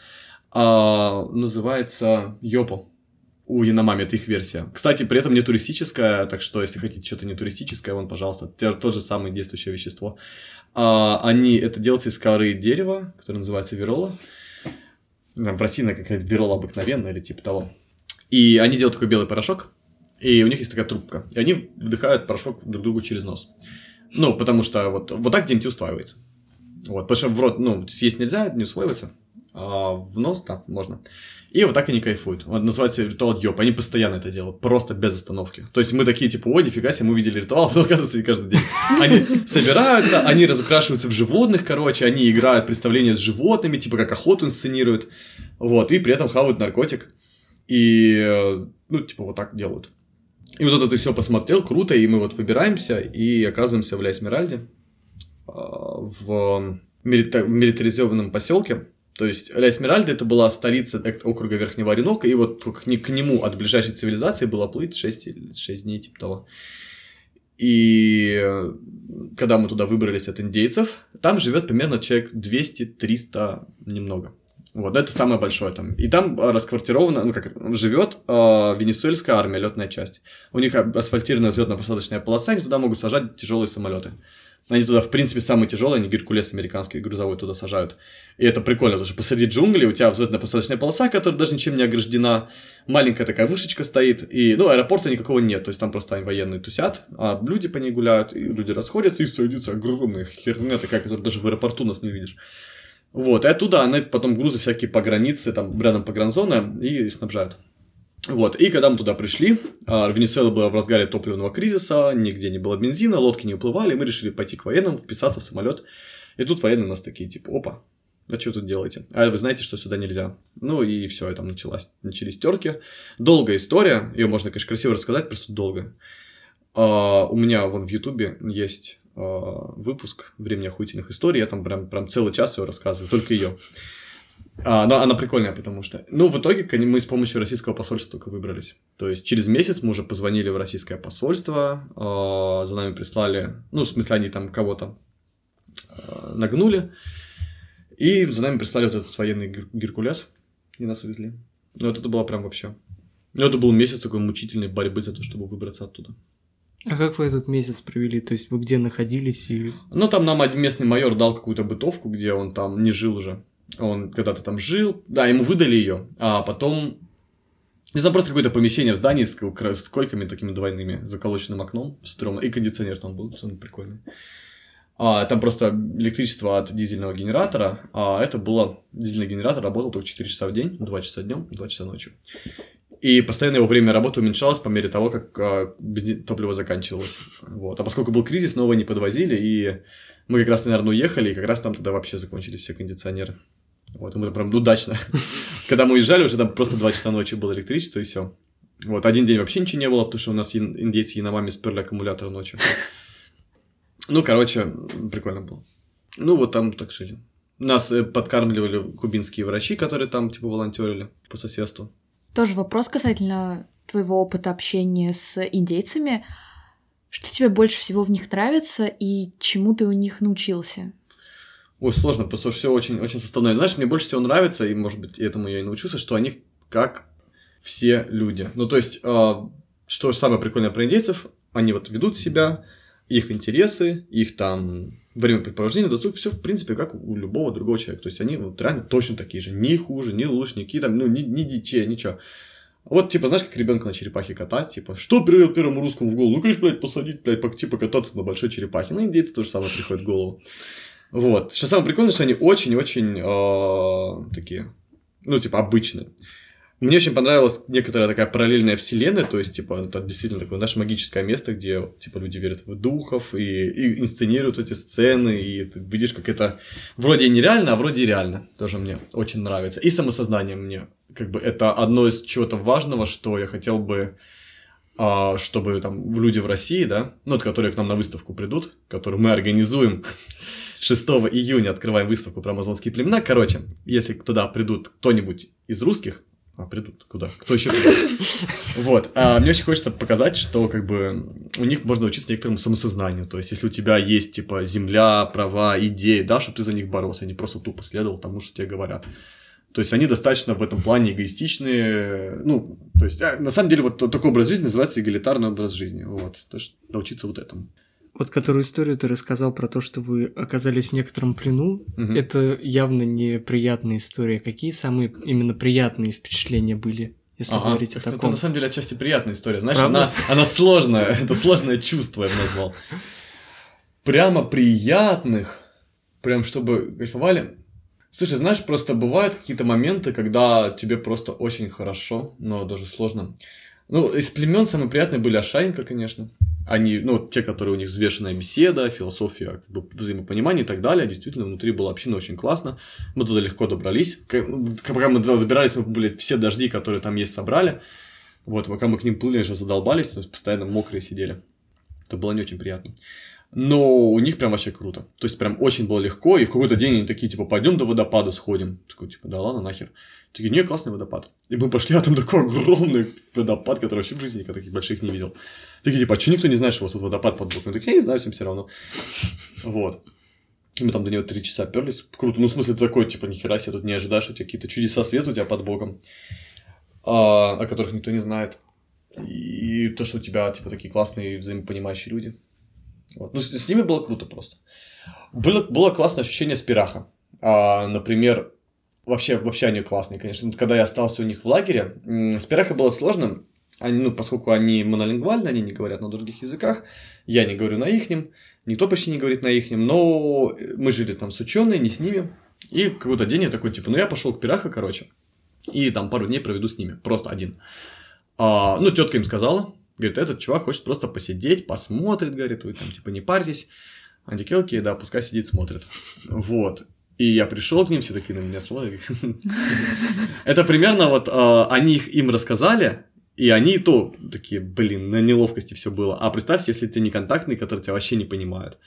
а, называется йопо у Яномами, это их версия. Кстати, при этом не туристическая, так что если хотите что-то не туристическое, вон, пожалуйста, тот же самое действующее вещество. А, они, это делается из коры дерева, которое называется верола. Там в России какая-то верола обыкновенная или типа того. И они делают такой белый порошок, и у них есть такая трубка. И они вдыхают порошок друг другу через нос. Ну, потому что вот, вот так DMT усваивается. Вот, потому что в рот, ну, съесть нельзя, не усваивается. а, в нос, да, можно. И вот так они кайфуют. Вот называется ритуал Йоп. Они постоянно это делают, просто без остановки. То есть мы такие, типа, ой, нифига себе, мы увидели ритуал, а потом, оказывается, и каждый день. Они собираются, они разукрашиваются в животных, короче, они играют представления с животными, типа, как охоту инсценируют. Вот, и при этом хавают наркотик. И, э, ну, типа, вот так делают. И вот это ты все посмотрел, круто, и мы вот выбираемся и оказываемся в Ля Эсмеральде, а, в милитаризованном поселке, то есть Ля Эсмеральда это была столица округа Верхнего Оренока, и вот к, к нему от ближайшей цивилизации было плыть 6, 6 дней, типа того. И когда мы туда выбрались от индейцев, там живет примерно человек 200-300 немного. Вот, это самое большое там. И там расквартирована, ну как, живет э, венесуэльская армия, летная часть. У них асфальтированная взлетно-посадочная полоса, они туда могут сажать тяжелые самолеты. Они туда, в принципе, самые тяжелые, они Геркулес американский грузовой туда сажают. И это прикольно, потому что посреди джунглей у тебя взлетно-посадочная полоса, которая даже ничем не ограждена, маленькая такая мышечка стоит, и, ну, аэропорта никакого нет, то есть там просто они военные тусят, а люди по ней гуляют, и люди расходятся, и садятся огромная херня такая, которую даже в аэропорту нас не увидишь. Вот, и оттуда они потом грузы всякие по границе, там, рядом погранзона, и снабжают. Вот, и когда мы туда пришли, а, Венесуэла была в разгаре топливного кризиса, нигде не было бензина, лодки не уплывали, мы решили пойти к военным, вписаться в самолет. И тут военные у нас такие, типа, опа, а что тут делаете? А вы знаете, что сюда нельзя. Ну и все, и там началась, начались терки. Долгая история, ее можно, конечно, красиво рассказать, просто долго. А, у меня вон в Ютубе есть а, выпуск «Времени охуительных историй», я там прям, прям целый час ее рассказываю, только ее. А, но она прикольная, потому что... Ну, в итоге мы с помощью российского посольства только выбрались. То есть через месяц мы уже позвонили в российское посольство, э, за нами прислали... Ну, в смысле, они там кого-то э, нагнули. И за нами прислали вот этот военный гер- Геркулес, и нас увезли. Ну, вот это было прям вообще... Ну, это был месяц такой мучительной борьбы за то, чтобы выбраться оттуда. А как вы этот месяц провели? То есть вы где находились и... Ну, там нам один местный майор дал какую-то бытовку, где он там не жил уже он когда-то там жил, да, ему выдали ее, а потом не знаю, просто какое-то помещение в здании с, с койками такими двойными, заколоченным окном, стрёмно, и кондиционер там был, он прикольный. А, там просто электричество от дизельного генератора, а это было, дизельный генератор работал только 4 часа в день, 2 часа днем, 2 часа ночью. И постоянно его время работы уменьшалось по мере того, как а, топливо заканчивалось. Вот. А поскольку был кризис, нового не подвозили, и мы как раз, наверное, уехали, и как раз там тогда вообще закончились все кондиционеры. Вот, мы прям удачно. Когда мы уезжали, уже там просто 2 часа ночи было электричество, и все. Вот, один день вообще ничего не было, потому что у нас индейцы и на маме сперли аккумулятор ночью. Ну, короче, прикольно было. Ну, вот там так жили. Нас э, подкармливали кубинские врачи, которые там, типа, волонтерили по соседству. Тоже вопрос касательно твоего опыта общения с индейцами. Что тебе больше всего в них нравится и чему ты у них научился? Ой, сложно, потому что все очень, очень составное. Знаешь, мне больше всего нравится, и, может быть, этому я и научился, что они как все люди. Ну, то есть, э, что самое прикольное про индейцев, они вот ведут себя, их интересы, их там времяпрепровождение, досуг, все в принципе как у любого другого человека. То есть они вот реально точно такие же, ни хуже, ни лучше, ни какие там, ну, ни, ни дичее, ничего. Вот, типа, знаешь, как ребенка на черепахе катать, типа, что привел первому русскому в голову? Ну, конечно, блядь, посадить, блядь, типа, кататься на большой черепахе. Ну, индейцы тоже самое приходит в голову. Вот. Что самое прикольное, что они очень-очень э, такие, ну, типа, обычные. Мне очень понравилась некоторая такая параллельная вселенная, то есть, типа, это действительно такое наше магическое место, где, типа, люди верят в духов и, и инсценируют эти сцены, и ты видишь, как это вроде нереально, а вроде и реально. Тоже мне очень нравится. И самосознание мне, как бы, это одно из чего-то важного, что я хотел бы а, чтобы там люди в России, да, ну, вот, которые к нам на выставку придут, которую мы организуем, 6 июня открываем выставку про амазонские племена. Короче, если туда придут кто-нибудь из русских, а, придут куда? Кто еще придут? Вот. А мне очень хочется показать, что как бы у них можно учиться некоторому самосознанию. То есть, если у тебя есть, типа, земля, права, идеи, да, чтобы ты за них боролся, а не просто тупо следовал тому, что тебе говорят. То есть, они достаточно в этом плане эгоистичные. Ну, то есть, а, на самом деле, вот такой образ жизни называется эгалитарный образ жизни. Вот. То есть, научиться вот этому. Вот которую историю ты рассказал про то, что вы оказались в некотором плену, угу. это явно неприятная история. Какие самые именно приятные впечатления были? Если ага, говорить о таком. Это на самом деле отчасти приятная история. Знаешь, она, она сложная. Это сложное чувство, я бы назвал. Прямо приятных, прям чтобы кайфовали. Слушай, знаешь, просто бывают какие-то моменты, когда тебе просто очень хорошо, но даже сложно. Ну, из племен самые приятные были Ашаренко, конечно. Они, ну, те, которые у них взвешенная беседа, философия, как бы, взаимопонимание и так далее. Действительно, внутри было община очень классно. Мы туда легко добрались. Пока мы туда добирались, мы, блядь, все дожди, которые там есть, собрали. Вот, пока мы к ним плыли, уже задолбались, то есть постоянно мокрые сидели. Это было не очень приятно. Но у них прям вообще круто. То есть прям очень было легко, и в какой-то день они такие, типа, пойдем до водопада сходим. Такой, типа, да ладно, нахер. Такие, не, классный водопад. И мы пошли, а там такой огромный водопад, который вообще в жизни никогда таких больших не видел. Такие, типа, а что никто не знает, что у вас тут водопад под боком? Такие, я не знаю, всем все равно. Вот. И мы там до него три часа перлись. Круто. Ну, в смысле, ты такой, типа, нихера себе тут не ожидаешь, у тебя какие-то чудеса света у тебя под боком, а, о которых никто не знает. И то, что у тебя, типа, такие классные взаимопонимающие люди. Вот. Ну, с, с ними было круто просто. Было, было классное ощущение спираха. А, например, вообще, вообще они классные, конечно. Когда я остался у них в лагере, с пираха было сложно, они, ну, поскольку они монолингвальны, они не говорят на других языках, я не говорю на ихнем, никто почти не говорит на ихнем, но мы жили там с ученые, не с ними. И какой-то день я такой, типа, ну я пошел к пираха, короче, и там пару дней проведу с ними, просто один. А, ну, тетка им сказала, Говорит, этот чувак хочет просто посидеть, посмотрит, говорит, вы там типа не парьтесь. Окей, да, пускай сидит, смотрит. Вот. И я пришел к ним, все такие на меня смотрят. Это примерно вот а, они их им рассказали, и они то такие, блин, на неловкости все было. А представьте, если ты не контактный, который тебя вообще не понимают.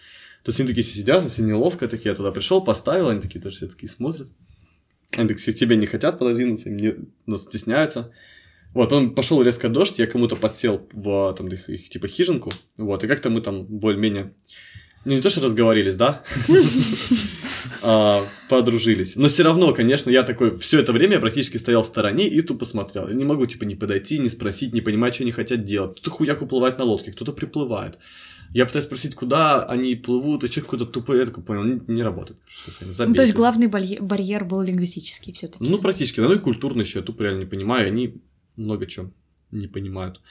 То есть они такие все сидят, все неловко, такие, я туда пришел, поставил, они такие тоже все такие смотрят. Они такие, тебе не хотят пододвинуться, но ну, стесняются. Вот, он пошел резко дождь, я кому-то подсел в там, их, их типа хижинку, вот, и как-то мы там более-менее, ну не то, что разговорились, да, а, подружились. Но все равно, конечно, я такой, все это время я практически стоял в стороне и тупо смотрел. Я не могу, типа, не подойти, не спросить, не понимать, что они хотят делать. Кто-то хуяк уплывает на лодке, кто-то приплывает. Я пытаюсь спросить, куда они плывут, и человек какой-то тупой, я такой понял, не, не работает. Ну, то есть главный барьер был лингвистический все таки Ну, практически, ну и культурный еще, я тупо реально не понимаю, они много чего не понимают.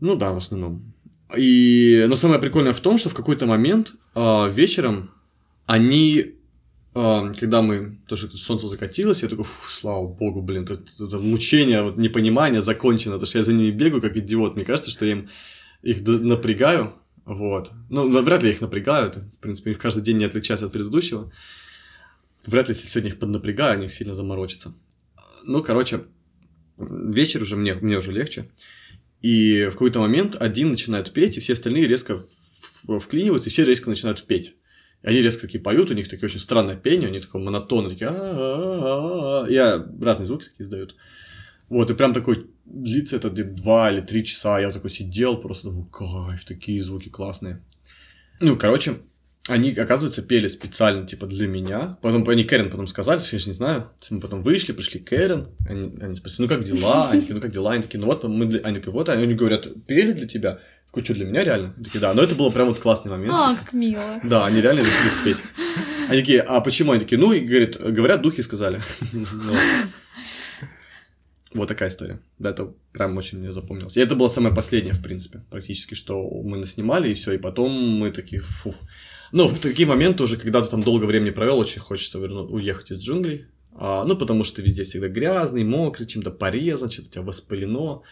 Ну да, в основном. И, но самое прикольное в том, что в какой-то момент э, вечером они, э, когда мы, тоже солнце закатилось, я такой, слава богу, блин, это, это мучение, вот непонимание закончено, потому что я за ними бегаю как идиот. Мне кажется, что я им их напрягаю, вот. Ну, вряд ли их напрягаю, это, в принципе, их каждый день не отличается от предыдущего. Вряд ли, если сегодня их поднапрягаю, они сильно заморочатся. Ну, короче, вечер уже мне, мне уже легче. И в какой-то момент один начинает петь, и все остальные резко вклиниваются, и все резко начинают петь. И они резко такие поют, у них такие очень странное пение, они такое монотонно, такие Я разные звуки такие издают. Вот, и прям такой длится это два или три часа, я такой сидел, просто думаю, кайф, такие звуки классные. Ну, короче, они, оказывается, пели специально, типа, для меня. Потом они Кэрен потом сказали, что я же не знаю. Мы потом вышли, пришли к Кэрен. Они, они спросили, ну как дела? Они такие, ну как дела? Они такие, ну вот мы для... Они такие, вот, они говорят, пели для тебя. Такой, что, для меня реально? Они такие, да. Но это было прям вот классный момент. А, как мило. Да, они реально решили спеть. Они такие, а почему? Они такие, ну, и говорят, говорят, духи сказали. Ну, вот такая история. Да, это прям очень мне запомнилось. И это было самое последнее, в принципе, практически, что мы наснимали, и все. И потом мы такие, фух. Ну, в такие моменты уже, когда ты там долго времени провел, очень хочется верну... уехать из джунглей. А, ну, потому что ты везде всегда грязный, мокрый, чем-то порезан, что-то у тебя воспалено.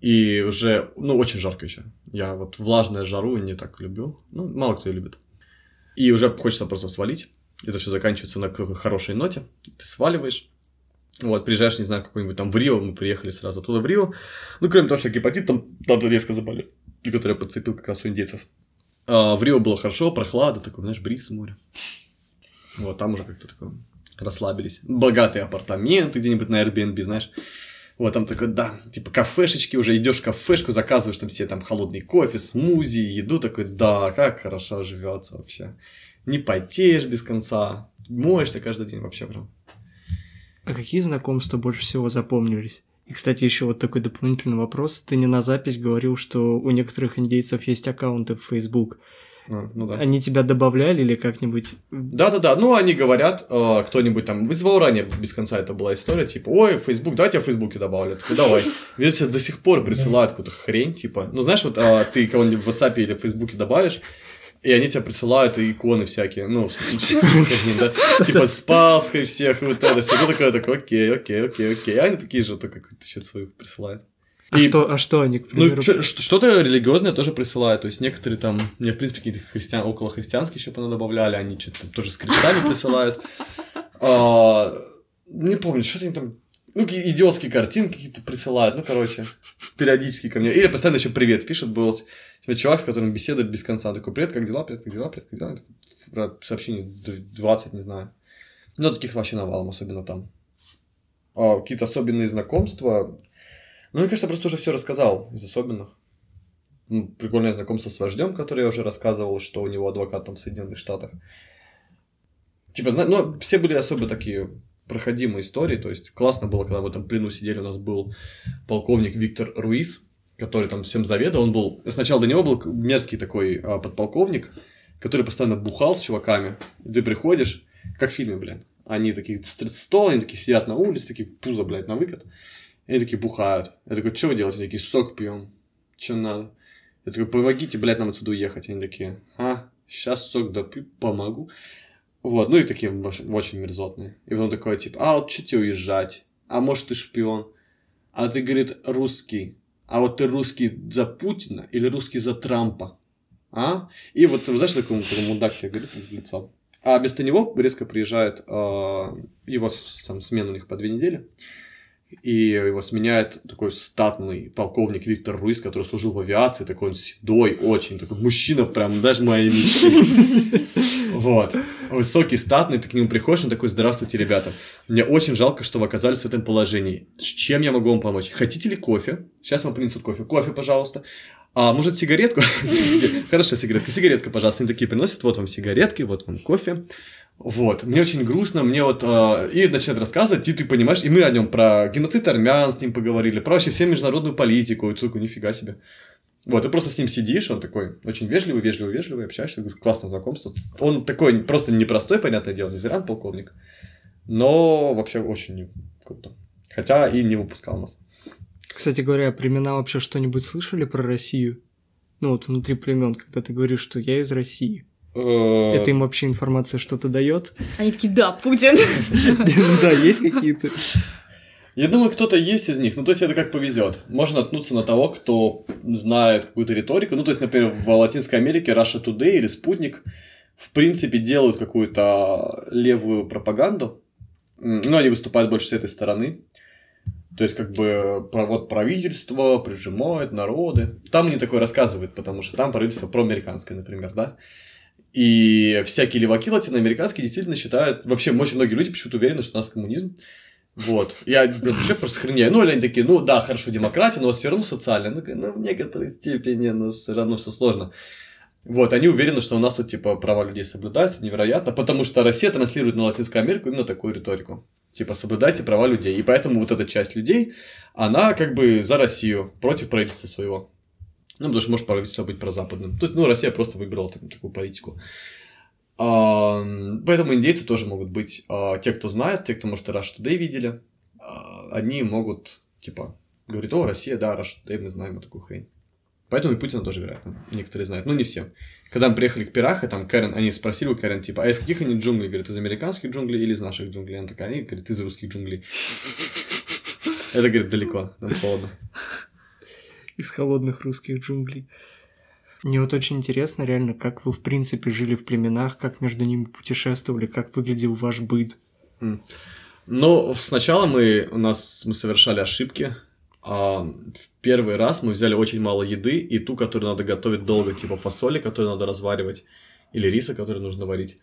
И уже, ну, очень жарко еще. Я вот влажную жару не так люблю. Ну, мало кто ее любит. И уже хочется просто свалить. Это все заканчивается на хорошей ноте. Ты сваливаешь. Вот, приезжаешь, не знаю, какой-нибудь там в Рио, мы приехали сразу туда в Рио. Ну, кроме того, что гепатит там, там резко заболел, который я подцепил как раз у индейцев. А, в Рио было хорошо, прохлада, такой, знаешь, бриз море. Вот, там уже как-то такое расслабились. Богатые апартаменты где-нибудь на Airbnb, знаешь. Вот там такой, да, типа кафешечки, уже идешь в кафешку, заказываешь там все там холодный кофе, смузи, еду, такой, да, как хорошо живется вообще. Не потеешь без конца, моешься каждый день вообще прям. А какие знакомства больше всего запомнились? И, кстати, еще вот такой дополнительный вопрос. Ты не на запись говорил, что у некоторых индейцев есть аккаунты в Facebook. А, ну да. Они тебя добавляли или как-нибудь? Да-да-да, ну они говорят, э, кто-нибудь там, вызвал ранее без конца это была история, типа, ой, Facebook, давайте я в Фейсбуке добавлю. Такой, давай. Сейчас до сих пор присылают какую-то хрень, типа, ну знаешь, вот э, ты кого-нибудь в WhatsApp или в Фейсбуке добавишь, и они тебе присылают иконы всякие, ну, типа с Пасхой всех, вот это все. Ну, такое, такое, окей, окей, окей, окей. А они такие же, только какой-то счет своих присылают. А, и, что, а что они, к примеру? Ну, что-то религиозное тоже присылают. То есть некоторые там, мне, в принципе, какие-то христиан, около христианские еще добавляли, они что-то тоже с крестами присылают. А, не помню, что-то они там ну, идиотские картинки какие-то присылают, ну, короче, периодически ко мне. Или постоянно еще привет пишут, был чувак, с которым беседует без конца. Такой, привет, как дела, привет, как дела, привет, как дела. Сообщение 20, не знаю. Ну, таких вообще навалом, особенно там. А какие-то особенные знакомства. Ну, мне кажется, просто уже все рассказал из особенных. Ну, прикольное знакомство с вождем, который я уже рассказывал, что у него адвокат там в Соединенных Штатах. Типа, ну, все были особо такие проходимые истории. То есть классно было, когда в этом плену сидели, у нас был полковник Виктор Руис, который там всем заведовал. Он был... Сначала до него был мерзкий такой а, подполковник, который постоянно бухал с чуваками. И ты приходишь, как в фильме, блин. Они такие стол, они такие сидят на улице, такие пузо, блядь, на выкат. И они такие бухают. Я такой, что вы делаете? Они такие, сок пьем. Что надо? Я такой, помогите, блядь, нам отсюда уехать. Они такие, а, сейчас сок допью, помогу. Вот, ну и такие очень мерзотные. И потом такой, типа, а вот что тебе уезжать? А может ты шпион? А ты, говорит, русский. А вот ты русский за Путина или русский за Трампа? А? И вот, знаешь, такой, такой мудак тебе говорит в лицо. А вместо него резко приезжает э, его там, смена у них по две недели и его сменяет такой статный полковник Виктор Руис, который служил в авиации, такой он седой, очень такой мужчина, прям даже мои мечты. Вот. Высокий, статный, ты к нему приходишь, он такой, здравствуйте, ребята. Мне очень жалко, что вы оказались в этом положении. С чем я могу вам помочь? Хотите ли кофе? Сейчас вам принесут кофе. Кофе, пожалуйста. А может сигаретку? Хорошо, сигаретка. Сигаретка, пожалуйста. Они такие приносят, вот вам сигаретки, вот вам кофе. Вот, мне очень грустно, мне вот, э, и начинает рассказывать, и ты понимаешь, и мы о нем про геноцид армян с ним поговорили, про вообще всю международную политику, и ты такой, нифига себе. Вот, ты просто с ним сидишь, он такой очень вежливый, вежливый, вежливый, общаешься, классное знакомство. Он такой просто непростой, понятное дело, не зря полковник, но вообще очень круто. Хотя и не выпускал нас. Кстати говоря, племена вообще что-нибудь слышали про Россию? Ну вот внутри племен, когда ты говоришь, что я из России. Э, Это им вообще информация что-то дает? Они такие, да, Путин. Да, есть какие-то. Я думаю, кто-то есть из них. Ну, то есть, это как повезет. Можно наткнуться на того, кто знает какую-то риторику. Ну, то есть, например, в Латинской Америке Russia Today или Спутник в принципе делают какую-то левую пропаганду. Ну, они выступают больше с этой стороны. То есть, как бы, вот правительство прижимает народы. Там они такое рассказывают, потому что там правительство проамериканское, например, да. И всякие леваки латиноамериканские действительно считают, вообще очень многие люди почему-то уверены, что у нас коммунизм. Вот. Я вообще просто хреняю. Ну, или они такие, ну да, хорошо, демократия, но все равно социально. Ну, ну, в некоторой степени, но все равно все сложно. Вот, они уверены, что у нас тут, типа, права людей соблюдаются, невероятно, потому что Россия транслирует на Латинскую Америку именно такую риторику. Типа, соблюдайте права людей. И поэтому вот эта часть людей, она как бы за Россию, против правительства своего. Ну, потому что может правительство быть прозападным. То есть, ну, Россия просто выбрала так, такую политику. А, поэтому индейцы тоже могут быть, а, те, кто знает, те, кто, может, Rush Today видели, а, они могут, типа, говорить, о, Россия, да, Rush Today, мы знаем вот такую хрень. Поэтому и Путина тоже, вероятно, некоторые знают, но не все. Когда мы приехали к Пираха, там Кэрен, они спросили у Кэрен, типа, а из каких они джунглей? Говорят, из американских джунглей или из наших джунглей? Она такая, они говорят, из русских джунглей. Это, говорит, далеко, там холодно из холодных русских джунглей. Мне вот очень интересно реально, как вы в принципе жили в племенах, как между ними путешествовали, как выглядел ваш быт. Ну, сначала мы, у нас, мы совершали ошибки. А в первый раз мы взяли очень мало еды, и ту, которую надо готовить долго, типа фасоли, которую надо разваривать, или риса, который нужно варить.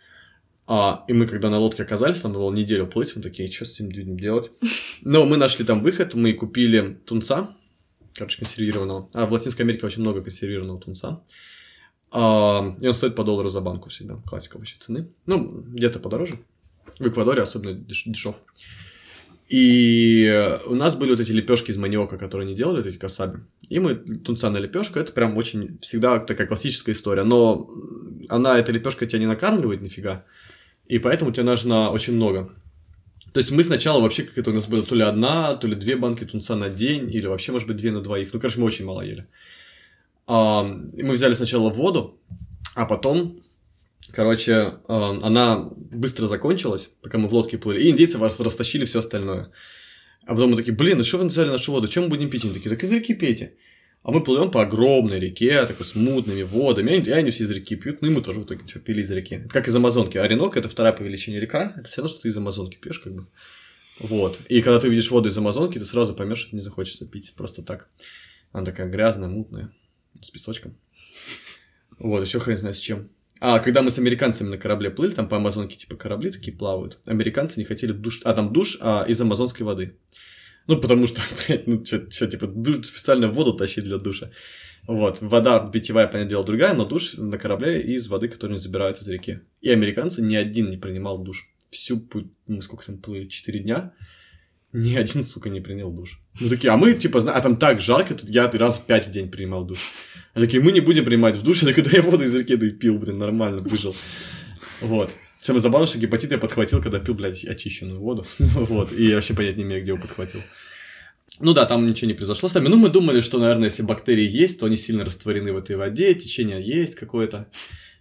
А, и мы, когда на лодке оказались, там было неделю плыть, мы такие, что с этим делать? Но мы нашли там выход, мы купили тунца, короче, консервированного. А в Латинской Америке очень много консервированного тунца. А, и он стоит по доллару за банку всегда. Классика вообще цены. Ну, где-то подороже. В Эквадоре особенно деш- дешев. И у нас были вот эти лепешки из маниока, которые они делали, вот эти касаби. И мы тунца на лепешку, это прям очень всегда такая классическая история. Но она, эта лепешка тебя не накармливает нифига. И поэтому тебе нужно очень много. То есть мы сначала вообще, как это у нас было, то ли одна, то ли две банки тунца на день, или вообще, может быть, две на двоих. Ну, короче, мы очень мало ели. А, мы взяли сначала воду, А потом, короче, она быстро закончилась, пока мы в лодке плыли, и индейцы вас растащили все остальное. А потом мы такие, блин, а что вы взяли нашу воду, чем мы будем пить? Они такие, так из реки пейте. А мы плывем по огромной реке, такой с мутными водами. И они все из реки пьют, ну и мы тоже в итоге что, пили из реки. Это как из Амазонки. Оренок – это вторая по величине река. Это все равно, что ты из Амазонки пьешь, как бы. Вот. И когда ты видишь воду из Амазонки, ты сразу поймешь, что не захочется пить просто так. Она такая грязная, мутная, с песочком. Вот, еще хрен знает с чем. А когда мы с американцами на корабле плыли, там по Амазонке типа корабли такие плавают, американцы не хотели душ, а там душ а, из амазонской воды. Ну, потому что, блядь, ну, что, типа, специально воду тащить для душа. Вот, вода питьевая, понятное дело, другая, но душ на корабле из воды, которую забирают из реки. И американцы ни один не принимал душ. Всю путь, ну, сколько там плыли, 4 дня, ни один, сука, не принял душ. Ну, такие, а мы, типа, а там так жарко, тут я раз пять в день принимал душ. А такие, мы не будем принимать в душ, я такой, я воду из реки да и пил, блин, нормально, выжил. Вот. Самое забавное, что гепатит я подхватил, когда пил, блядь, очищенную воду. вот. И вообще понять не имею, где его подхватил. Ну да, там ничего не произошло с нами. Ну, мы думали, что, наверное, если бактерии есть, то они сильно растворены в этой воде, течение есть какое-то.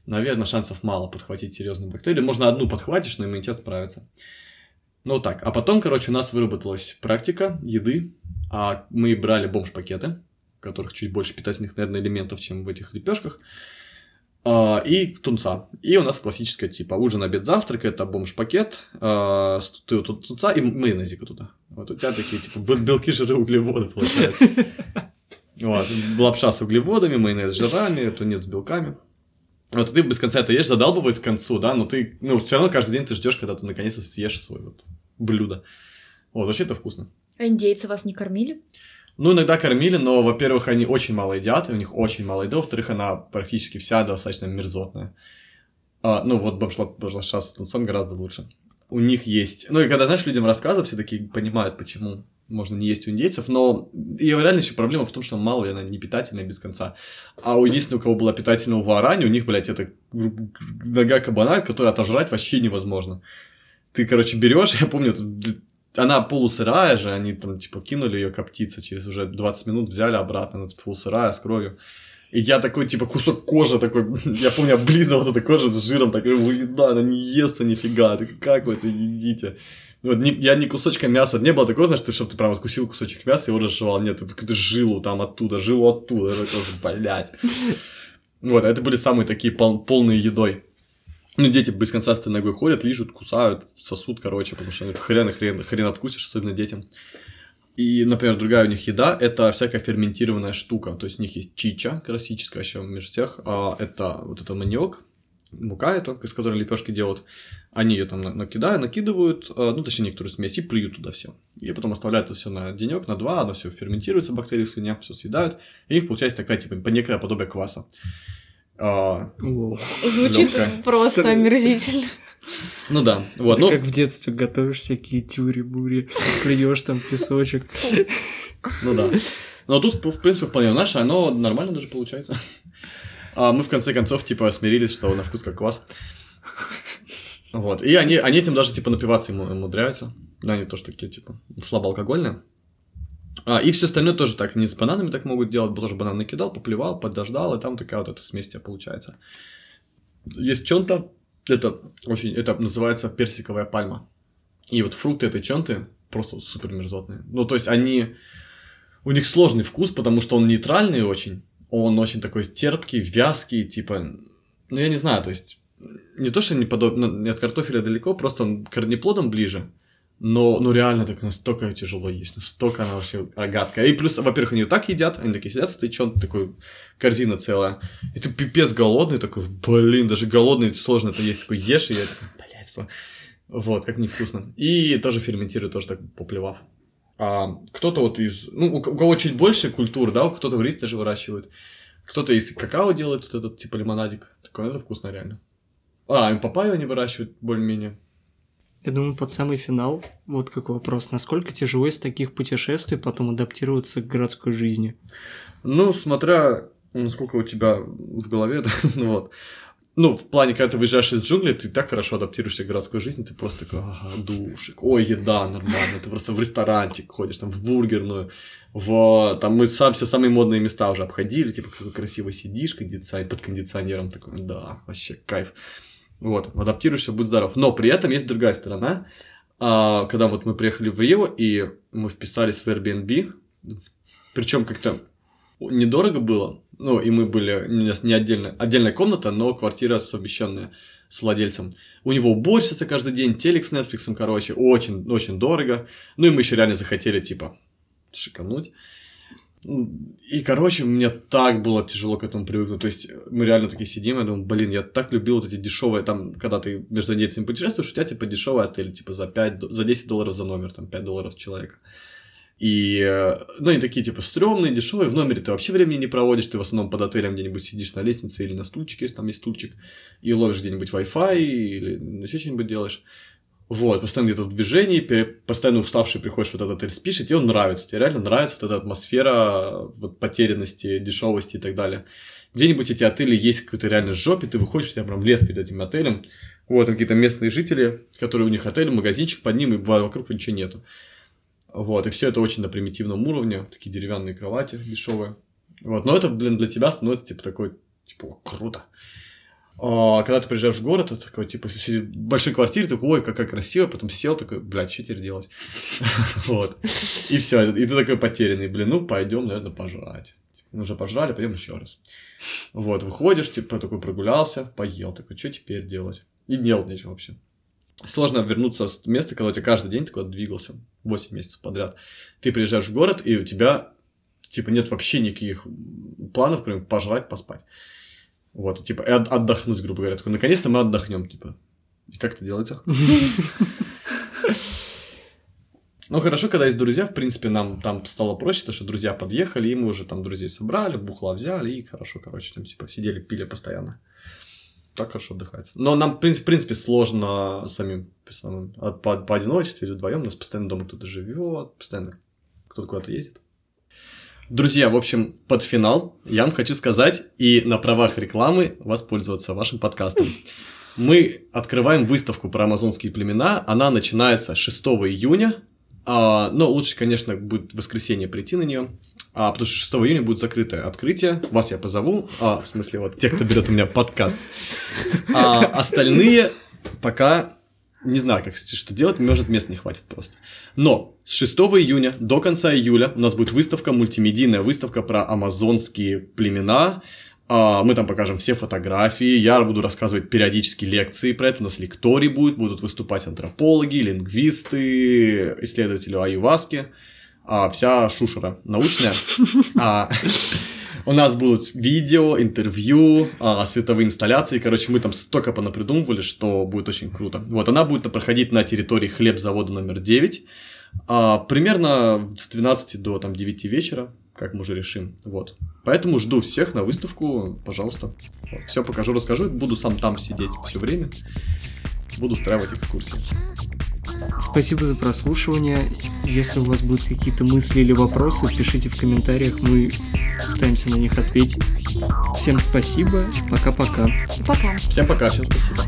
Наверное, шансов мало подхватить серьезную бактерию. Можно одну подхватишь, но иммунитет справится. Ну так, а потом, короче, у нас выработалась практика еды, а мы брали бомж-пакеты, в которых чуть больше питательных, наверное, элементов, чем в этих лепешках, и тунца. И у нас классическая типа ужин, обед, завтрак, это бомж-пакет, а, тут тунца и майонезика туда. Вот у тебя такие, типа, белки, жиры, углеводы, получается. Вот, лапша с углеводами, майонез с жирами, тунец с белками. Вот ты без конца это ешь, задалбывает к концу, да, но ты, ну, все равно каждый день ты ждешь, когда ты наконец-то съешь свой вот блюдо. Вот, вообще это вкусно. А индейцы вас не кормили? Ну, иногда кормили, но, во-первых, они очень мало едят, и у них очень мало еды, во-вторых, она практически вся достаточно мерзотная. А, ну, вот башлаша с тунцом гораздо лучше. У них есть... Ну, и когда, знаешь, людям рассказывают, все такие понимают, почему можно не есть у индейцев, но ее реально еще проблема в том, что мало, и она не питательная без конца. А у единственного, у кого была питательная у варани, у них, блядь, это нога кабана, которую отожрать вообще невозможно. Ты, короче, берешь, я помню, она полусырая же, они там, типа, кинули ее коптиться, через уже 20 минут взяли обратно, она полусырая, с кровью. И я такой, типа, кусок кожи такой, я помню, облизывал вот эта кожа с жиром, такой, да, она не естся нифига, так как вы это едите? Вот не, я ни кусочка мяса, не было такого, знаешь, чтобы ты прям откусил кусочек мяса и его разжевал. Нет, ты какую-то жилу там оттуда, жилу оттуда. Это блядь. Вот, это были самые такие пол, полные едой. Ну, дети без конца с этой ногой ходят, лижут, кусают, сосут, короче, потому что хрен хрен, хрен откусишь, особенно детям. И, например, другая у них еда – это всякая ферментированная штука. То есть у них есть чича классическая еще между всех. А это вот это маниок, мука это, из которой лепешки делают. Они ее там накидают, накидывают, а, ну, точнее, некоторую смесь, и плюют туда все. И потом оставляют это все на денек, на два, оно все ферментируется, бактерии в слюне, все съедают. И у них получается такая, типа, некое подобие кваса. А, Звучит легкая. просто Стр... омерзительно. Ну да, вот. Ты ну... как в детстве готовишь всякие тюри-бури, плюешь там песочек. Ну да. Но тут, в принципе, вполне наше, оно нормально даже получается. А мы в конце концов, типа, смирились, что на вкус как квас. Вот. И они, они этим даже, типа, напиваться ему умудряются. Да, они тоже такие, типа, слабоалкогольные. А, и все остальное тоже так, не с бананами так могут делать, тоже банан накидал, поплевал, подождал, и там такая вот эта смесь у получается. Есть чонта, это очень, это называется персиковая пальма. И вот фрукты этой чонты просто супер мерзотные. Ну, то есть они, у них сложный вкус, потому что он нейтральный очень, он очень такой терпкий, вязкий, типа, ну, я не знаю, то есть, не то, что не подобно, не от картофеля далеко, просто он к корнеплодам ближе, но, ну, реально так настолько тяжело есть, настолько она вообще гадкая. И плюс, во-первых, они так едят, они такие сидят, ты что такой корзина целая. И ты пипец голодный, такой, блин, даже голодный сложно это есть, такой ешь, и я такой, блядь, вот, как невкусно. И тоже ферментируют, тоже так поплевав. А, кто-то вот из, ну, у, кого чуть больше культур, да, кто-то в рис даже выращивает. Кто-то из какао делает вот этот, типа, лимонадик. Такой, это вкусно реально. А, и папайю они выращивают более-менее. Я думаю, под самый финал, вот какой вопрос. Насколько тяжело из таких путешествий потом адаптироваться к городской жизни? Ну, смотря насколько у тебя в голове, ну вот. ну, в плане, когда ты выезжаешь из джунглей, ты так хорошо адаптируешься к городской жизни, ты просто такой, ага, душик, ой, еда нормально, ты просто в ресторанчик ходишь, там, в бургерную, в, там, мы сам, все самые модные места уже обходили, типа, как красиво сидишь, кондиционер, под кондиционером, такой, да, вообще кайф. Вот, адаптируешься, будь здоров. Но при этом есть другая сторона, а, когда вот мы приехали в Рио, и мы вписались в Airbnb, причем как-то недорого было, ну, и мы были, не отдельно, отдельная комната, но квартира совмещенная с владельцем. У него уборщица каждый день, телек с Netflix, короче, очень, очень дорого. Ну, и мы еще реально захотели, типа, шикануть. И, короче, мне так было тяжело к этому привыкнуть. То есть, мы реально такие сидим, я думаю, блин, я так любил вот эти дешевые, там, когда ты между индейцами путешествуешь, у тебя, типа, дешевый отель, типа, за 5, за 10 долларов за номер, там, 5 долларов человека. И, э, ну, они такие, типа, стрёмные, дешевые, в номере ты вообще времени не проводишь, ты в основном под отелем где-нибудь сидишь на лестнице или на стульчике, если там есть стульчик, и ловишь где-нибудь Wi-Fi или еще что-нибудь делаешь. Вот, постоянно где-то в движении, постоянно уставший приходишь в этот отель, спишь, и тебе он нравится, тебе реально нравится вот эта атмосфера вот, потерянности, дешевости и так далее. Где-нибудь эти отели есть какой-то реально жопе, ты выходишь, у тебя прям лес перед этим отелем, вот, какие-то местные жители, которые у них отель, магазинчик под ним, и вокруг ничего нету. Вот, и все это очень на примитивном уровне, такие деревянные кровати дешевые. Вот, но это, блин, для тебя становится, типа, такой, типа, круто. А, когда ты приезжаешь в город, это такой, типа, в большой квартире, такой, ой, какая красивая, потом сел, такой, блядь, что теперь делать? Вот. И все, и ты такой потерянный, блин, ну, пойдем, наверное, пожрать. Типа, мы уже пожрали, пойдем еще раз. Вот, выходишь, типа, такой прогулялся, поел, такой, что теперь делать? И делать нечего вообще. Сложно вернуться с места, когда у тебя каждый день такой двигался, 8 месяцев подряд. Ты приезжаешь в город, и у тебя, типа, нет вообще никаких планов, кроме пожрать, поспать. Вот, типа, и отдохнуть, грубо говоря. Такой, наконец-то мы отдохнем, типа. И как это делается? Ну, хорошо, когда есть друзья, в принципе, нам там стало проще, потому что друзья подъехали, и мы уже там друзей собрали, бухла взяли, и хорошо, короче, там, типа, сидели, пили постоянно так хорошо отдыхается. Но нам, в принципе, сложно самим, самим по, по одиночеству или вдвоем. У нас постоянно дома кто-то живет, постоянно кто-то куда-то ездит. Друзья, в общем, под финал я вам хочу сказать и на правах рекламы воспользоваться вашим подкастом. Мы открываем выставку про амазонские племена. Она начинается 6 июня. А, но лучше, конечно, будет в воскресенье прийти на нее а, потому что 6 июня будет закрытое открытие. Вас я позову, а, в смысле, вот те, кто берет у меня подкаст. А остальные пока не знаю, как, что делать, может, мест не хватит просто. Но с 6 июня до конца июля у нас будет выставка, мультимедийная выставка про амазонские племена. А, мы там покажем все фотографии, я буду рассказывать периодически лекции про это, у нас лекторий будет, будут выступать антропологи, лингвисты, исследователи аюваски а, вся шушера научная. У нас будут видео, интервью, а, световые инсталляции. Короче, мы там столько понапридумывали, что будет очень круто. Вот, она будет проходить на территории хлебзавода номер 9. А, примерно с 12 до там, 9 вечера, как мы уже решим. Вот. Поэтому жду всех на выставку, пожалуйста. Все покажу, расскажу. Буду сам там сидеть все время. Буду устраивать экскурсии. Спасибо за прослушивание. Если у вас будут какие-то мысли или вопросы, пишите в комментариях, мы пытаемся на них ответить. Всем спасибо, пока-пока. Пока. Всем пока. Всем спасибо.